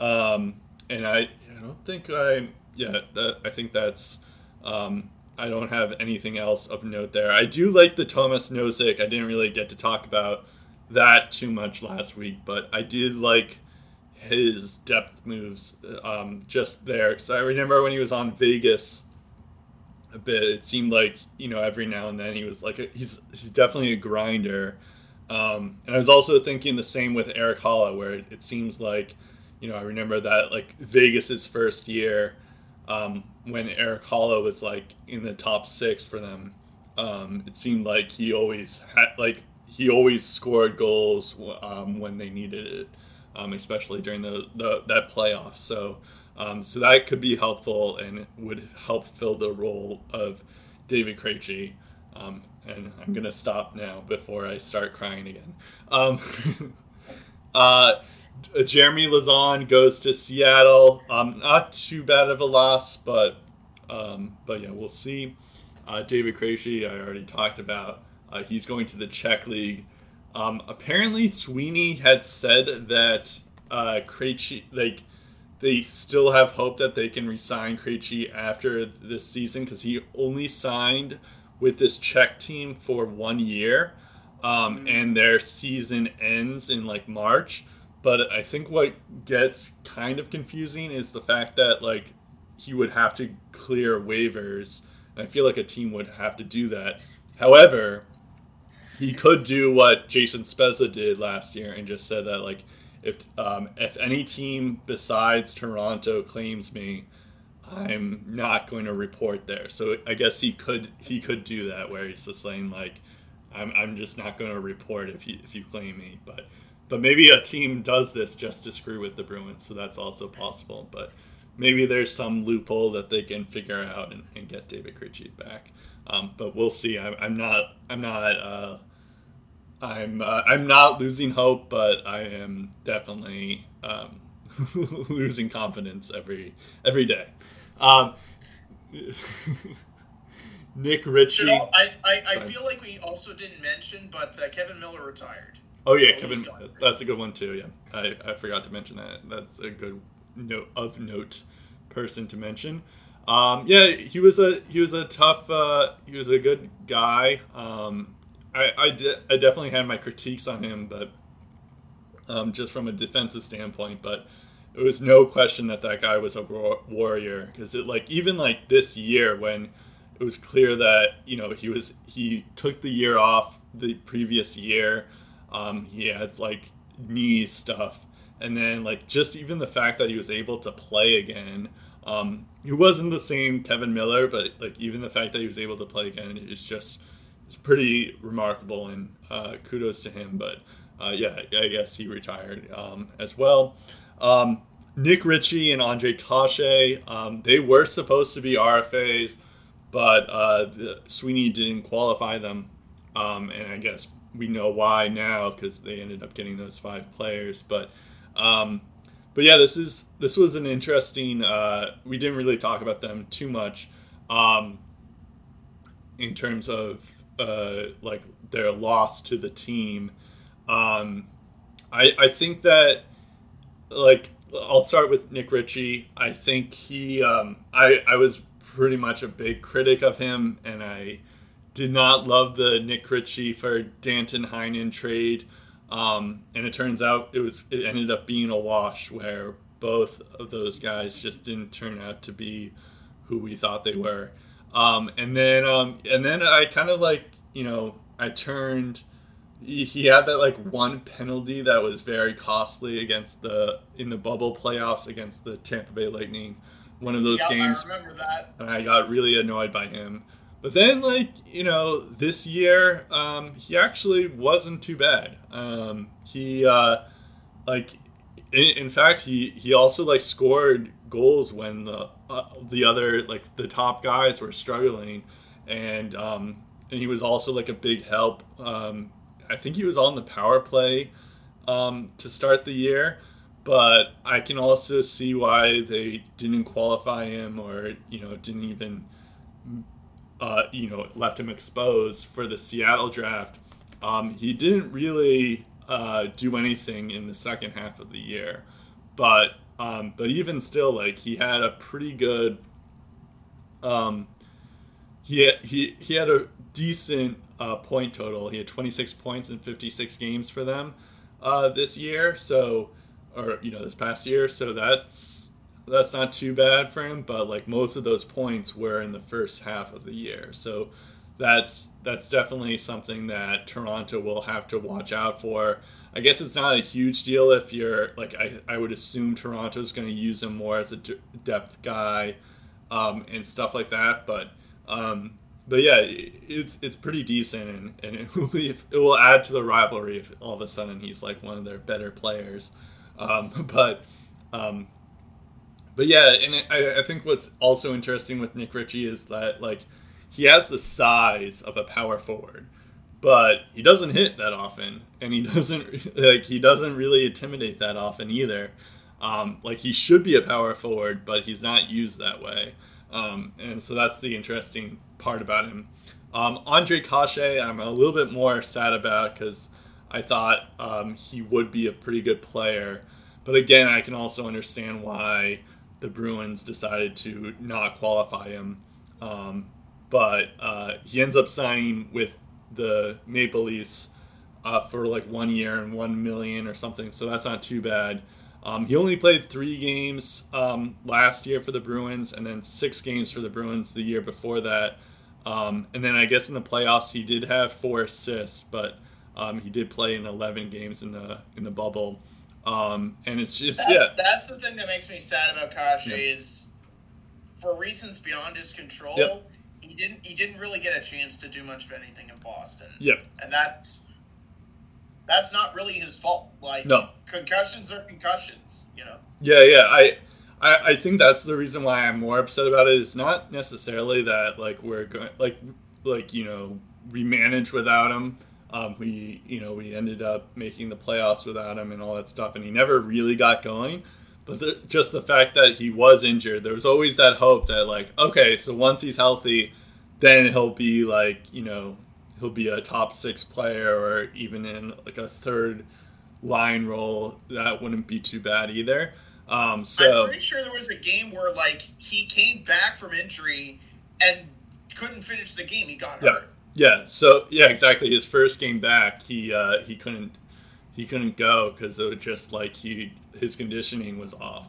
Um, and I, I don't think I, yeah, that, I think that's, um, I don't have anything else of note there. I do like the Tomas Nosek. I didn't really get to talk about that too much last week, but I did like his depth moves um, just there. Because I remember when he was on Vegas a bit, it seemed like, you know, every now and then he was like, a, he's, he's definitely a grinder um, and I was also thinking the same with Erik Haula, where it, it, seems like, you know, I remember that like Vegas's first year um, when Erik Haula was like in the top six for them. Um, it seemed like he always had like he always scored goals um, when they needed it, um, especially during the, the that playoff. So um, so that could be helpful and would help fill the role of David Krejci. Um, and I'm gonna stop now before I start crying again. Um, uh, Jeremy Lauzon goes to Seattle. Um, not too bad of a loss, but um, but yeah, we'll see. Uh, David Krejci, I already talked about. Uh, he's going to the Czech league. Um, apparently, Sweeney had said that uh, Krejci, like they still have hope that they can resign Krejci after this season because he only signed with this Czech team for one year, um, mm-hmm. and their season ends in like March. But I think what gets kind of confusing is the fact that like he would have to clear waivers, and I feel like a team would have to do that. However, he could do what Jason Spezza did last year and just said that like if um, if any team besides Toronto claims me, I'm not going to report there. So I guess he could he could do that where he's just saying like I'm, I'm just not going to report if you if you claim me. But but maybe a team does this just to screw with the Bruins, so that's also possible. But maybe there's some loophole that they can figure out and, and get David Krejci back. Um, but we'll see. I'm, I'm not I'm not uh, I'm uh, I'm not losing hope, but I am definitely um, losing confidence every every day. Um, Nick Ritchie. You know, I, I, I feel like we also didn't mention, but uh, Kevan Miller retired. Oh yeah, so Kevan. That's a good one too. Yeah, I, I forgot to mention that. That's a good note of note person to mention. Um, yeah, he was a he was a tough. Uh, he was a good guy. Um, I I, di- I definitely had my critiques on him, but um, just from a defensive standpoint. But it was no question that that guy was a warrior because it like even like this year when it was clear that you know he was he took the year off the previous year um, he had like knee stuff and then like just even the fact that he was able to play again um, he wasn't the same Kevan Miller but like even the fact that he was able to play again is just it's pretty remarkable and uh, kudos to him but uh, yeah I guess he retired um, as well um, Nick Ritchie and Ondrej Kase, um, they were supposed to be RFAs, but uh, the, Sweeney didn't qualify them. Um, and I guess we know why now because they ended up getting those five players. But um, but yeah, this is this was an interesting. Uh, we didn't really talk about them too much um, in terms of uh, like their loss to the team. Um, I I think that like I'll start with Nick Ritchie. I think he, um, I, I was pretty much a big critic of him, and I did not love the Nick Ritchie for Danton Heinen trade. Um, and it turns out it was it ended up being a wash where both of those guys just didn't turn out to be who we thought they were. Um, and then um, and then I kind of like you know I turned he, he had that like one penalty that was very costly against the in the bubble playoffs against the Tampa Bay Lightning. One of those games I remember that. and I got really annoyed by him. But then, like you know, this year um, he actually wasn't too bad. Um, he uh, like, in, in fact, he he also like scored goals when the uh, the other like the top guys were struggling, and um, and he was also like a big help. Um, I think he was on the power play um, to start the year but I can also see why they didn't qualify him or you know didn't even uh, you know left him exposed for the Seattle draft. Um, he didn't really uh, do anything in the second half of the year, but um, but even still, like he had a pretty good. Um, he he he had a decent uh, point total. He had 26 points in 56 games for them uh, this year. So or you know this past year so that's that's not too bad for him but like most of those points were in the first half of the year so that's that's definitely something that Toronto will have to watch out for I guess it's not a huge deal if you're like I, I would assume Toronto's going to use him more as a depth guy um, and stuff like that but um, but yeah, it's it's pretty decent, and, and it will be it will add to the rivalry if all of a sudden he's like one of their better players. Um, but um, but yeah, and I, I think what's also interesting with Nick Ritchie is that like he has the size of a power forward, but he doesn't hit that often, and he doesn't like he doesn't really intimidate that often either. Um, like he should be a power forward, but he's not used that way, um, and so that's the interesting part about him. Um, Ondrej Kase, I'm a little bit more sad about because I thought um, he would be a pretty good player. But again, I can also understand why the Bruins decided to not qualify him. Um, but uh, he ends up signing with the Maple Leafs uh, for like one year and one million or something. So that's not too bad. Um, he only played three games um, last year for the Bruins, and then six games for the Bruins the year before that. Um, and then I guess in the playoffs he did have four assists, but um, he did play in 11 games in the in the bubble, um, and it's just That's, yeah, that's the thing that makes me sad about Kase Yeah. is for reasons beyond his control. Yep. He didn't. He didn't really get a chance to do much of anything in Boston. Yep. and that's that's not really his fault. Like No. concussions are concussions. You know. yeah, yeah. I, I I think that's the reason why I'm more upset about it. It's not necessarily that like we're going like like you know we manage without him. Um, we you know we ended up making the playoffs without him and all that stuff, and he never really got going. But the, just the fact that he was injured, there was always that hope that like okay, so once he's healthy, then he'll be like you know he'll be a top six player or even in like a third line role. That wouldn't be too bad either. Um, I'm pretty sure there was a game where like he came back from injury and couldn't finish the game. He got Yeah. hurt. Yeah, so yeah, exactly. His first game back, he uh, he couldn't he couldn't go because it was just like he his conditioning was off.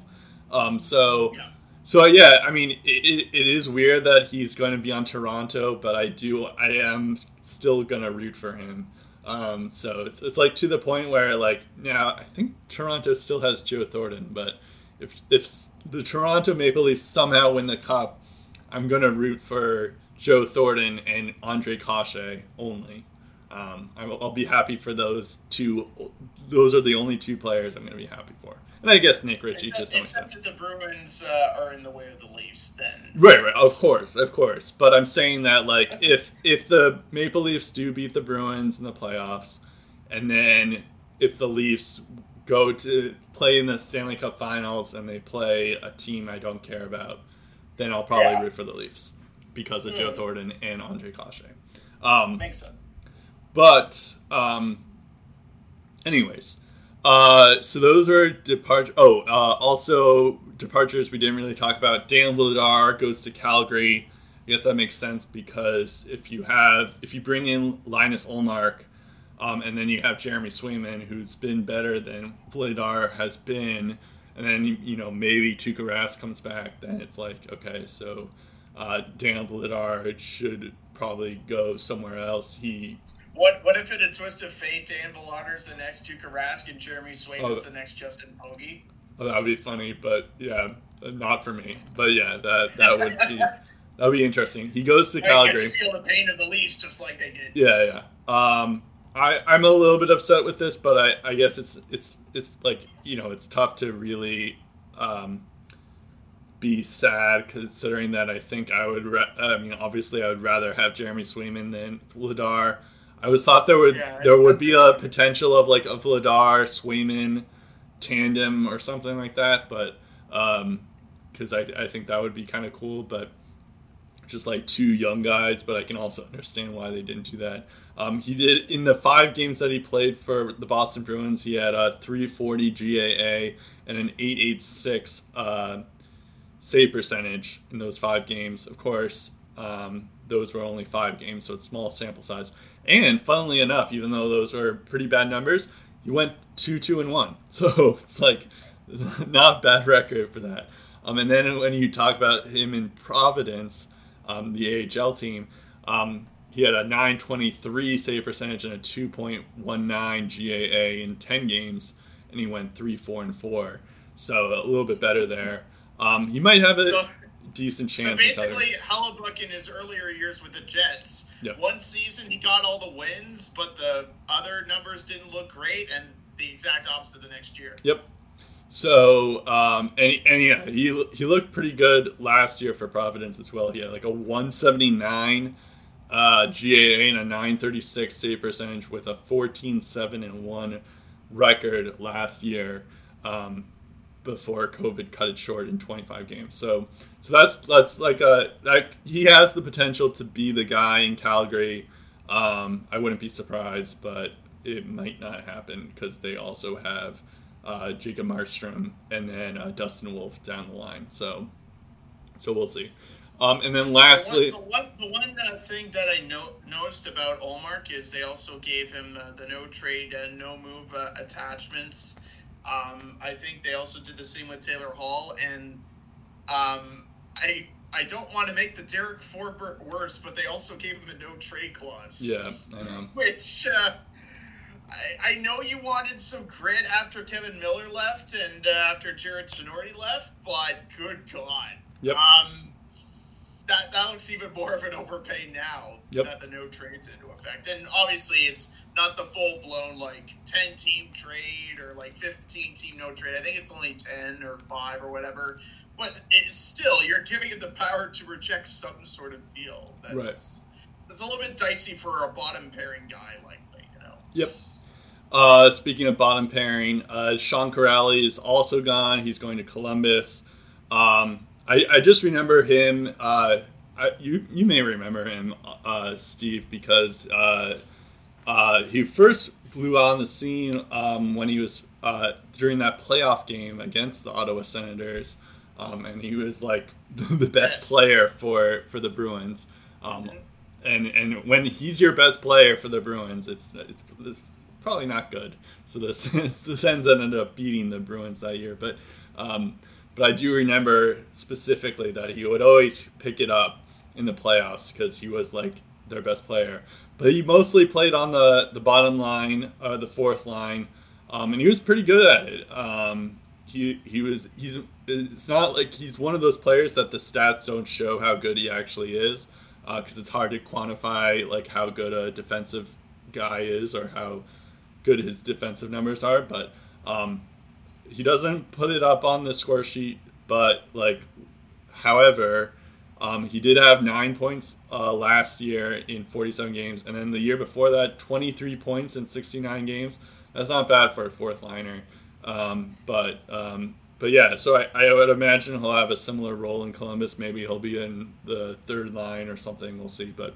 Um, so Yeah. so yeah, I mean, it, it, it is weird that he's going to be on Toronto, but I do I am still gonna root for him. Um, so it's, it's like to the point where like now I think Toronto still has Joe Thornton, but if if the Toronto Maple Leafs somehow win the cup, I'm gonna root for Joe Thornton and Ondrej Kase only. Um, I'll, I'll be happy for those two. Those are the only two players I'm going to be happy for, and I guess Nick Ritchie to Except, some extent. except if the Bruins uh, are in the way of the Leafs, then Right, right, of course, of course. But I'm saying that like if if the Maple Leafs do beat the Bruins in the playoffs, and then if the Leafs go to play in the Stanley Cup Finals and they play a team I don't care about, then I'll probably Yeah. root for the Leafs because of Joe Mm. Thornton and Ondrej Kase. Um, makes sense. but um, anyways, uh, so those are departure. Oh, uh, also departures we didn't really talk about. Dan Vladar goes to Calgary. I guess that makes sense because if you have if you bring in Linus Ullmark, um, and then you have Jeremy Swayman, who's been better than Vladar has been, and then you know maybe Tuukka Rask comes back, then it's like okay, so uh, Dan Vladar should probably go somewhere else. He What what if in a twist of fate, Dan Vladar's the next Tuukka Rask and Jeremy Swayman Oh. is the next Justin Pogge? Oh, that would be funny, but yeah, not for me. But yeah, that that would be that would be interesting. He goes to Calgary. to feel the pain of the Leafs just like they did. Yeah, yeah. Um, I I'm a little bit upset with this, but I I guess it's it's it's like you know it's tough to really um be sad considering that I think I would ra- I mean obviously I would rather have Jeremy Swayman than Vladar. I was thought there would Yeah, there would be a potential of like a Vladar Swayman tandem or something like that, but um because I I think that would be kind of cool, but just like two young guys, but I can also understand why they didn't do that. Um, he did in the five games that he played for the Boston Bruins. He had a 340 GAA and an 886 uh, save percentage in those five games. Of course, um, those were only five games, so it's small sample size. And funnily enough, even though those were pretty bad numbers, he went two, two, and one. So it's like not bad record for that. Um, and then when you talk about him in Providence, um, the AHL team, um, he had a 923 save percentage and a 2.19 GAA in 10 games, and he went 3 4 and 4. So a little bit better there. Um, he might have a So- decent chance. So basically, Hellebuyck in his earlier years with the Jets, Yep. one season he got all the wins, but the other numbers didn't look great, and the exact opposite the next year. Yep. So, um, and, and yeah, he, he looked pretty good last year for Providence as well. He had like a 179 uh, GAA and a 936 save percentage with a 14 7 and 1 record last year um, before COVID cut it short in 25 games. So, so that's that's like a that he has the potential to be the guy in Calgary. Um, I wouldn't be surprised, but it might not happen because they also have uh, Jacob Markstrom and then uh, Dustin Wolf down the line. So, so we'll see. Um, and then lastly, the one, the one, the one uh, thing that I no, noticed about Ullmark is they also gave him uh, the no trade, uh, no move uh, attachments. Um, I think they also did the same with Taylor Hall, and um, I I don't want to make the Derek Forbort worse, but they also gave him a no trade clause. yeah, I know. Which uh, I, I know you wanted some grit after Kevan Miller left and uh, after Jarred Tinordi left, but good God. Yep. Um, that that looks even more of an overpay now Yep. that the no trades into effect, and obviously it's not the full blown like ten team trade or like fifteen team no trade. I think it's only ten or five or whatever. But it's still you're giving it the power to reject some sort of deal. That's Right. that's a little bit dicey for a bottom pairing guy like you know. Yep. Uh, speaking of bottom pairing, uh, Sean Kuraly is also gone. He's going to Columbus. Um, I, I just remember him. Uh, I, you you may remember him, uh, Steve, because uh, he first blew on the scene um, when he was uh, during that playoff game against the Ottawa Senators, um, and he was like the best Yes. player for for the Bruins. Um, and and when he's your best player for the Bruins, it's it's, it's probably not good. So the Sens, the Sens ended up beating the Bruins that year, but um, but I do remember specifically that he would always pick it up in the playoffs because he was like their best player. But he mostly played on the the bottom line, uh, the fourth line, um, and he was pretty good at it. Um, he he was he's it's not like he's one of those players that the stats don't show how good he actually is because it's hard to quantify like how good a defensive guy is or how good his defensive numbers are. But um, he doesn't put it up on the score sheet. But like, however, um, he did have nine points uh, last year in 47 games, and then the year before that, 23 points in 69 games. That's not bad for a fourth liner. Um, but um, but yeah, so I, I would imagine he'll have a similar role in Columbus. Maybe he'll be in the third line or something. We'll see. But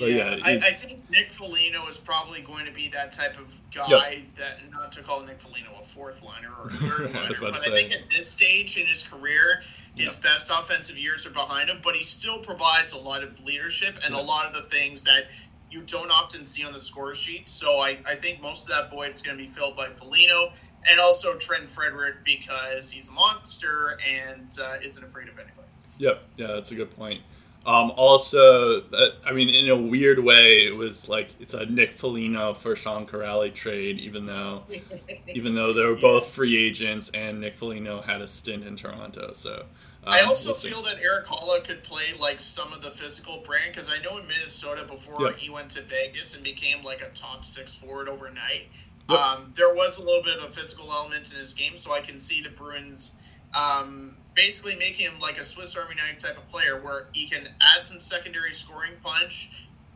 but yeah, I, I think Nick Foligno is probably going to be that type of guy that not to call Nick Foligno a fourth liner or a third liner, but I think at this stage in his career, his Yeah. best offensive years are behind him, but he still provides a lot of leadership and Yeah. a lot of the things that you don't often see on the score sheet. So I, I think most of that void is going to be filled by Foligno and also Trent Frederic because he's a monster and uh, isn't afraid of anybody. Yep, yeah, that's a good point. Um, also, uh, I mean, in a weird way, it was like it's a Nick Foligno for Sean Kuraly trade, even though even though they were both free agents and Nick Foligno had a stint in Toronto. So um, I also we'll feel that Erik Haula could play like some of the physical brand because I know in Minnesota before yep. he went to Vegas and became like a top six forward overnight. Yep. Um, there was a little bit of a physical element in his game, so I can see the Bruins um, basically making him like a Swiss Army knife type of player where he can add some secondary scoring punch.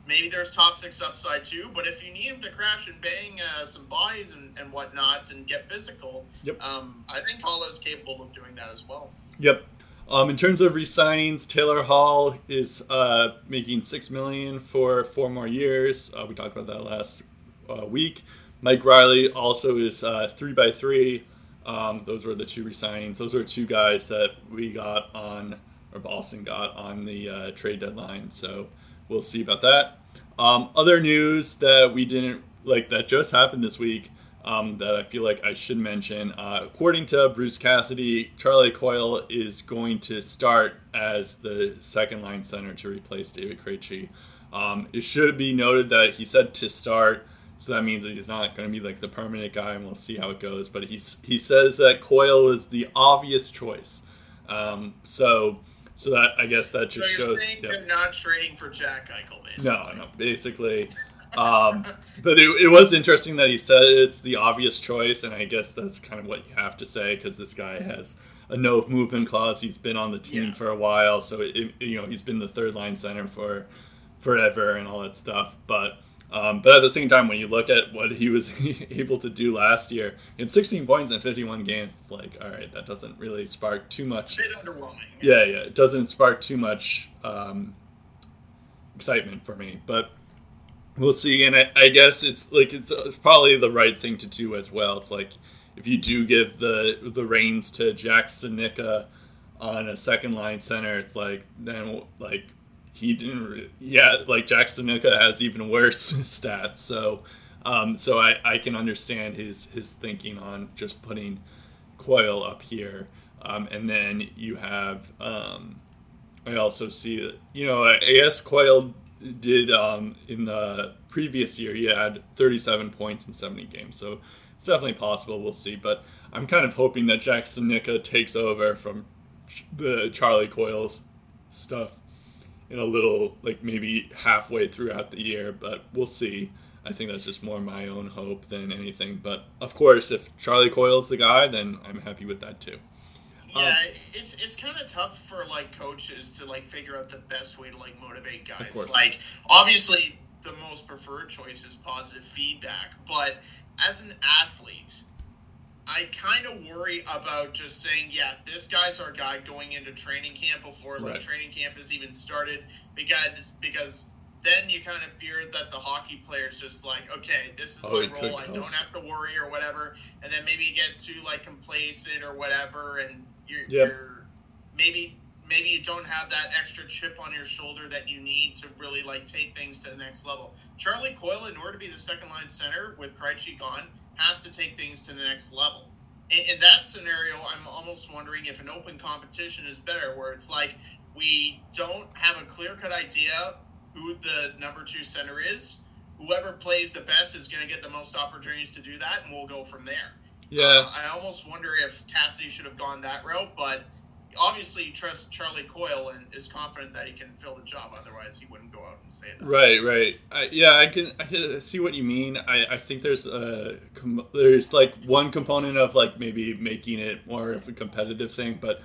Maybe there's top six upside too, but if you need him to crash and bang uh, some bodies and, and whatnot and get physical, yep. um, I think Hall is capable of doing that as well. Yep. Um, in terms of re-signings, Taylor Hall is uh, making six million for four more years. Uh, we talked about that last uh, week. Mike Reilly also is uh, three by three. Um, those were the two resignings. Those were two guys that we got on, or Boston got on the uh, trade deadline. So we'll see about that. Um, other news that we didn't like that just happened this week um, that I feel like I should mention. Uh, according to Bruce Cassidy, Charlie Coyle is going to start as the second line center to replace David Krejci. Um, it should be noted that he said to start so that means that he's not going to be like the permanent guy, and we'll see how it goes. But he's he says that Coyle is the obvious choice. Um, so so that I guess that just so shows. Yeah. they're not trading for Jack Eichel, basically. No, no, basically. Um, but it, it, was interesting that he said it's the obvious choice, and I guess that's kind of what you have to say because this guy has a no movement clause. He's been on the team yeah. for a while, so it, it, you know he's been the third line center for forever and all that stuff. But um, but at the same time, when you look at what he was able to do last year in 16 points in 51 games, it's like, all right, that doesn't really spark too much. A bit underwhelming. Yeah, yeah, it doesn't spark too much um, excitement for me. But we'll see. And I, I guess it's like it's uh, probably the right thing to do as well. It's like if you do give the the reins to Jack Studnicka on a second line center, it's like then like he didn't. Yeah, like Jack Studnicka has even worse stats. So, um, so I, I can understand his his thinking on just putting Coyle up here, um, and then you have. Um, I also see that you know AS Coyle did um, in the previous year. He had 37 points in 70 games, so it's definitely possible. We'll see, but I'm kind of hoping that Jack Studnicka takes over from the Charlie Coyle's stuff in a little like maybe halfway throughout the year, but we'll see. I think that's just more my own hope than anything. But of course, if Charlie Coyle's the guy, then I'm happy with that too. Yeah, um, it's it's kind of tough for like coaches to like figure out the best way to like motivate guys. Like obviously, the most preferred choice is positive feedback, but as an athlete, I kind of worry about just saying, yeah, this guy's our guy going into training camp before like right. training camp has even started because because then you kind of fear that the hockey player's just like, okay, this is oh, my role. I don't have to worry or whatever. And then maybe you get too like complacent or whatever, and you're, yep. you're maybe maybe you don't have that extra chip on your shoulder that you need to really like take things to the next level. Charlie Coyle, in order to be the second line center with Krejci gone, has to take things to the next level. In, in that scenario, I'm almost wondering if an open competition is better, where it's like we don't have a clear cut idea who the number two center is. Whoever plays the best is going to get the most opportunities to do that, and we'll go from there. Yeah. Uh, I almost wonder if Cassidy should have gone that route, but obviously he trusts Charlie Coyle and is confident that he can fill the job. Otherwise, he wouldn't go out and say that. Right, right. I, yeah, I can I can see what you mean. I, I think there's a there's like one component of like maybe making it more of a competitive thing, but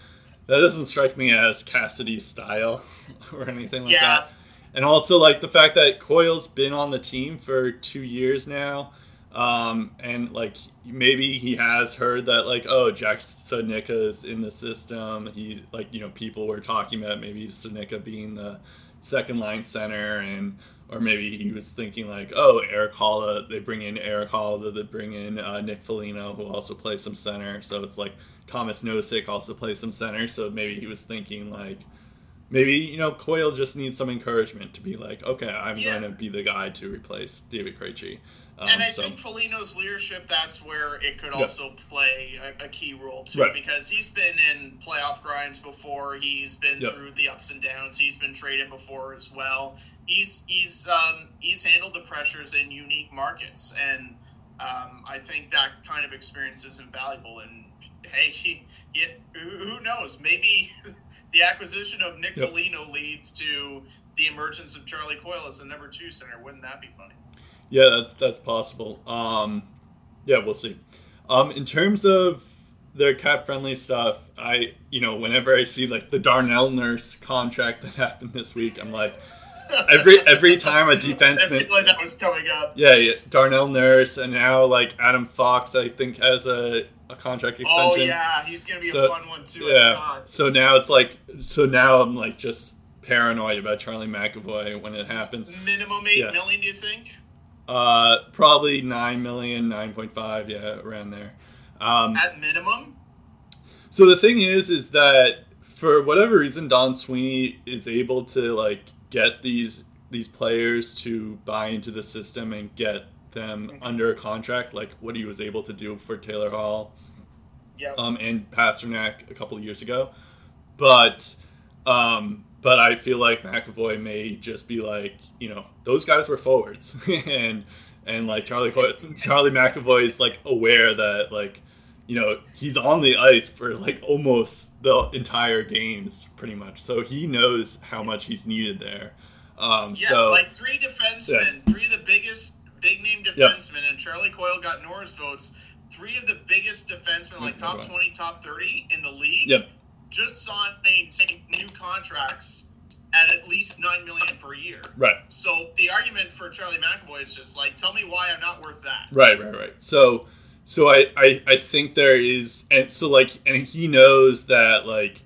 that doesn't strike me as Cassidy's style or anything like yeah. that. And also like the fact that Coyle's been on the team for two years now. Um, and like maybe he has heard that like oh Jack Studnicka is in the system. He like you know people were talking about maybe Studnicka being the second line center and or maybe he was thinking like oh Erik Haula they bring in Erik Haula they bring in uh, Nick Foligno who also plays some center so it's like Tomas Nosek also plays some center so maybe he was thinking like maybe you know Coyle just needs some encouragement to be like okay I'm yeah. going to be the guy to replace David Krejci Um, and I so, think Foligno's leadership, that's where it could Yeah. also play a, a key role too, Right. because he's been in playoff grinds before. He's been through the ups and downs. He's been traded before as well. He's he's um, he's handled the pressures in unique markets, and um, I think that kind of experience is invaluable. And hey, he, he, who who knows? Maybe the acquisition of Nick Yep. Foligno leads to the emergence of Charlie Coyle as the number two center. Wouldn't that be funny? Yeah, that's that's possible. Um, yeah, we'll see. Um, in terms of their cap friendly stuff, I you know whenever I see like the Darnell Nurse contract that happened this week, I'm like every every time a defenseman. like that was coming up. Yeah, yeah, Darnell Nurse, and now like Adam Fox, I think has a, a contract extension. Oh yeah, he's gonna be So, a fun one too. Yeah. So now it's like, so now I'm like just paranoid about Charlie McAvoy when it happens. Minimum eight Yeah. million, do you think? Uh, probably nine million, nine point five, yeah, around there. Um, At minimum. so the thing is, is that for whatever reason, Don Sweeney is able to like get these these players to buy into the system and get them under a contract, like what he was able to do for Taylor Hall. Yeah. um, and Pastrnak a couple of years ago. But um, but I feel like McAvoy may just be like, you know, those guys were forwards, and and like Charlie Charlie McAvoy is like aware that like you know he's on the ice for like almost the entire games pretty much, so he knows how much he's needed there. Um, yeah, so like three defensemen, three of the biggest big name Yep. defensemen, and Charlie Coyle got Norris votes. Three of the biggest defensemen, like top twenty, top thirty in the league, Yep. Just take new contracts at at least nine million per year. right. So the argument for Charlie McAvoy is just like, tell me why I'm not worth that. Right, right, right. So, so I, I, I think there is, and so like, and he knows that like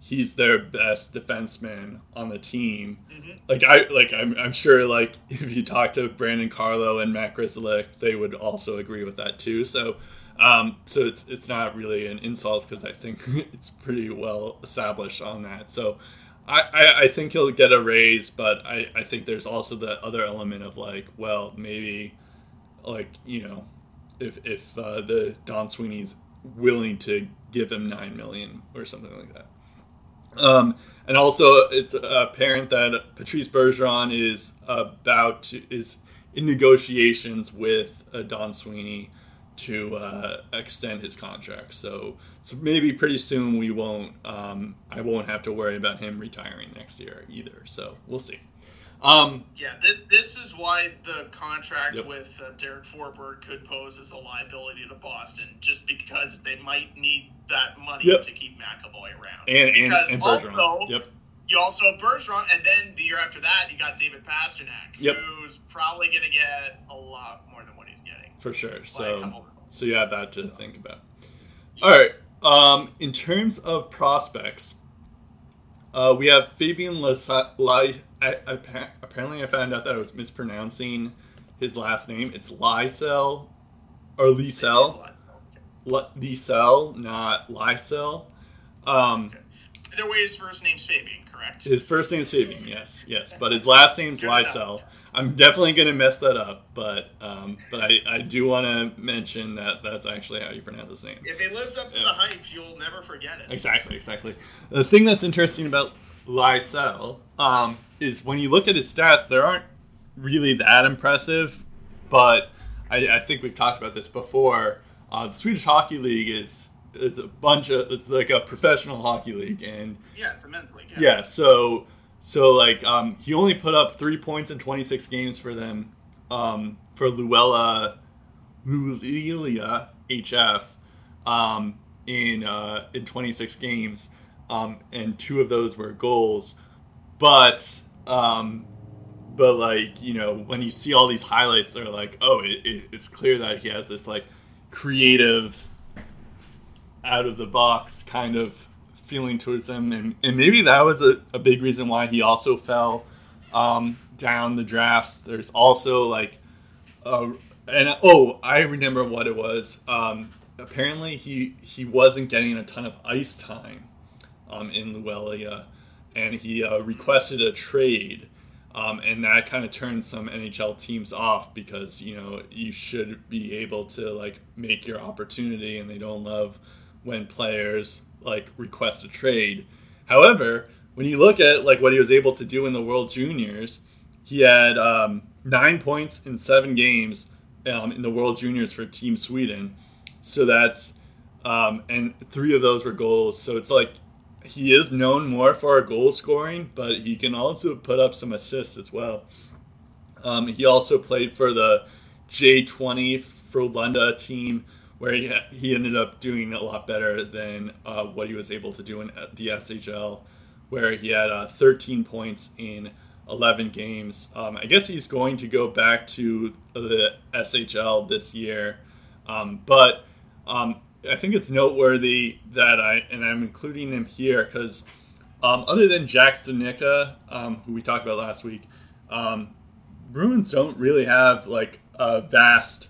he's their best defenseman on the team. Mhm. Like I, like I'm, I'm sure like if you talk to Brandon Carlo and Matt Grzelcyk, they would also agree with that too. So, um, so it's it's not really an insult because I think it's pretty well established on that. So. I, I, I think he'll get a raise, but I, I think there's also the other element of like, well, maybe like you know if if uh, the Don Sweeney's willing to give him nine million or something like that. Um, and also, it's apparent that Patrice Bergeron is about to is in negotiations with uh, Don Sweeney to uh, extend his contract. So, so maybe pretty soon we won't. Um, I won't have to worry about him retiring next year either. So we'll see. Um, Yeah, this this is why the contract Yep. with uh, Derek Forbort could pose as a liability to Boston, just because they might need that money Yep. to keep McAvoy around. and because and also Yep. you also have Bergeron, and then the year after that you got David Pastrnak, who's probably going to get a lot more than what he's getting. For sure. So. So you have that to think about. All right. Um, in terms of prospects, uh, we have Fabian Lasa- Lai. I, I, apparently, I found out that I was mispronouncing his last name. It's Lysell or Lysell. Lysell, not Lysell. Um, Either way, his first name's Fabian, correct? his first name is Fabian, yes, yes, but his last name's. Lysell. I'm definitely gonna mess that up, but um, but I, I do want to mention that that's actually how you pronounce his name. If it lives up to Yeah. the hype, you'll never forget it. Exactly, exactly. The thing that's interesting about Lysell um, is when you look at his stats, they aren't really that impressive, but I, I think we've talked about this before. Uh, the Swedish Hockey League is is a bunch of it's like a professional hockey league, and Yeah, it's a men's league. yeah, so so like um, he only put up three points in 26 games for them um, for Luella Lulelia HF um, in uh, in 26 games, um, and two of those were goals. But um, but like you know when you see all these highlights, they're like, oh, it, it, it's clear that he has this like creative out of the box kind of feeling towards them, and, and maybe that was a, a big reason why he also fell um, down the drafts. There's also like, uh, and oh, I remember what it was. Um, apparently, he he wasn't getting a ton of ice time um, in Luelia, and he uh, requested a trade Um, and that kind of turns some NHL teams off because you know you should be able to like make your opportunity, and they don't love when players like request a trade. However, when you look at like what he was able to do in the World Juniors, he had um, nine points in seven games um, in the World Juniors for Team Sweden. So that's um, and three of those were goals. So it's like he is known more for goal scoring, but he can also put up some assists as well. Um, he also played for the J20 Frölunda team, where he, he ended up doing a lot better than uh, what he was able to do in the SHL, where he had uh, 13 points in 11 games. Um, I guess he's going to go back to the SHL this year, um, but um, I think it's noteworthy that I and I'm including him here because um, other than Jack Studnicka, um, who we talked about last week, um, Bruins don't really have like a vast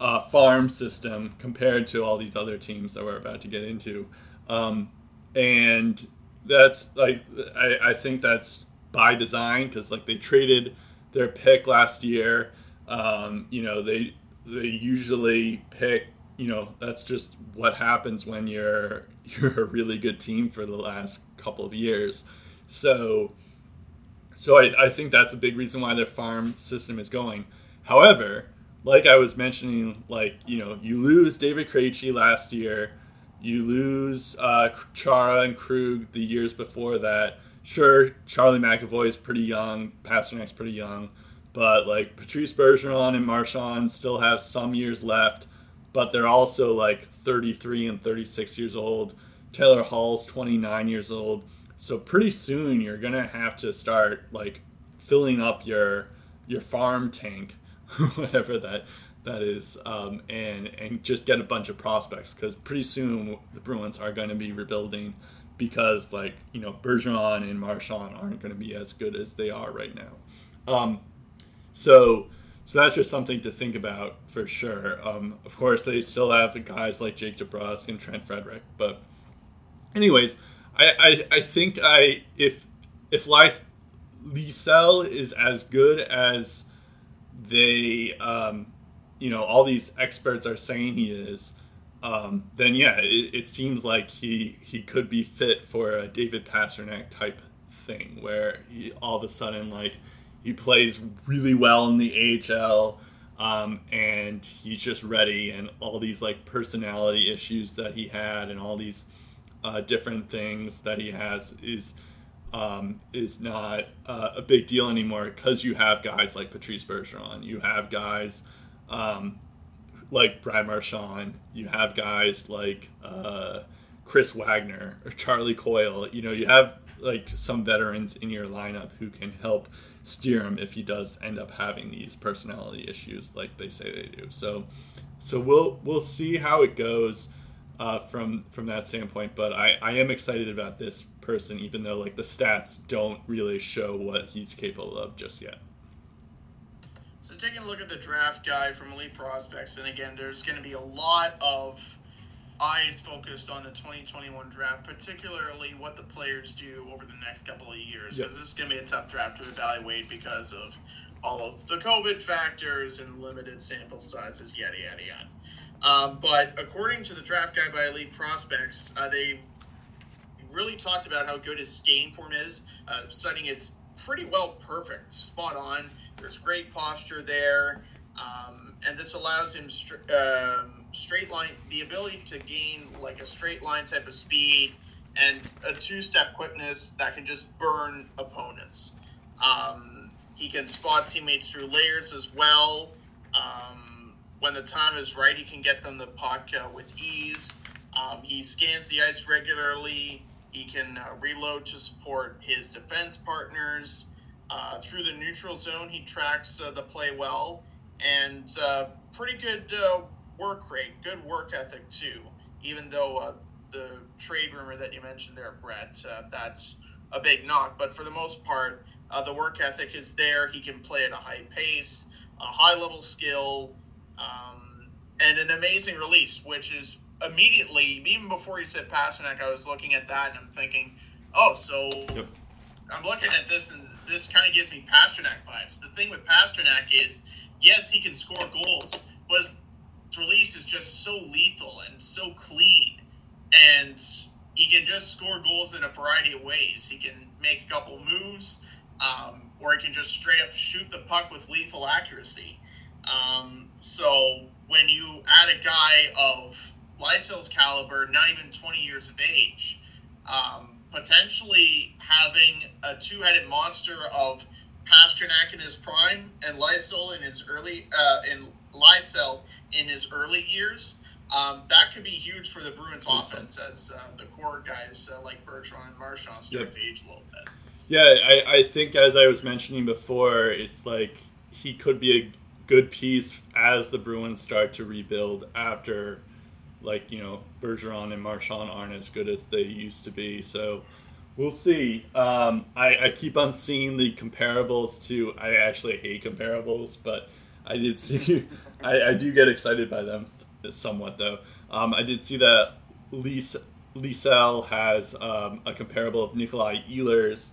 uh, farm system compared to all these other teams that we're about to get into, um, and that's like I, I think that's by design because like they traded their pick last year. Um, you know they they usually pick you know that's just what happens when you're you're a really good team for the last couple of years. So so I, I think that's a big reason why their farm system is going. However, like I was mentioning, like you know, you lose David Krejci last year, you lose uh, Chara and Krug the years before that. Sure, Charlie McAvoy is pretty young, Pastrnak's pretty young, but like Patrice Bergeron and Marchand still have some years left but they're also like 33 and 36 years old. Taylor Hall's 29 years old. So pretty soon you're gonna have to start like filling up your your farm tank, whatever that that is, um, and and just get a bunch of prospects because pretty soon the Bruins are going to be rebuilding because like you know Bergeron and Marchand aren't going to be as good as they are right now. Um, so so that's just something to think about for sure. Um, of course, they still have the guys like Jake DeBrusk and Trent Frederic, but anyways, I, I, I think I if if Life Lysell is as good as they um, you know all these experts are saying he is, um, then yeah, it, it, seems like he he could be fit for a David Pastrnak type thing where he all of a sudden like he plays really well in the AHL, um, and he's just ready. And all these like personality issues that he had, and all these uh, different things that he has is um, is not uh, a big deal anymore because you have guys like Patrice Bergeron, you have guys um, like Brad Marchand, you have guys like uh, Chris Wagner or Charlie Coyle. You know, you have like some veterans in your lineup who can help steer him if he does end up having these personality issues like they say they do. So, so we'll we'll see how it goes uh, from from that standpoint. But I I am excited about this person, even though like the stats don't really show what he's capable of just yet. So taking a look at the draft guide from Elite Prospects, and again, there's going to be a lot of eyes focused on the 2021 draft, particularly what the players do over the next couple of years, because this is going to be a tough draft to evaluate because of all of the COVID factors and limited sample sizes, yada yada yada. Um, but according to the draft guide by Elite Prospects, uh, they really talked about how good his skating form is, uh, it's pretty well perfect, spot on. There's great posture there, um, and this allows him. Str- um, straight line, the ability to gain like a straight line type of speed and a two step quickness that can just burn opponents. Um, he can spot teammates through layers as well. Um, when the time is right, he can get them the puck uh, with ease. Um, he scans the ice regularly. He can uh, reload to support his defense partners. Uh, through the neutral zone, he tracks uh, the play well and uh, pretty good uh, work rate, good work ethic too. Even though the trade rumor that you mentioned there, Brett, that's a big knock. But for the most part, the work ethic is there. He can play at a high pace, a high level skill, um, and an amazing release, which is immediately, even before he said Pastrnak, I was looking at that and I'm thinking, oh, so yep. I'm looking at this and this kind of gives me Pastrnak vibes. The thing with Pastrnak is, yes, he can score goals, but his release is just so lethal and so clean, and he can just score goals in a variety of ways. He can make a couple moves, um, or he can just straight up shoot the puck with lethal accuracy. Um, so when you add a guy of Lysell's caliber, not even 20 years of age, um, potentially having a two-headed monster of Pastrnak in his prime and Lysell in his early uh, in Lysell in his early years. Um, that could be huge for the Bruins offense as uh, the core guys uh, like Bergeron and Marchand start yep. to age a little bit. Yeah, I, I think as I was mentioning before, it's like he could be a good piece as the Bruins start to rebuild after, like you know, Bergeron and Marchand aren't as good as they used to be. So we'll see. Um, I, I keep on seeing the comparables to. I actually hate comparables, but I did see. I, I do get excited by them somewhat though. Um, I did see that Lise, Lysell has um, a comparable of Nikolai Ehlers,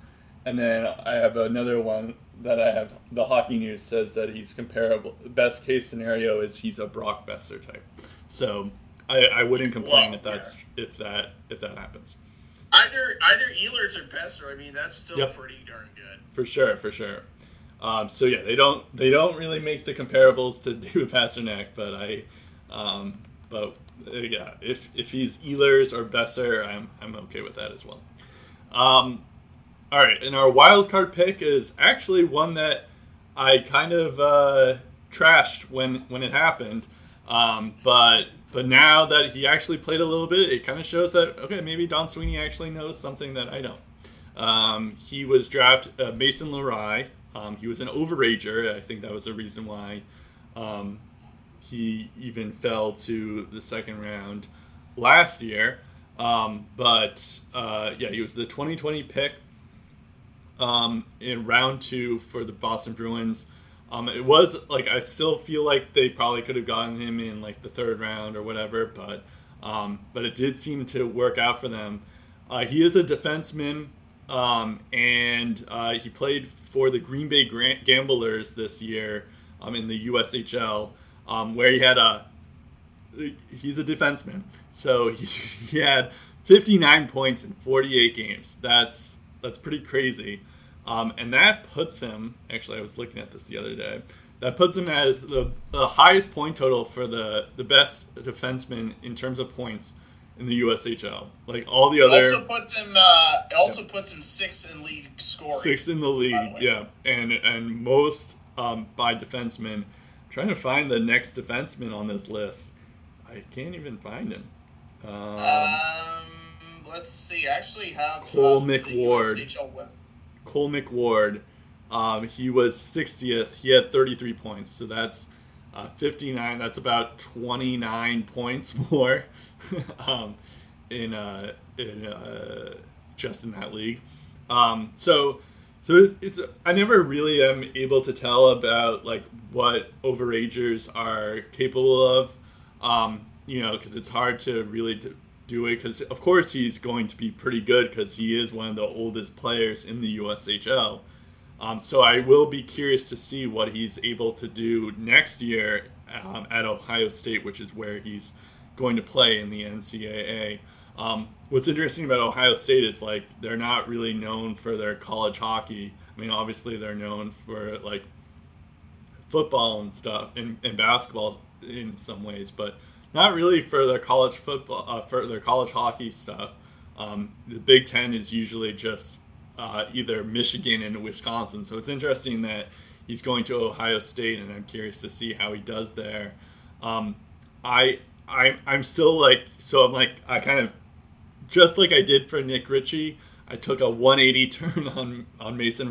and then I have another one that I have. The Hockey News says that he's comparable. Best case scenario is he's a Brock Boeser type. So I, I wouldn't complain well, if that's yeah. if that if that happens. Either either Ehlers or Boeser. I mean, that's still yep. pretty darn good. For sure, for sure. Um, so yeah, they don't they don't really make the comparables to David Pastrnak, but I, um, but uh, yeah, if if he's Ehlers or Boeser, I'm I'm okay with that as well. Um, all right, and our wild card pick is actually one that I kind of uh, trashed when when it happened, um, but but now that he actually played a little bit, it kind of shows that okay, maybe Don Sweeney actually knows something that I don't. Um, he was drafted uh, Mason Lohrei. Um, he was an overager. I think that was the reason why um, he even fell to the second round last year. Um, but uh, yeah, he was the 2020 pick um, in round two for the Boston Bruins. Um, it was like I still feel like they probably could have gotten him in like the third round or whatever, but um, but it did seem to work out for them. Uh, he is a defenseman, um, and uh, he played for the Green Bay Gamblers this year um, in the USHL, um, where he had a he's a defenseman, so he, he had 59 points in 48 games. That's that's pretty crazy. Um, and that puts him, actually, I was looking at this the other day, that puts him as the, the highest point total for the, the best defenseman in terms of points in the USHL. Like all the other. Also puts him. Uh, also yeah. puts him sixth in league scoring. Sixth in the league, yeah, and and most um, by defensemen. I'm trying to find the next defenseman on this list. I can't even find him. Um, um let's see. I actually have Cole uh, McWard. Cole McWard. Um, he was 60th. He had 33 points, so that's uh, 59. That's about 29 points more um, in uh, in uh, just in that league. Um, so so it's I never really am able to tell about like what overagers are capable of. Um, you know, because it's hard to really do it because of course he's going to be pretty good because he is one of the oldest players in the USHL. Um, so I will be curious to see what he's able to do next year um, at Ohio State, which is where he's going to play in the NCAA. Um, what's interesting about Ohio State is like they're not really known for their college hockey. I mean, obviously they're known for like football and stuff and, and basketball in some ways, but not really for their college football, uh, for their college hockey stuff. Um, the Big Ten is usually just uh, either Michigan and Wisconsin. So it's interesting that he's going to Ohio State, and I'm curious to see how he does there. Um, I, I I'm still like so I'm like I kind of just like I did for Nick Ritchie. I took a 180 turn on on Mason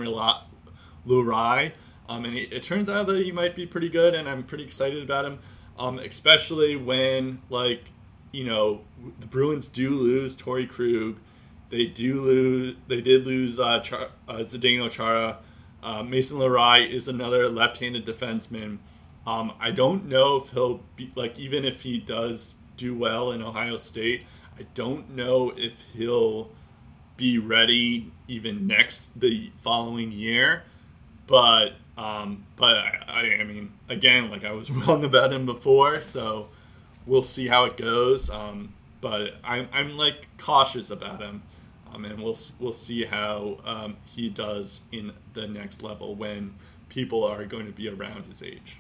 Lohrei, um, and it, it turns out that he might be pretty good, and I'm pretty excited about him um, especially when like you know the Bruins do lose Torey Krug, they do lose they did lose uh, Char- uh, Zdeno Chara. Uh, Mason Lohrei is another left-handed defenseman. Um, I don't know if he'll be like even if he does do well in Ohio State. I don't know if he'll be ready even next the following year. But um, but I, I mean, again, like I was wrong about him before, so we'll see how it goes. Um, but I'm, I'm like cautious about him, um, and we'll we'll see how um, he does in the next level when people are going to be around his age.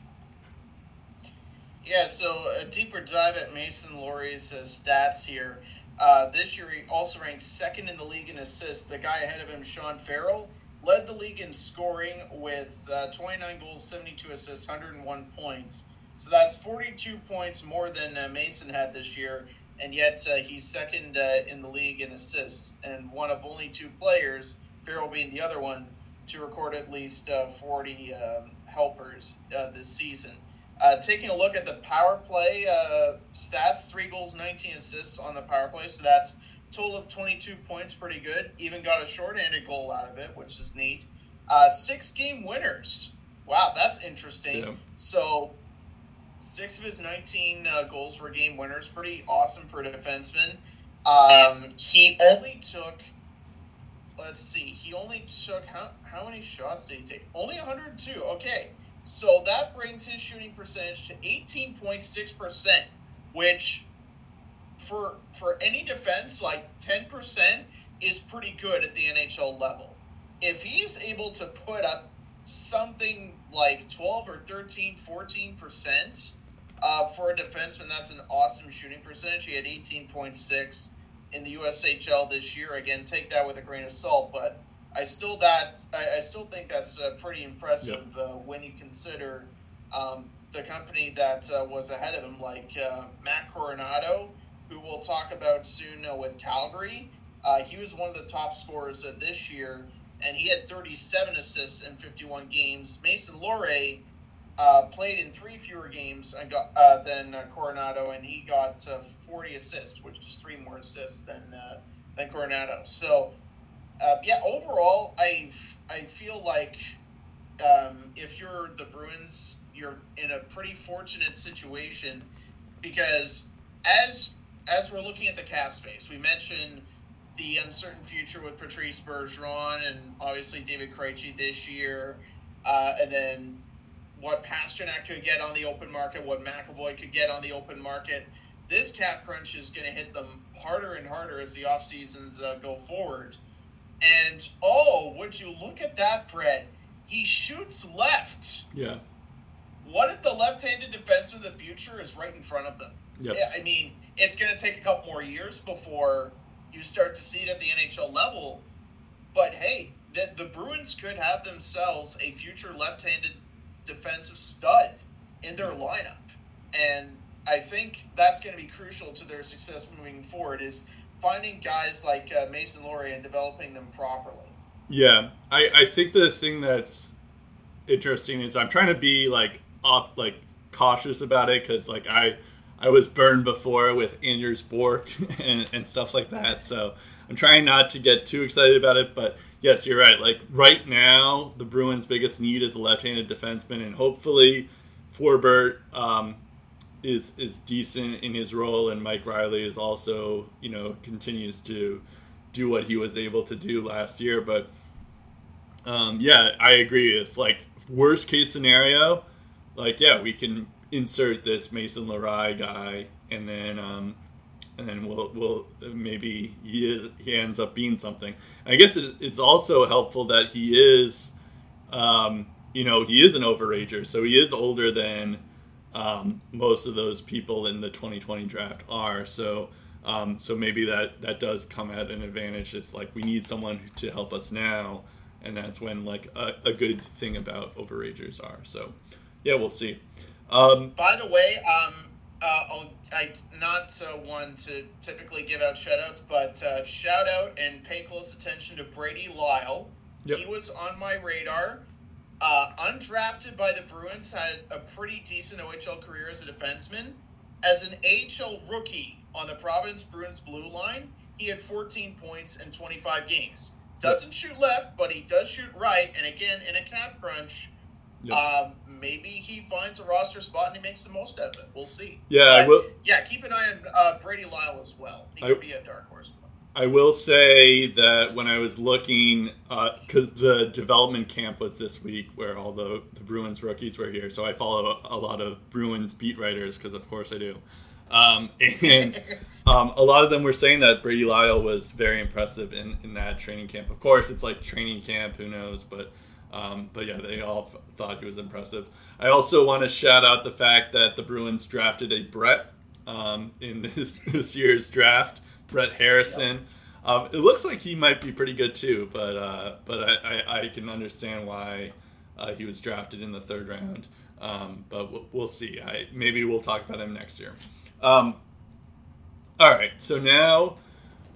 Yeah, so a deeper dive at Mason Lohrei's uh, stats here. Uh, this year, he also ranked second in the league in assists. The guy ahead of him, Sean Farrell, led the league in scoring with uh, 29 goals, 72 assists, 101 points. So that's 42 points more than uh, Mason had this year, and yet uh, he's second uh, in the league in assists, and one of only two players, Farrell being the other one, to record at least 40 um, helpers this season. Uh, taking a look at the power play uh, stats, three goals, 19 assists on the power play. So that's total of 22 points, pretty good. Even got a shorthanded goal out of it, which is neat. Uh, six game winners. Wow, that's interesting. Yeah. So six of his 19 uh, goals were game winners. Pretty awesome for a defenseman. Um, he only took, let's see, he only took, how, how many shots did he take? Only 102. Okay. So that brings his shooting percentage to 18.6%, which for for any defense, like 10% is pretty good at the NHL level. If he's able to put up something like 12 or 13, 14% uh, for a defenseman, that's an awesome shooting percentage. He had 18.6 in the USHL this year. Again, take that with a grain of salt, but I still that I, I still think that's uh, pretty impressive yep. uh, when you consider um, the company that uh, was ahead of him, like uh, Matt Coronato, who we'll talk about soon uh, with Calgary. Uh, he was one of the top scorers this year, and he had 37 assists in 51 games. Mason Lohrei played in three fewer games and got, than Coronato, and he got 40 assists, which is three more assists than than Coronato. So uh, yeah, overall, I I feel like um, if you're the Bruins, you're in a pretty fortunate situation because as as we're looking at the cap space, we mentioned the uncertain future with Patrice Bergeron and obviously David Krejci this year, uh, and then what Pastrnak could get on the open market, what McAvoy could get on the open market. This cap crunch is going to hit them harder and harder as the off seasons uh, go forward. And oh, would you look at that, Brett? He shoots left. Yeah. What if the left-handed defenseman of the future is right in front of them? Yep. I mean, it's going to take a couple more years before you start to see it at the NHL level. But hey, the, the Bruins could have themselves a future left-handed defensive stud in their lineup, and I think that's going to be crucial to their success moving forward. Is finding guys like uh, Mason Lohrei and developing them properly. Yeah, I, I think the thing that's interesting is I'm trying to be like up like cautious about it because like I I was burned before with Anders Bjork and, and stuff like that, so I'm trying not to get too excited about it. But yes, you're right. Like right now, the Bruins' biggest need is a left-handed defenseman, and hopefully, Forbort um, is is decent in his role, and Mike Reilly is also you know continues to do what he was able to do last year. But um, yeah, I agree. If like worst case scenario, like yeah, we can insert this Mason Lohrei guy, and then um, and then we'll we'll maybe he is he ends up being something. I guess it's also helpful that he is, um, you know, he is an overager, so he is older than um, most of those people in the 2020 draft are. So, um, so maybe that that does come at an advantage. It's like we need someone to help us now, and that's when like a, a good thing about overagers are. So, yeah, we'll see. Um, By the way, um, uh, I am not uh, one to typically give out shoutouts, but uh, shout out and pay close attention to Brady Lyle. Yep. He was on my radar. Uh, undrafted by the Bruins, had a pretty decent OHL career as a defenseman. As an AHL rookie on the Providence Bruins blue line, he had 14 points in 25 games. Doesn't shoot left, but he does shoot right. And again, in a cap crunch, yep. um, maybe he finds a roster spot and he makes the most of it. We'll see. Yeah, but, yeah. Keep an eye on uh, Brady Lyle as well. He could be a dark horse. I will say that when I was looking, because uh, the development camp was this week, where all the, the Bruins rookies were here, so I follow a, a lot of Bruins beat writers because, of course, I do. Um, and um, a lot of them were saying that Brady Lyle was very impressive in, in that training camp. Of course, it's like training camp, who knows? But um, but yeah, they all f- thought he was impressive. I also want to shout out the fact that the Bruins drafted a Brett um, in this this year's draft. Brett Harrison. Um, it looks like he might be pretty good too, but uh, but I, I, I, can understand why uh, he was drafted in the third round. Um, but we'll, we'll, see. I, maybe we'll talk about him next year. Um, all right, so now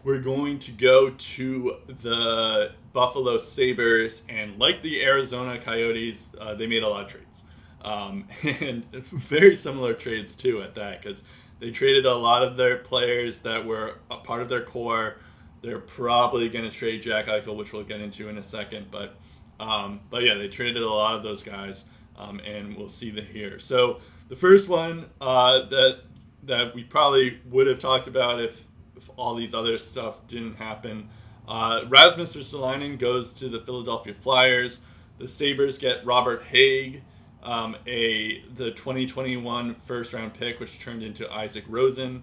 we're going to go to the Buffalo Sabres, and like the Arizona Coyotes, uh, they made a lot of trades, um, and very similar trades too at that because they traded a lot of their players that were a part of their core. They're probably going to trade Jack Eichel, which we'll get into in a second. But um, but yeah, they traded a lot of those guys, um, and we'll see the here. So the first one uh, that that we probably would have talked about if, if all these other stuff didn't happen. Uh, Rasmus Ristolainen goes to the Philadelphia Flyers. The Sabres get Robert Hagg, um, a the 2021 first round pick, which turned into Isak Rosen,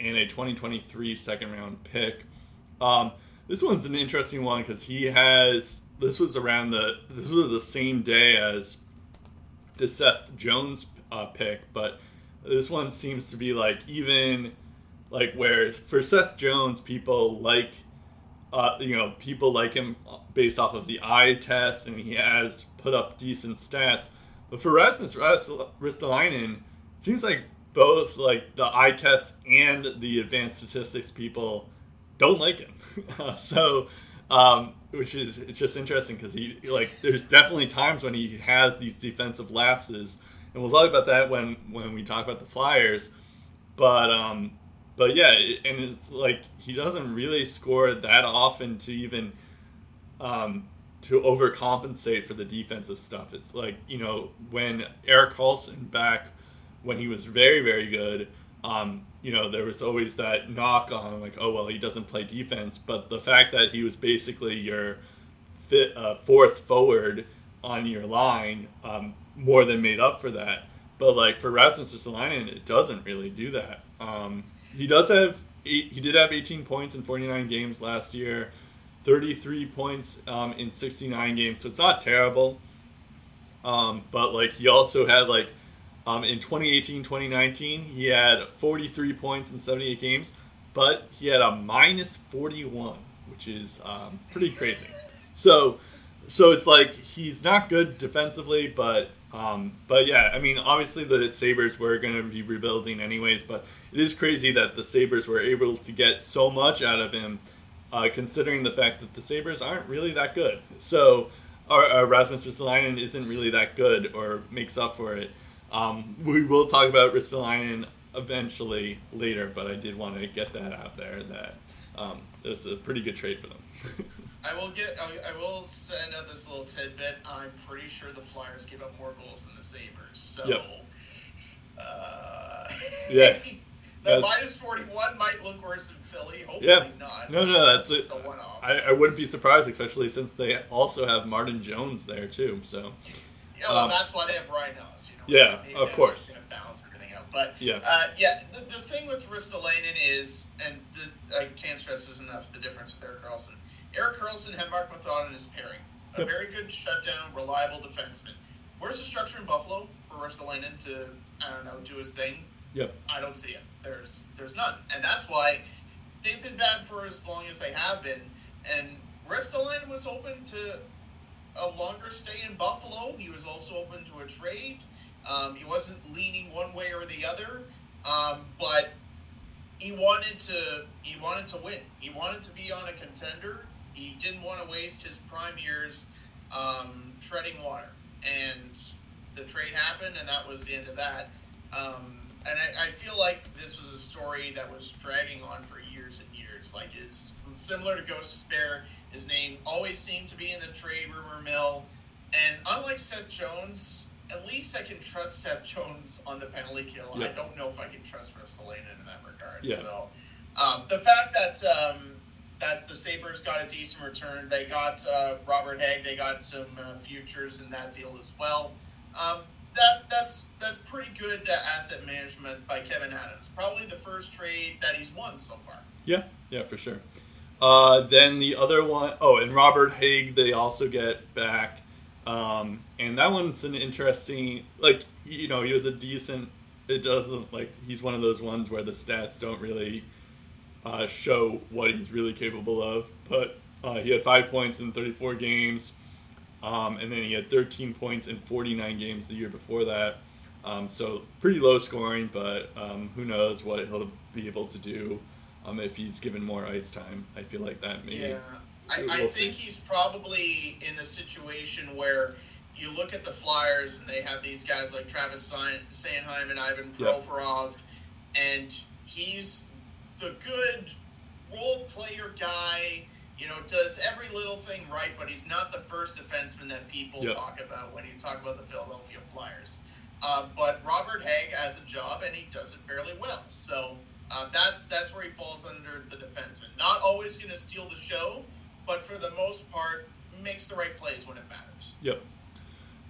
and a 2023 second round pick. Um, this one's an interesting one because he has this was around the this was the same day as the Seth Jones uh, pick, but this one seems to be like even like where for Seth Jones, people like uh, you know people like him based off of the eye test, and he has put up decent stats but for Rasmus Ristolainen, seems like both like the eye test and the advanced statistics people don't like him. so, um, which is it's just interesting because he like there's definitely times when he has these defensive lapses, and we'll talk about that when when we talk about the Flyers. But um, but yeah, and it's like he doesn't really score that often to even um, to overcompensate for the defensive stuff. It's like you know when Erik Karlsson back when he was very very good. Um, you know there was always that knock on like oh well he doesn't play defense, but the fact that he was basically your fit, uh, fourth forward on your line um, more than made up for that. But like for Rasmus Ristolainen, it doesn't really do that. Um, he does have eight, he did have 18 points in 49 games last year. 33 points um, in 69 games, so it's not terrible. Um, but like he also had like um, in 2018 2019 he had 43 points in 78 games, but he had a minus 41, which is um, pretty crazy. So so it's like he's not good defensively, but um, but yeah, I mean obviously the Sabres were going to be rebuilding anyways, but it is crazy that the Sabres were able to get so much out of him uh, considering the fact that the Sabres aren't really that good. So, or, or Rasmus Ristolainen isn't really that good or makes up for it. Um, we will talk about Ristolainen eventually later, but I did want to get that out there that um, there's a pretty good trade for them. I will get. I, I, will send out this little tidbit. I'm pretty sure the Flyers give up more goals than the Sabres. So, yep. uh, yeah, The minus 41 might look worse in Philly. Hopefully yeah. not. No, no, that's it. I, I wouldn't be surprised, especially since they also have Martin Jones there, too. So. Yeah, well, um, that's why they have Ryan Ellis. You know, yeah, of course. Going to balance everything out. But yeah, uh, yeah. The, the thing with Ristolainen is, and the, I can't stress this enough, the difference with Erik Karlsson. Erik Karlsson had Marc Methot in his pairing. A yep. very good shutdown, reliable defenseman. Where's the structure in Buffalo for Ristolainen to, I don't know, do his thing? Yep. I don't see it. There's there's none, and that's why they've been bad for as long as they have been. And Ristolainen was open to a longer stay in Buffalo. He was also open to a trade. Um, he wasn't leaning one way or the other, um, but he wanted to he wanted to win. He wanted to be on a contender. He didn't want to waste his prime years um, treading water. And the trade happened, and that was the end of that. Um, and I, I, feel like this was a story that was dragging on for years and years. Like is similar to Gostisbehere. His name always seemed to be in the trade rumor mill, and unlike Seth Jones, at least I can trust Seth Jones on the penalty kill. I don't know if I can trust Ristolainen in that regard. Yeah. So um, the fact that um, that the Sabres got a decent return. They got uh, Robert Hagg. They got some uh, futures in that deal as well. Um, that that's that's pretty good uh, asset management by Kevyn Adams. Probably the first trade that he's won so far. Yeah, yeah, for sure. Uh, then the other one, oh, and Robert Hagg, they also get back. Um, and that one's an interesting, like, you know, he was a decent, it doesn't, like, he's one of those ones where the stats don't really uh, show what he's really capable of. But uh, he had five points in 34 games. Um, and then he had 13 points in 49 games the year before that. Um, so pretty low scoring, but um, who knows what he'll be able to do um, if he's given more ice time. I feel like that may. Yeah, I, I think he's probably in a situation where you look at the Flyers and they have these guys like Travis Sanheim and Ivan Provorov, yep. and he's the good role player guy. You know, does every little thing right, but he's not the first defenseman that people yep. talk about when you talk about the Philadelphia Flyers. Uh, but Robert Hagg has a job and he does it fairly well. So uh, that's that's where he falls under the defenseman. Not always going to steal the show, but for the most part, makes the right plays when it matters. Yep.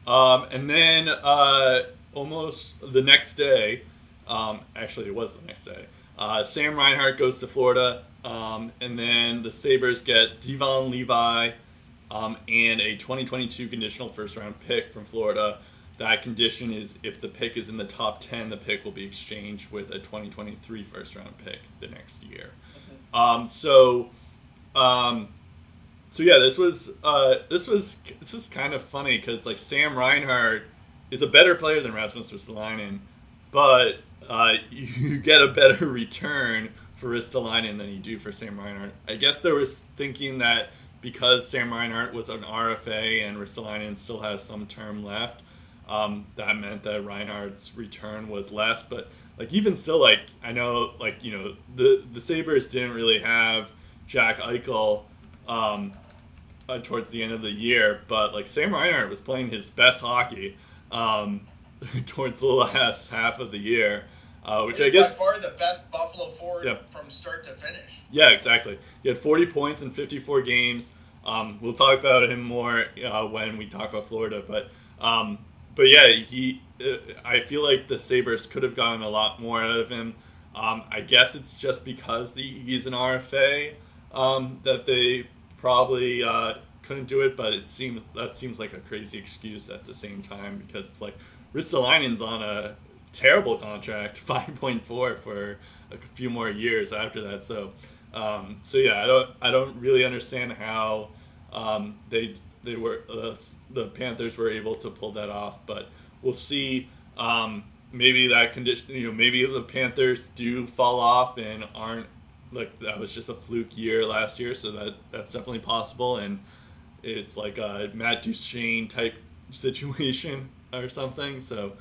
Um, and then uh, almost the next day, um, actually it was the next day. Uh, Sam Reinhart goes to Florida, um, and then the Sabres get Devon Levi um, and a 2022 conditional first round pick from Florida that condition is if the pick is in the top 10 the pick will be exchanged with a 2023 first round pick the next year okay. um, so um, so yeah this was uh, this was this is kind of funny because like sam reinhart is a better player than rasmus ristolainen but uh, you get a better return for ristolainen than you do for sam reinhart i guess there was thinking that because sam reinhart was an rfa and ristolainen still has some term left um, that meant that Reinhart's return was less. But like even still, like I know, like you know, the the Sabres didn't really have Jack Eichel um, uh, towards the end of the year, but like Sam Reinhart was playing his best hockey um, towards the last half of the year. Uh, which I guess by far the best Buffalo forward from start to finish. Yeah, exactly. He had 40 points in 54 games. Um, we'll talk about him more uh, when we talk about Florida, but um, but yeah, he. Uh, I feel like the Sabres could have gotten a lot more out of him. Um, I guess it's just because the, he's an RFA um, that they probably uh, couldn't do it. But it seems that seems like a crazy excuse at the same time because it's like Ristolainen's on a terrible contract, five point four for a few more years after that. So, um, so yeah, I don't I don't really understand how um, they they were uh, the Panthers were able to pull that off, but we'll see. Um, maybe that condition, you know, maybe the Panthers do fall off and aren't like that was just a fluke year last year, so that that's definitely possible. And it's like a Matt Duchene type situation or something. So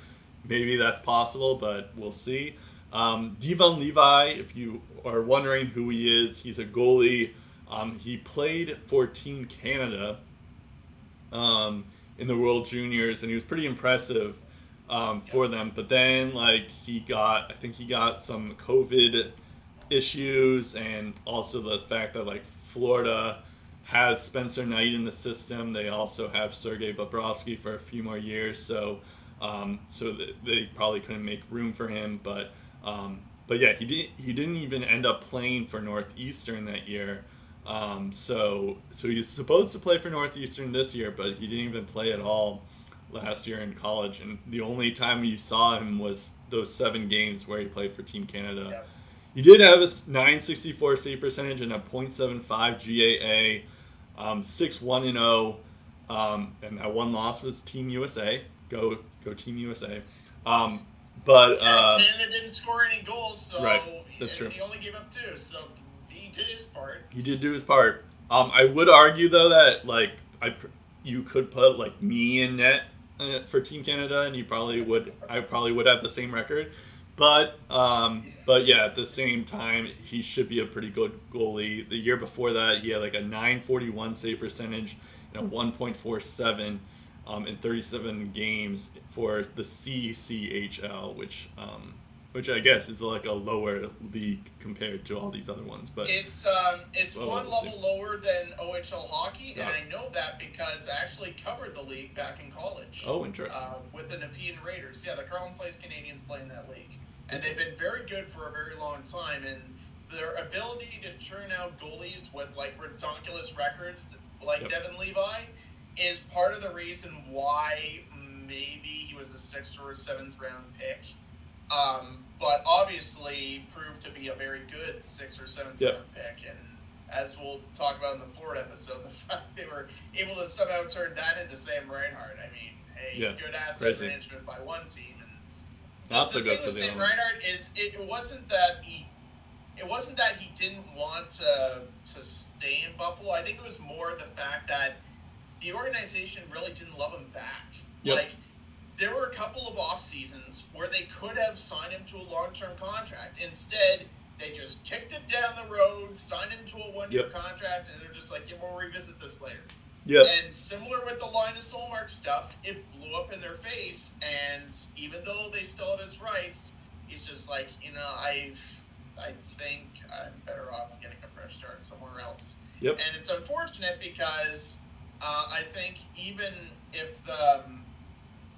maybe that's possible, but we'll see. Um, Devon Levi, if you are wondering who he is, he's a goalie. Um, he played for Team Canada um, in the World Juniors, and he was pretty impressive um, for them. But then, like, he got, I think he got some COVID issues, and also the fact that, like, Florida has Spencer Knight in the system. They also have Sergei Bobrovsky for a few more years, so um, so they probably couldn't make room for him. But um, but yeah, he didn't he didn't even end up playing for Northeastern that year. Um, so so he's supposed to play for Northeastern this year, but he didn't even play at all last year in college. And the only time you saw him was those seven games where he played for Team Canada. Yeah. He did have a 964 save percentage and a .75 GAA, um, 6-1 and 0, um, and that one loss was Team USA. Go go Team USA. Um, but uh, Canada didn't score any goals, so right. That's true. He only gave up two, so he did his part. He did do his part. Um, I would argue though that like I, you could put like me in net uh, for Team Canada, and you probably would. I probably would have the same record. But um, but yeah, at the same time, he should be a pretty good goalie. The year before that, he had like a 941 save percentage and a 1.47 um, in 37 games for the CCHL, which um, which I guess is like a lower league compared to all these other ones. But It's um, it's Well, one we'll see. level lower than OHL hockey, and I know that because I actually covered the league back in college. oh, interesting. uh, with the Nepean Raiders. Yeah, the Carleton Place Canadians play in that league, and they've been very good for a very long time. And their ability to churn out goalies with like ridiculous records, like Yep. Devon Levi, is part of the reason why maybe he was a sixth or a seventh round pick. Um, but obviously proved to be a very good sixth or seventh Yep. round pick, and as we'll talk about in the Florida episode, the fact they were able to somehow turn that into Sam Reinhart. I mean, hey, Yeah, good asset crazy. management by one team, and Not the so thing good for with the Sam. Reinhart is it, it wasn't that he it wasn't that he didn't want to to stay in Buffalo. I think it was more the fact that the organization really didn't love him back. Yep. Like there were a couple of off seasons where they could have signed him to a long term contract. Instead, they just kicked it down the road, signed him to a one year Yep. contract, and they're just like, yeah, we'll revisit this later. Yep. And similar with the Linus Ullmark stuff, it blew up in their face. And even though they still have his rights, he's just like, you know, I, I think I'm better off getting a fresh start somewhere else. Yep. And it's unfortunate because uh, I think even if um,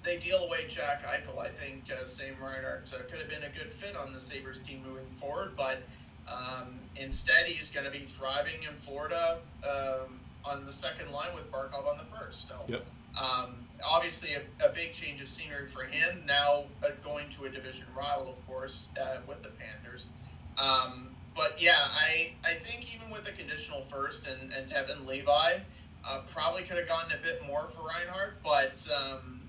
they deal away Jack Eichel, I think uh, Sam Reinhart uh, could have been a good fit on the Sabres team moving forward. But um, instead, he's going to be thriving in Florida um, on the second line with Barkov on the first. So, Yep. um, obviously, a, a big change of scenery for him. Now uh, going to a division rival, of course, uh, with the Panthers. Um, but yeah, I I think even with the conditional first and, and Devon Levi, uh, probably could have gotten a bit more for Reinhart, but um,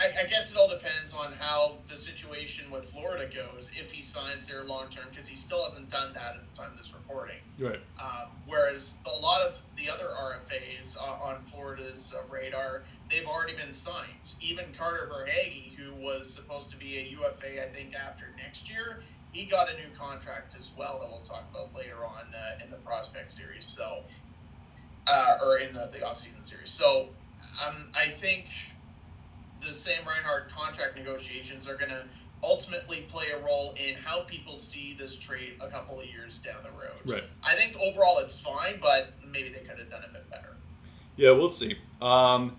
I, I guess it all depends on how the situation with Florida goes if he signs there long term because he still hasn't done that at the time of this recording. Right. Um, whereas a lot of the other RFAs uh, on Florida's uh, radar, they've already been signed. Even Carter Verhaeghe, who was supposed to be a UFA, I think, after next year, he got a new contract as well that we'll talk about later on uh, in the prospect series. So, uh, or in the, the offseason series. So, um, I think the Sam Reinhart contract negotiations are going to ultimately play a role in how people see this trade a couple of years down the road. Right. I think overall it's fine, but maybe they could have done a bit better. Yeah, we'll see. Um,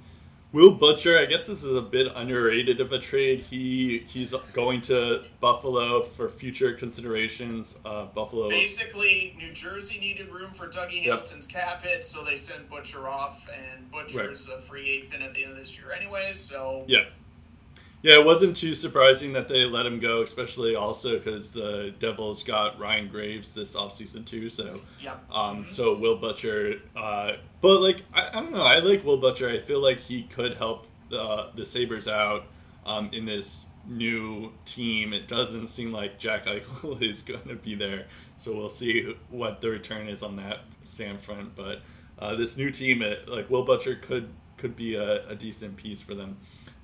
Will Butcher, I guess this is a bit underrated of a trade. He he's going to Buffalo for future considerations. Uh, Buffalo. Basically, New Jersey needed room for Dougie Yep. Hamilton's cap hit, so they sent Butcher off, and Butcher's a free agent at the end of this year, anyways. So Yeah. Yeah, it wasn't too surprising that they let him go, especially also because the Devils got Ryan Graves this offseason too. So, yeah. um, so Will Butcher, uh, but like I, I don't know, I like Will Butcher. I feel like he could help the the Sabres out um, in this new team. It doesn't seem like Jack Eichel is going to be there, so we'll see what the return is on that stand front. But uh, this new team, it, like Will Butcher, could could be a, a decent piece for them.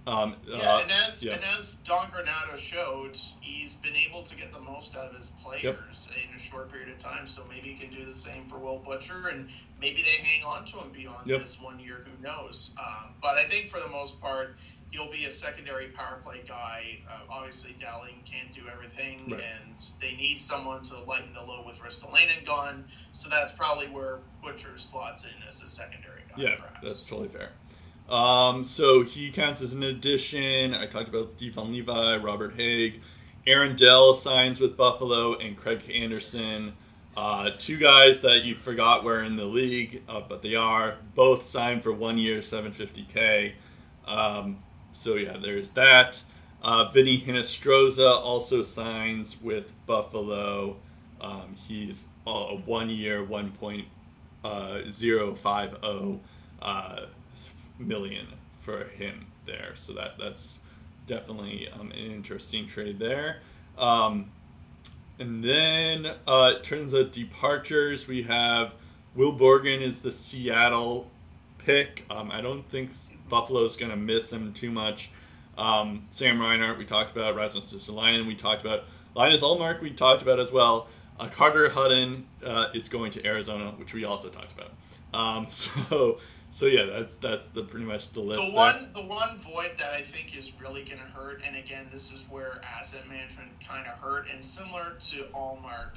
Um, Yeah, uh, and as yeah. and as Don Granato showed, he's been able to get the most out of his players in a short period of time. So maybe he can do the same for Will Butcher, and maybe they hang on to him beyond Yep. this one year. Who knows? Um, but I think for the most part, he'll be a secondary power play guy. Uh, obviously, Dahlin can't do everything, Right. and they need someone to lighten the load with Ristolainen gone. So that's probably where Butcher slots in as a secondary guy. Yeah, perhaps. that's totally fair. Um, so he counts as an addition. I talked about Devon Levi, Robert Hagg, Aaron Dell signs with Buffalo, and Craig Anderson. Uh, two guys that you forgot were in the league, uh, but they are both signed for one year, 750k. Um, so yeah, there's that. Uh, Vinnie Hinostroza also signs with Buffalo. Um, he's a one year, 1.050 uh, million for him there. So that that's definitely um, an interesting trade there. Um, and then uh, in terms of departures, we have Will Borgen is the Seattle pick. Um, I don't think Buffalo's going to miss him too much. Um, Sam Reinhart, we talked about. Rasmus Ristolainen, we talked about. Linus Ullmark, we talked about as well. Uh, Carter Hutton uh, is going to Arizona, which we also talked about. Um, so so yeah, that's that's the pretty much the list. The there. one the one void that I think is really going to hurt, and again, this is where asset management kind of hurt, and similar to Ullmark,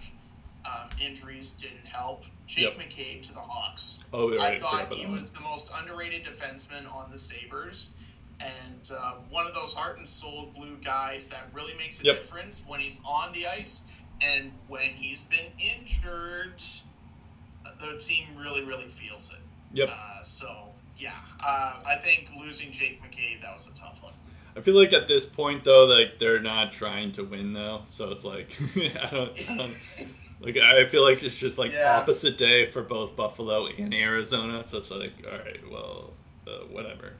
um, injuries didn't help. Jake Yep. McCabe to the Hawks. Oh, we I thought he was the most underrated defenseman on the Sabres. And uh, one of those heart and soul glue guys that really makes a Yep. difference when he's on the ice and when he's been injured, the team really, really feels it. Yep. Uh, so, yeah, uh, I think losing Jake McCabe, that was a tough one. I feel like at this point though, like they're not trying to win though, so it's like I don't, I don't like. I feel like it's just like Yeah. opposite day for both Buffalo and Arizona. So it's like, all right, well, uh, whatever.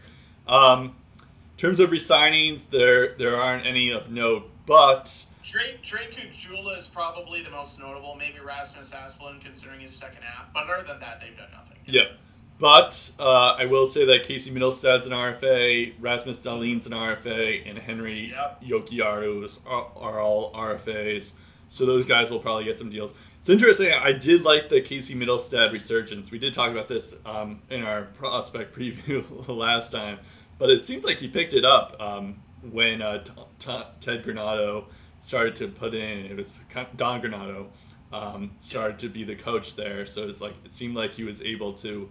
Um, in terms of resignings, there there aren't any of note, but Drake Drake Caggiula is probably the most notable. Maybe Rasmus Asplund, considering his second half. But other than that, they've done nothing. Yep. But uh, I will say that Casey Mittelstadt's an RFA, Rasmus Dahlin's an RFA, and Henri Yep. Jokiharju are, are all RFAs. So those guys will probably get some deals. It's interesting. I did like the Casey Mittelstadt resurgence. We did talk about this um, in our prospect preview last time, but it seemed like he picked it up um, when uh, T- T- Ted Granato started to put in. It was Don Granato um, started to be the coach there. So it's like it seemed like he was able to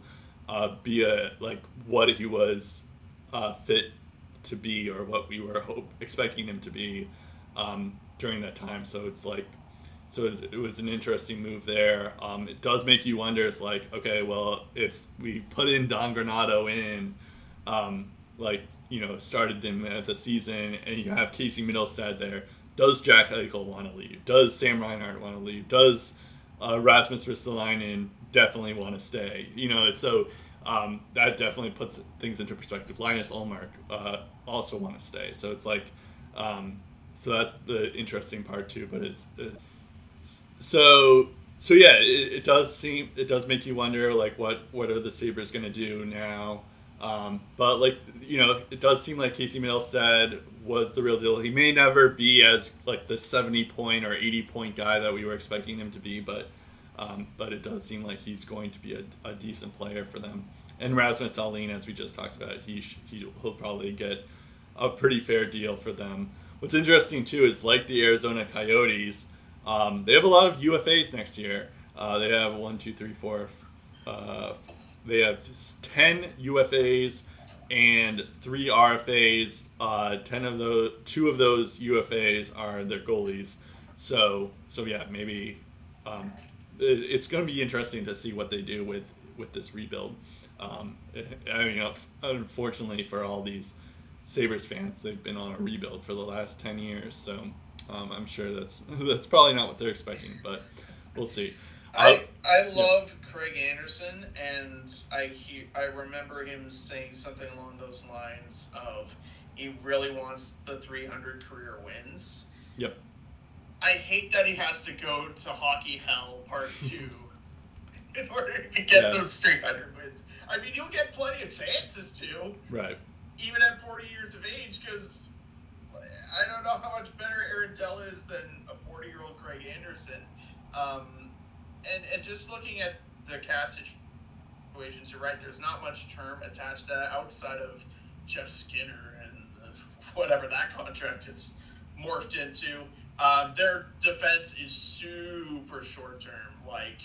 uh, be a like what he was uh, fit to be or what we were hope, expecting him to be um, during that time. So it's like so it was, an interesting move there. Um, it does make you wonder. It's like okay, well, if we put in Don Granato in, um, like you know, started him at the season, and you have Casey Mittelstadt there. Does Jack Eichel want to leave? Does Sam Reinhart want to leave? Does uh, Rasmus Ristolainen definitely want to stay? You know, so um, that definitely puts things into perspective. Linus Ullmark uh, also want to stay, so it's like, um, so that's the interesting part too. But it's uh, so so yeah, it, it does seem it does make you wonder like what what are the Sabres going to do now? Um, but like you know, it does seem like Casey Mittelstadt was the real deal. He may never be as like the seventy point or eighty point guy that we were expecting him to be, but um, but it does seem like he's going to be a, a decent player for them. And Rasmus Dahlin, as we just talked about, he, he he'll probably get a pretty fair deal for them. What's interesting too is like the Arizona Coyotes, um, they have a lot of UFAs next year. Uh, they have one, two, three, four. Uh, they have ten UFAs and three RFAs. Uh, ten of those, two of those UFAs are their goalies. So, so yeah, maybe um, it's going to be interesting to see what they do with with this rebuild. Um, I mean, unfortunately for all these Sabres fans, they've been on a rebuild for the last ten years. So um, I'm sure that's that's probably not what they're expecting, but we'll see. Uh, I I love Craig Anderson, and I he, I remember him saying something along those lines of he really wants the 300 career wins. Yep. I hate that he has to go to Hockey Hell Part Two in order to get Yeah. those 300 wins. I mean, you'll get plenty of chances to, Right. even at 40 years of age, because I don't know how much better Aaron Dell is than a 40 year old Craig Anderson. Um, and, and just looking at the cap situations, you're right, there's not much term attached to that outside of Jeff Skinner and whatever that contract is morphed into. Um, their defense is super short term. Like,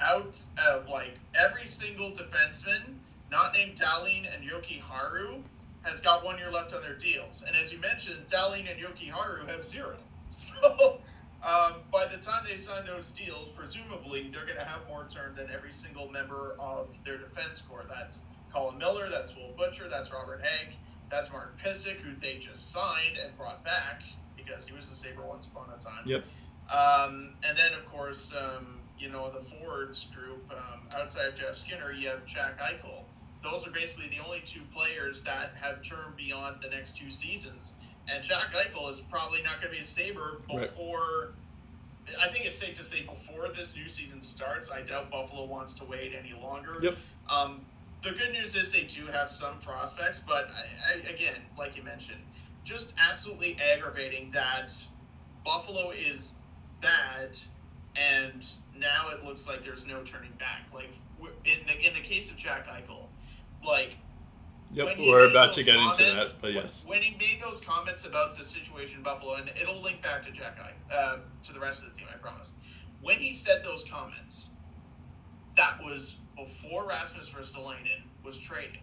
out of like every single defenseman, not named Dahlin and Jokiharju, has got one year left on their deals. And as you mentioned, Dahlin and Jokiharju have zero. So um, by the time they sign those deals, presumably they're going to have more term than every single member of their defense corps. That's Colin Miller, that's Will Butcher, that's Robert Hagg, that's Mark Pysyk, who they just signed and brought back because he was a Sabre once upon a time. Yep. Um, and then, of course, um, you know, the forwards group, um, outside of Jeff Skinner, you have Jack Eichel. Those are basically the only two players that have turned beyond the next two seasons. And Jack Eichel is probably not going to be a Sabre Right. before. I think it's safe to say before this new season starts. I doubt Buffalo wants to wait any longer. Yep. Um, the good news is they do have some prospects, but I, I, again, like you mentioned, just absolutely aggravating that Buffalo is bad, and now it looks like there's no turning back. Like in the in the case of Jack Eichel, like Yep, we're about to get into comments- that, but yes. When he made those comments about the situation in Buffalo, and it'll link back to Jack uh, to the rest of the team, I promise. When he said those comments, that was before Rasmus Ristolainen was traded.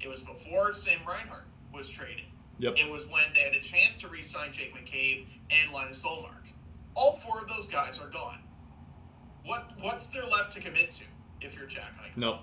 It was before Sam Reinhart was traded. Yep. It was when they had a chance to re-sign Jake McCabe and Linus Ullmark. All four of those guys are gone. What what's there left to commit to if you're Jack Ike? No.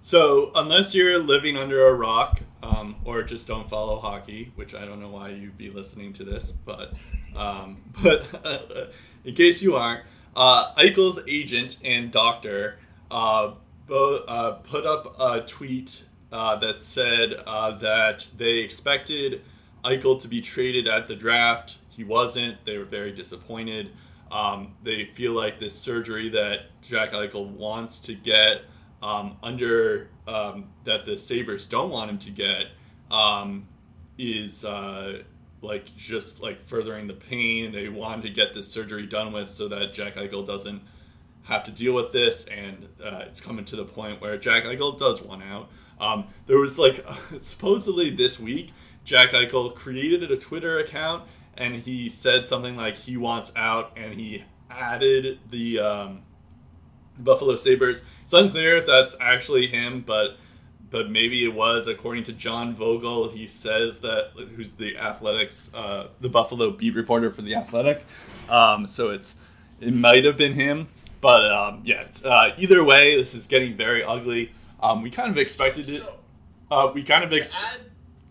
So unless you're living under a rock, um, or just don't follow hockey, which I don't know why you'd be listening to this, but um, but in case you aren't, uh, Eichel's agent and doctor uh, bo- uh, put up a tweet uh, that said uh, that they expected Eichel to be traded at the draft. He wasn't. They were very disappointed. Um, they feel like this surgery that Jack Eichel wants to get um, under um, that the Sabres don't want him to get um, is uh, like just like furthering the pain. They want to get this surgery done with so that Jack Eichel doesn't have to deal with this, and uh, it's coming to the point where Jack Eichel does want out. Um, there was like supposedly this week, Jack Eichel created a Twitter account and he said something like he wants out, and he added the um, Buffalo Sabres. It's unclear if that's actually him, but but maybe it was. According to John Vogl, he says that who's the Athletics, uh, the Buffalo beat reporter for the Athletic. Um, so it's it might have been him, but um, yeah. Uh, either way, this is getting very ugly. Um, we kind of expected it. So, Uh, we kind of to ex- add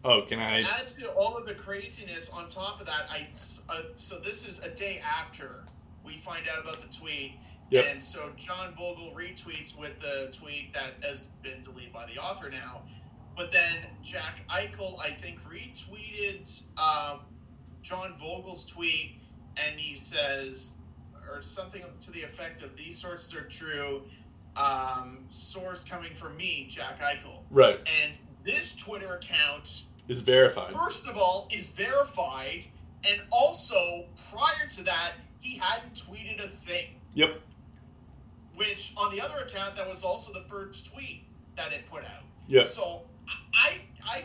Oh, can to I? add to all of the craziness on top of that, I uh, so this is a day after we find out about the tweet, Yep. and so John Vogl retweets with the tweet that has been deleted by the author now, but then Jack Eichel I think retweeted uh, John Vogl's tweet, and he says or something to the effect of these sources are true. Um, source coming from me, Jack Eichel, Right, and this Twitter account is verified. first of all, is verified, and also prior to that, he hadn't tweeted a thing. Yep. Which on the other account, that was also the first tweet that it put out. Yep. So I, I,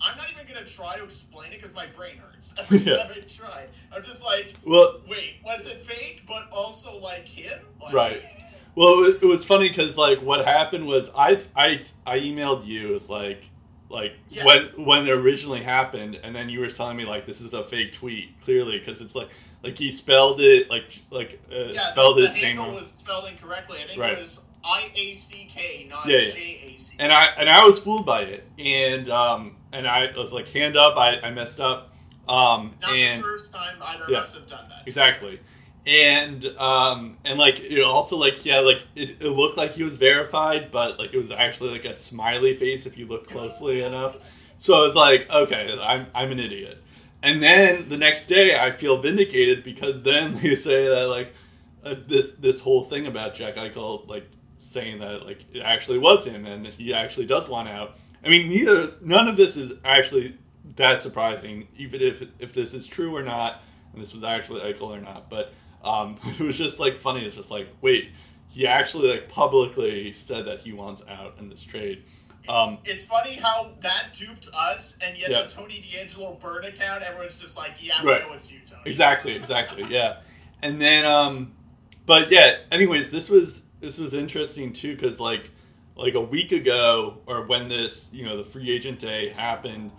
I'm not even gonna try to explain it because my brain hurts every Yeah. time I try. I'm just like, Well, wait, was it fake? But also like him? Like, Right. Well, it was, funny because like what happened was I I I emailed you as like like Yeah. when when it originally happened, and then you were telling me like this is a fake tweet clearly because it's like like he spelled it like like uh, Yeah, spelled the, his the name was spelled incorrectly. I think Right. it was I A C K, not Yeah, yeah. J A C. and I and I was fooled by it, and um and I was like hand up, I, I messed up, um Not and the first time Yeah. of us have done that. Exactly. And um and like it also like yeah like it, it looked like he was verified but like it was actually like a smiley face if you look closely enough. So I was like, okay, I'm I'm an idiot. And then the next day I feel vindicated because then they say that like uh, this this whole thing about Jack Eichel like saying that like it actually was him and he actually does want out. I mean, neither none of this is actually that surprising, even if if this is true or not, and this was actually Eichel or not. But um, it was just like funny. It's just like, wait, he actually like publicly said that he wants out in this trade. Um, It's funny how that duped us, and yet Yeah. the Tony DeAngelo burn account, everyone's just like, yeah, Right. know it's you, Tony. Exactly, exactly, yeah. And then, um, but yeah. Anyways, this was this was interesting too because like like a week ago or when this you know the free agent day happened,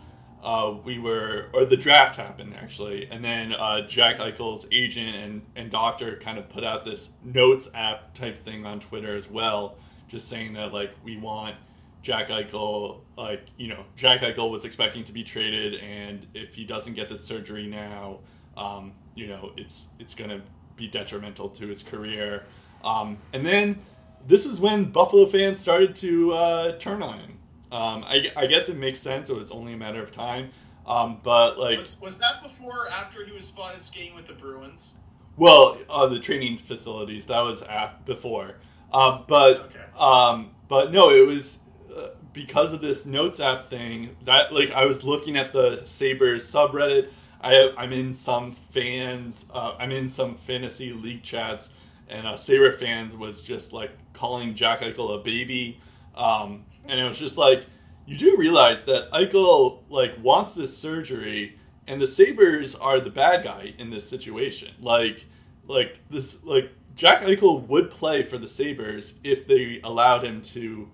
uh, we were or the draft happened actually, and then uh, Jack Eichel's agent and and doctor kind of put out this notes app type thing on Twitter as well, just saying that like we want. Jack Eichel, like you know, Jack Eichel was expecting to be traded, and if he doesn't get the surgery now, um, you know, it's it's to be detrimental to his career. Um, and then this is when Buffalo fans started to uh, turn on him. Um, I, I guess it makes sense. It was only a matter of time. Um, but like, Was, was that before or after he was spotted skating with the Bruins? well, uh, the training facilities that was af- before. Um, but Okay. um, but no, it was uh, because of this notes app thing that like I was looking at the Sabres subreddit. I I'm in some fans. Uh, I'm in some fantasy league chats, and uh, Sabre fans was just like calling Jack Eichel a baby, um, and it was just like you do realize that Eichel like wants this surgery, and the Sabres are the bad guy in this situation. Like, like this, like Jack Eichel would play for the Sabres if they allowed him to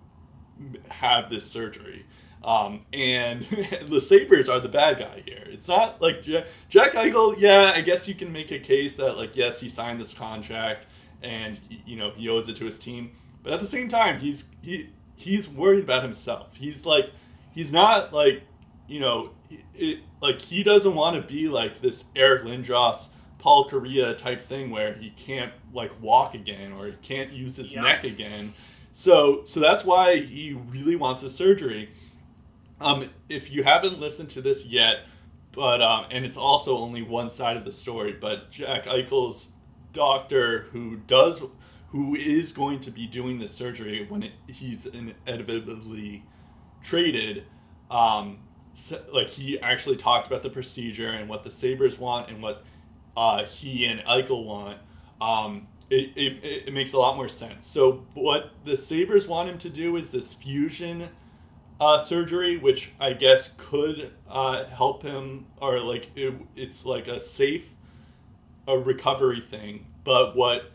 have this surgery. Um, and the Sabres are the bad guy here. It's not like Jack, Jack Eichel, yeah, I guess you can make a case that, like, yes, he signed this contract and, you know, he owes it to his team. But at the same time, he's he he's worried about himself. He's like, he's not like, you know, it, like he doesn't want to be like this Eric Lindros, Paul Kariya type thing where he can't like walk again or he can't use his neck again. So so that's why he really wants a surgery. Um, if you haven't listened to this yet, but um, and it's also only one side of the story, but Jack Eichel's doctor who does who is going to be doing the surgery when it, he's inevitably traded um, so, like he actually talked about the procedure and what the Sabres want and what uh, he and Eichel want. Um, it, it, it makes a lot more sense. So what the Sabres want him to do is this fusion uh, surgery, which I guess could uh, help him, or like it, it's like a safe a recovery thing. But what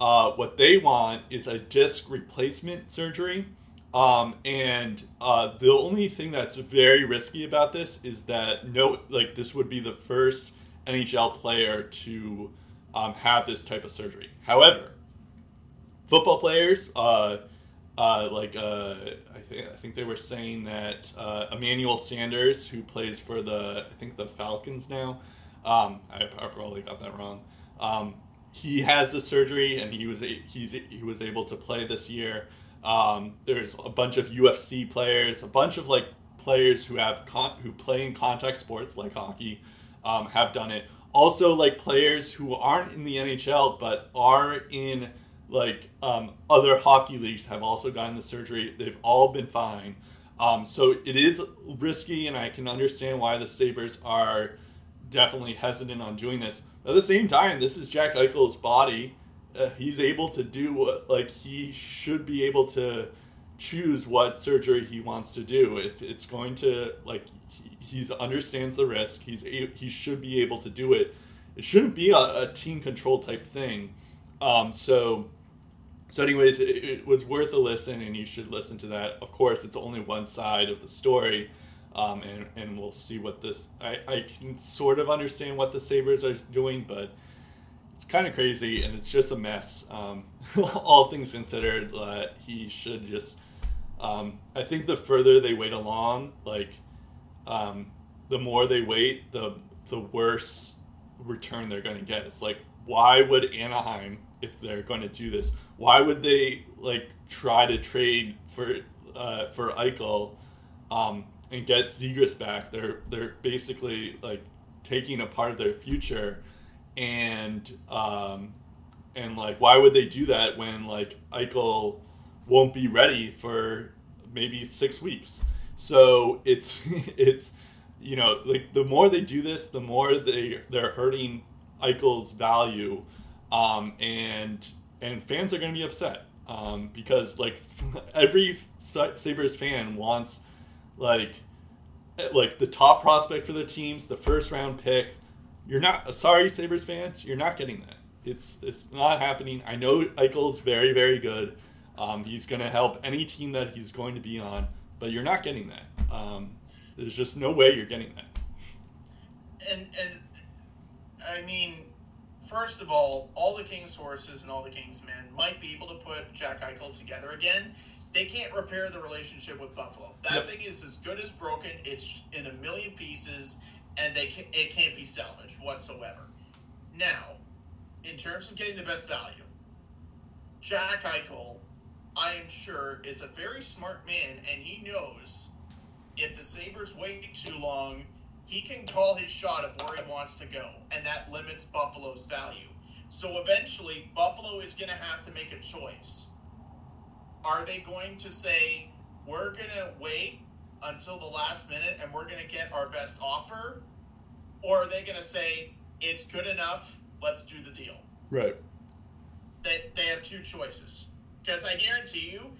uh, what they want is a disc replacement surgery. Um, and uh, the only thing that's very risky about this is that no, like this would be the first NHL player to um, have this type of surgery. However, football players, uh, uh, like uh, I, th- I think they were saying that uh, Emmanuel Sanders, who plays for the I think the Falcons now, um, I, I, probably got that wrong. He has the surgery and he was a, he's he was able to play this year. Um, there's a bunch of UFC players, a bunch of like players who have con- who play in contact sports like hockey um, have done it. Also, like players who aren't in the NHL but are in like um, other hockey leagues have also gotten the surgery. They've all been fine. Um, so it is risky, and I can understand why the Sabres are definitely hesitant on doing this. But at the same time, this is Jack Eichel's body. Uh, he's able to do what, like, he should be able to choose what surgery he wants to do. If it's going to, like, he understands the risk, he's a, he should be able to do it. It shouldn't be a, a team control type thing. Um, so so, anyways, it, it, was worth a listen, and you should listen to that. Of course, it's only one side of the story, um, and and we'll see what this. I I can sort of understand what the Sabres are doing, but it's kind of crazy, and it's just a mess. Um, all things considered, uh, he should just. Um, I think the further they wait along, like, um, the more they wait, the the worse return they're going to get. It's like, why would Anaheim, if they're going to do this, why would they like try to trade for uh, for Eichel um, and get Zegras back? They're they're basically like taking a part of their future, and um, and like why would they do that when like Eichel won't be ready for maybe six weeks? So it's it's you know like the more they do this, the more they they're hurting Eichel's value, um, and and fans are going to be upset um, because like every Sabres fan wants like like the top prospect for the teams, the first round pick. You're not sorry, Sabres fans. You're not getting that. It's it's not happening. I know Eichel's very very good. Um, he's going to help any team that he's going to be on, but you're not getting that. Um, there's just no way you're getting that. And and I mean, first of all, all the King's horses and all the King's men might be able to put Jack Eichel together again. They can't repair the relationship with Buffalo. That yep. thing is as good as broken. It's in a million pieces, and they can, it can't be salvaged whatsoever. Now, in terms of getting the best value, Jack Eichel, I am sure, is a very smart man, and he knows if the Sabres wait too long – he can call his shot of where he wants to go, and that limits Buffalo's value. So eventually, Buffalo is going to have to make a choice. Are they going to say, we're going to wait until the last minute and we're going to get our best offer? Or are they going to say, it's good enough, let's do the deal? Right. They, they have two choices. Because I guarantee you,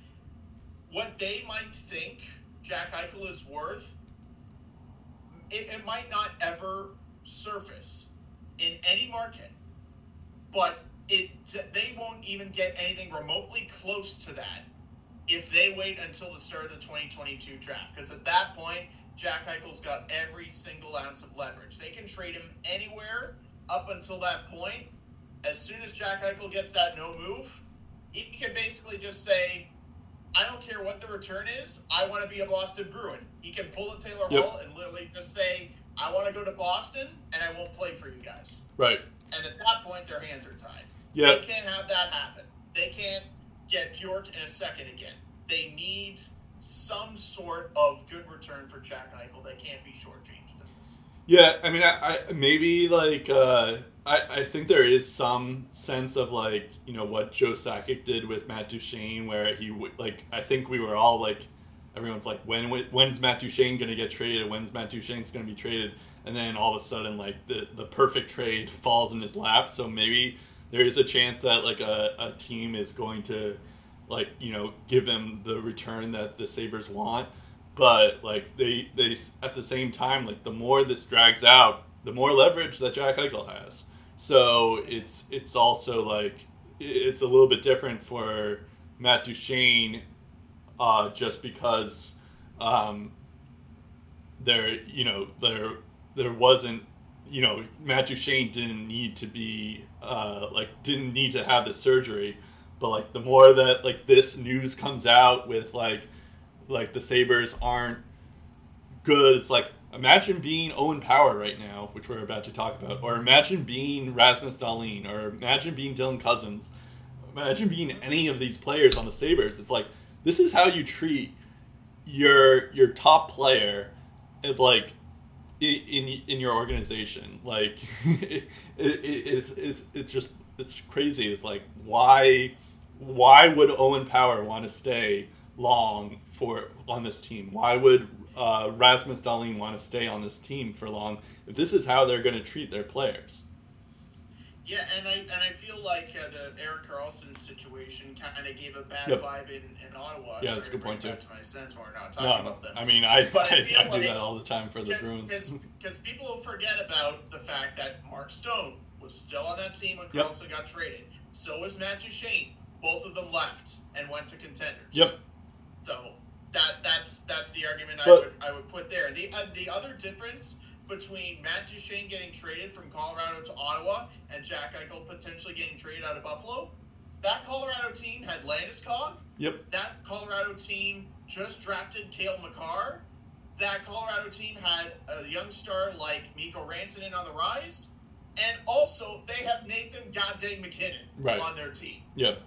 what they might think Jack Eichel is worth, it, it might not ever surface in any market, but it they won't even get anything remotely close to that if they wait until the start of the 2022 draft. Because at that point, Jack Eichel's got every single ounce of leverage. They can trade him anywhere up until that point. As soon as Jack Eichel gets that no move, he can basically just say, I don't care what the return is. I want to be a Boston Bruin. He can pull a Taylor Yep. Hall and literally just say, I want to go to Boston and I won't play for you guys. Right. And at that point, their hands are tied. Yeah. They can't have that happen. They can't get Bjork in a second again. They need some sort of good return for Jack Eichel. They can't be shortchanged in this. Yeah, I mean, I, I maybe like uh, I I think there is some sense of like you know what Joe Sakic did with Matt Duchene, where he like I think we were all like everyone's like when when's Matt Duchene to get traded? When's Matt Duchene's to be traded? And then all of a sudden, like the the perfect trade falls in his lap. So maybe there is a chance that like a, a team is going to like you know give him the return that the Sabres want. But like they they at the same time like the more this drags out the more leverage that Jack Eichel has. So it's it's also like it's a little bit different for Matt Duchene uh, just because um, there you know there there wasn't you know Matt Duchene didn't need to be uh, like didn't need to have the surgery but like the more that like this news comes out with like like the Sabres aren't good. It's like imagine being Owen Power right now, which we're about to talk about, or imagine being Rasmus Dahlin, or imagine being Dylan Cozens. Imagine being any of these players on the Sabres. It's like this is how you treat your your top player, and like in in your organization. Like it, it, it's it's it's just it's crazy. It's like why why would Owen Power want to stay long for on this team? Why would uh, Rasmus Dahlin want to stay on this team for long if this is how they're going to treat their players? Yeah, and I and I feel like uh, the Erik Karlsson situation kind of gave a bad Yep. vibe in, in Ottawa. Yeah, Sorry that's a good point, too. To my sense, we're not talking No, about them. I mean I, But I I, I do that all the time for the Bruins. Because people forget about the fact that Mark Stone was still on that team when Yep. Karlsson got traded. So was Matt Duchene. Both of them left and went to contenders. Yep. So that that's that's the argument I would I would put there. The uh, the other difference between Matt Duchene getting traded from Colorado to Ottawa and Jack Eichel potentially getting traded out of Buffalo, that Colorado team had Landis Landeskog. Yep. That Colorado team just drafted Cale Makar. That Colorado team had a young star like Mikko Rantanen on the rise. And also, they have Nathan Goddamn MacKinnon Right. on their team. Yep.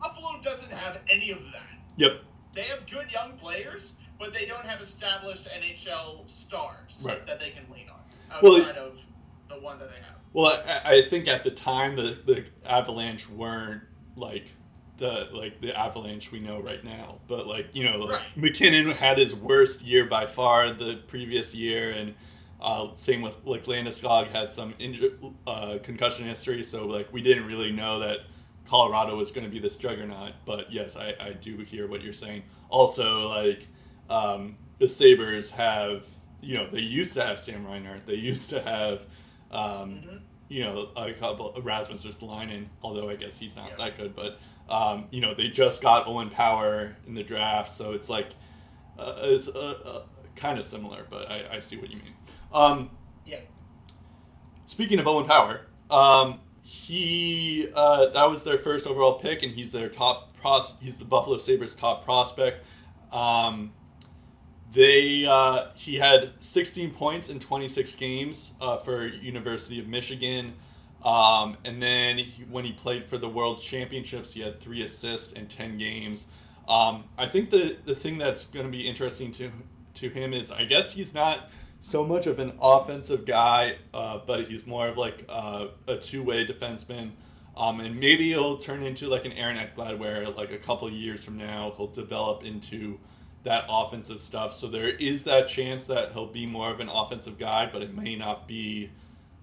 Buffalo doesn't have any of that. Yep. They have good young players, but they don't have established NHL stars Right. that they can lean on Well, outside of the one that they have. Well, I, I think at the time the the Avalanche weren't like the like the Avalanche we know right now, but like you know, like, Right. MacKinnon had his worst year by far the previous year, and uh, same with like Landeskog had some inju- uh, concussion history, so like we didn't really know that Colorado was going to be this juggernaut. But yes, I, I do hear what you're saying. Also, like um, the Sabres have you know they used to have Sam Reinhart, they used to have. Um, Mhm. you know, a couple Rasmus Ristolainen, although I guess he's not Yeah. that good. But um, you know, they just got Owen Power in the draft, so it's like uh, it's uh, uh, kind of similar. But I, I see what you mean. Um, Yeah. speaking of Owen Power, um, he uh, that was their first overall pick, and he's their top pros. He's the Buffalo Sabres top prospect. Um, they uh, he had 16 points in 26 games uh, for University of Michigan, um, and then he, when he played for the World Championships, he had three assists in 10 games. Um, I think the the thing that's going to be interesting to to him is I guess he's not so much of an offensive guy, uh, but he's more of like uh, a two way defenseman. Um, and maybe he'll turn into like an Aaron Ekblad, where like a couple years from now he'll develop into that offensive stuff. So there is that chance that he'll be more of an offensive guy, but it may not be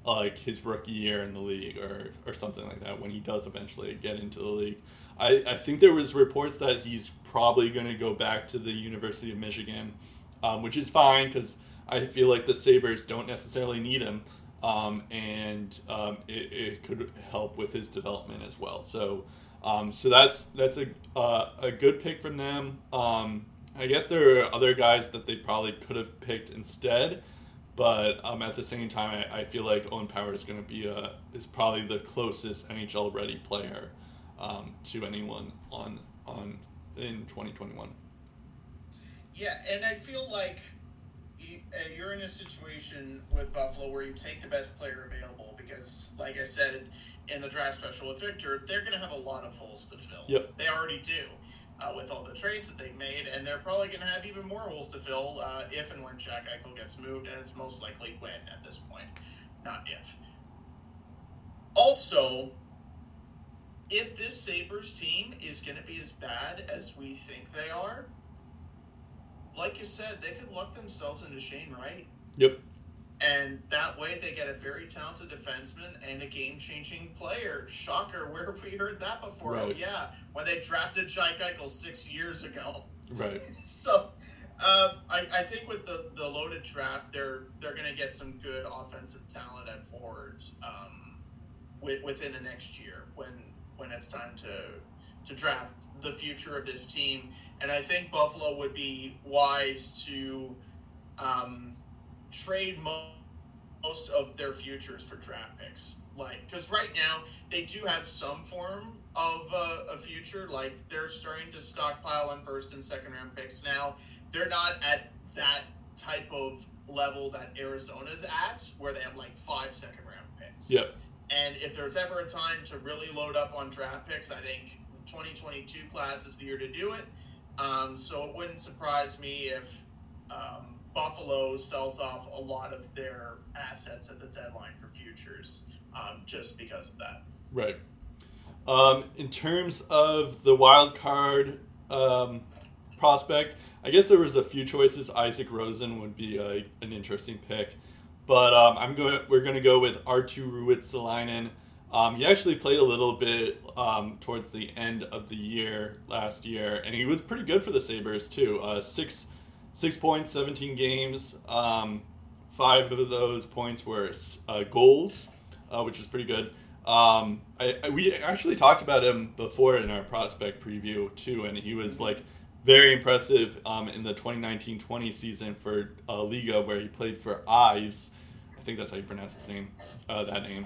like his rookie year in the league or or something like that when he does eventually get into the league. I, I think there was reports that he's probably going to go back to the University of Michigan, um, which is fine because I feel like the Sabres don't necessarily need him, um, and um, it, it, could help with his development as well. So, um, so that's that's a uh, a good pick from them. I guess there are other guys that they probably could have picked instead, but um, at the same time, I, I feel like Owen Power is going to be a is probably the closest NHL ready player um, to anyone on on in 2021. Yeah, and I feel like uh, you're in a situation with Buffalo where you take the best player available because, like I said in the draft special with Victor, they're going to have a lot of holes to fill. Yep. They already do uh, with all the trades that they've made, and they're probably going to have even more holes to fill uh, if and when Jack Eichel gets moved, and it's most likely when at this point, not if. Also, if this Sabres team is going to be as bad as we think they are, like you said, they could luck themselves into Shane Wright. Yep. And that way they get a very talented defenseman and a game changing player. Shocker, where have we heard that before? Oh, right. Oh, yeah, when they drafted Jack Eichel six years ago. Right. so uh, I, I think with the, the loaded draft, they're they're going to get some good offensive talent at forwards um, with, within the next year when when it's time to to draft the future of this team. And I think Buffalo would be wise to um, trade mo- most of their futures for draft picks. Like, because right now they do have some form of uh, a future. Like, they're starting to stockpile on first and second round picks now. They're not at that type of level that Arizona's at, where they have like five second round picks. Yep. And if there's ever a time to really load up on draft picks, I think 2022 class is the year to do it. Um, so it wouldn't surprise me if um, Buffalo sells off a lot of their assets at the deadline for futures um, just because of that. Right. Um, in terms of the wild card um, prospect, I guess there was a few choices. Isak Rosen would be a, an interesting pick. But um, I'm going. We're going to go with Arttu Ruotsalainen. Um, he actually played a little bit um, towards the end of the year last year, and he was pretty good for the Sabres too. Uh, six six points, seventeen games. Um, five of those points were uh, goals, uh, which was pretty good. Um, I, I, we actually talked about him before in our prospect preview too, and he was like very impressive um, in the 2019-20 season for uh, Liiga, where he played for Ilves. I think that's how you pronounce his name. Uh, that name,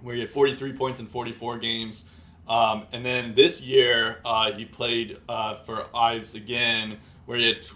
where he had 43 points in 44 games. Um, and then this year, uh, he played uh, for Ilves again, where he had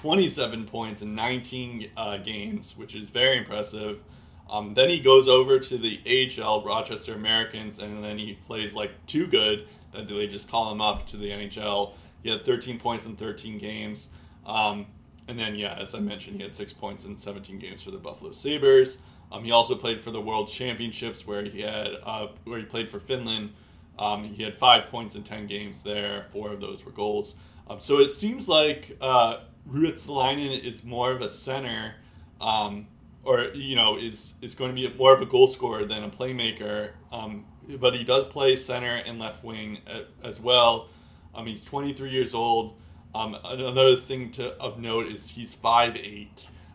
27 points in 19 uh, games, which is very impressive. Um, then he goes over to the AHL Rochester Americans, and then he plays like too good that they just call him up to the NHL he had 13 points in 13 games. Um, and then, yeah, as I mentioned, he had six points in 17 games for the Buffalo Sabres. Um, he also played for the World Championships, where he had uh, where he played for Finland. Um, he had five points in 10 games there. Four of those were goals. Um, so it seems like uh, Ruotsalainen is more of a center, um, or you know, is is going to be more of a goal scorer than a playmaker. Um, but he does play center and left wing as well. Um, he's 23 years old. Um, another thing to of note is he's 5'8",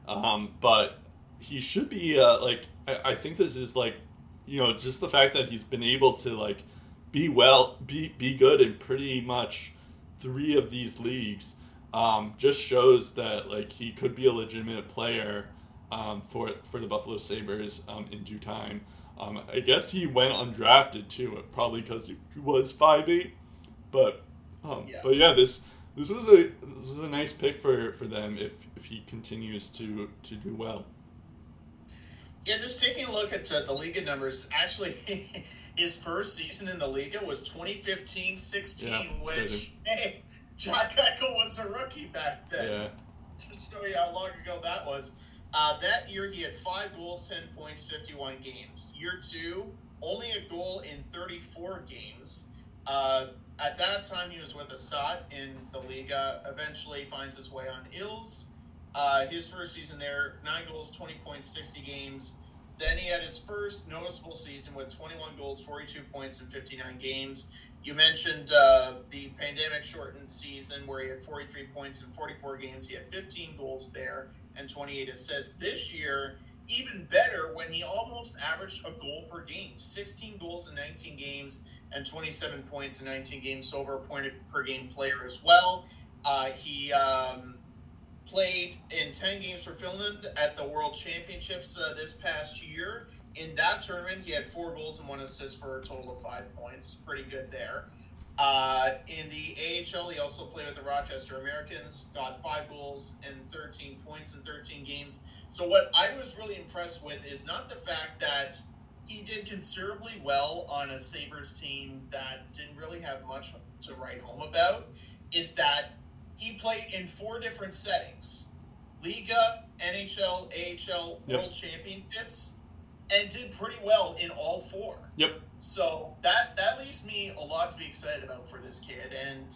um, but he should be uh, like I, I think this is like you know just the fact that he's been able to like be well be be good in pretty much three of these leagues um, just shows that like he could be a legitimate player um, for for the Buffalo Sabres um, in due time. Um, I guess he went undrafted too, probably because he was five eight, but um, yeah. But yeah, this this was a this was a nice pick for, for them if if he continues to to do well. Yeah, just taking a look at uh, the Liiga numbers, actually, his first season in the Liiga was 2015-16, yeah, which hey, Jack Eichel was a rookie back then. Yeah. To show you how long ago that was. Uh, that year, he had five goals, 10 points, 51 games. Year two, only a goal in 34 games. Uh, at that time, he was with Assat in the Liiga. Eventually, finds his way on Ilves. Uh, his first season there, nine goals, 20 points, 60 games. then he had his first noticeable season with 21 goals, 42 points in 59 games. You mentioned uh, the pandemic shortened season where he had 43 points in 44 games. He had 15 goals there and 28 assists. This year, even better when he almost averaged a goal per game 16 goals in 19 games and 27 points in 19 games, so over a point per game player as well. Uh, he um, played in 10 games for Finland at the World Championships uh, this past year. In that tournament, he had four goals and one assist for a total of five points. Pretty good there. Uh, in the AHL, he also played with the Rochester Americans, got five goals and 13 points in 13 games. So, what I was really impressed with is not the fact that he did considerably well on a Sabres team that didn't really have much to write home about, is that he played in four different settings Liiga, NHL, AHL, yep. World Championships, and did pretty well in all four. Yep. So that that leaves me a lot to be excited about for this kid. And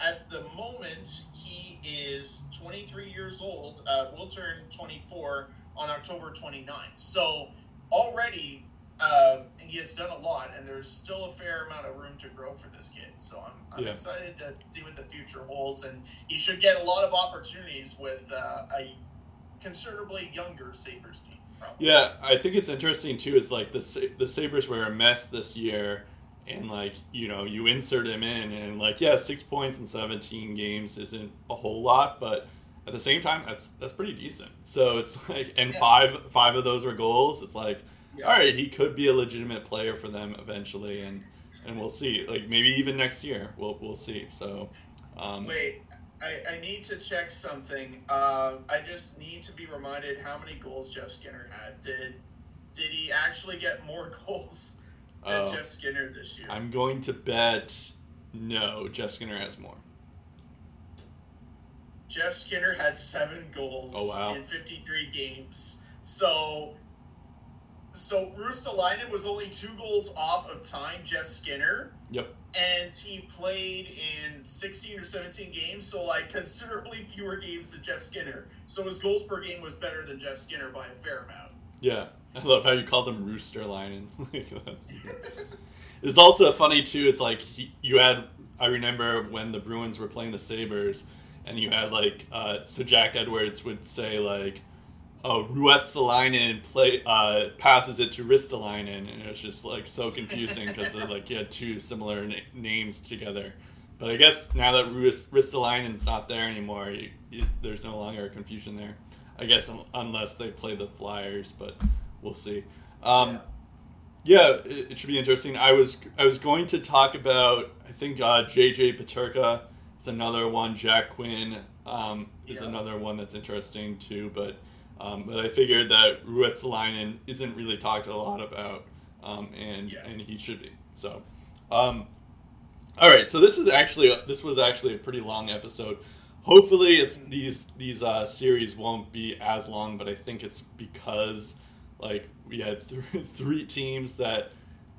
at the moment, he is 23 years old. Uh, will turn 24 on October 29th. So already um, he has done a lot, and there's still a fair amount of room to grow for this kid. So I'm, I'm yeah. excited to see what the future holds, and he should get a lot of opportunities with uh, a considerably younger Sabres team. Probably. Yeah, I think it's interesting too. Is like the the Sabres were a mess this year, and like you know you insert him in, and like yeah, six points in seventeen games isn't a whole lot, but at the same time that's that's pretty decent. So it's like and yeah. five five of those were goals. It's like yeah. all right, he could be a legitimate player for them eventually, and and we'll see. Like maybe even next year, we'll we'll see. So. Um, Wait, I, I need to check something. Uh, I just need to be reminded how many goals Jeff Skinner had. Did did he actually get more goals than uh, Jeff Skinner this year? I'm going to bet no. Jeff Skinner has more. Jeff Skinner had seven goals oh, wow. in 53 games. So so Ruotsalainen was only two goals off of time Jeff Skinner. Yep. And he played in 16 or 17 games, so like considerably fewer games than Jeff Skinner. So his goals per game was better than Jeff Skinner by a fair amount. Yeah. I love how you called him Roosterlinen. it's also funny too. It's like he, you had. I remember when the Bruins were playing the Sabres, and you had like uh, so Jack Edwards would say like oh, Ruotsalainen play uh, passes it to Ristolainen, and it was just like so confusing because like you had two similar na- names together. But I guess now that Ristolainen's not there anymore, you, you, there's no longer a confusion there. I guess unless they play the Flyers, but we'll see. Um, yeah, it, it, should be interesting. I was I was going to talk about I think uh, JJ Peterka is another one. Jack Quinn um, is yeah. another one that's interesting too, but. Um, but I figured that Ruotsalainen isn't really talked a lot about, um, and yeah. and he should be. So, um, all right. So this is actually this was actually a pretty long episode. Hopefully, it's these these uh, series won't be as long, but I think it's because like we had th- three teams that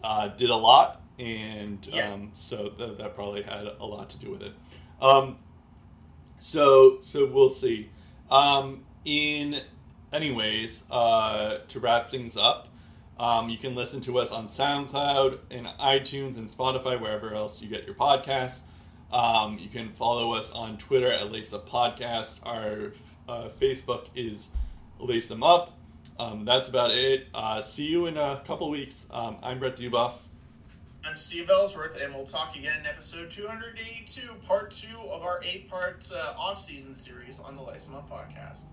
uh, did a lot, and yeah. Um, so th- that probably had a lot to do with it. Um, so so we'll see. Um, in anyways, uh, to wrap things up, um, you can listen to us on SoundCloud and iTunes and Spotify, wherever else you get your podcast. Um, you can follow us on Twitter at Lace Up Podcast. Our uh, Facebook is Lace Them Up. Um, that's about it. Uh, see you in a couple weeks. Um, I'm Brett Dubuff. I'm Steve Ellsworth, and we'll talk again in episode 282, part two of our eight part uh, off season series on the Lace Them Up podcast.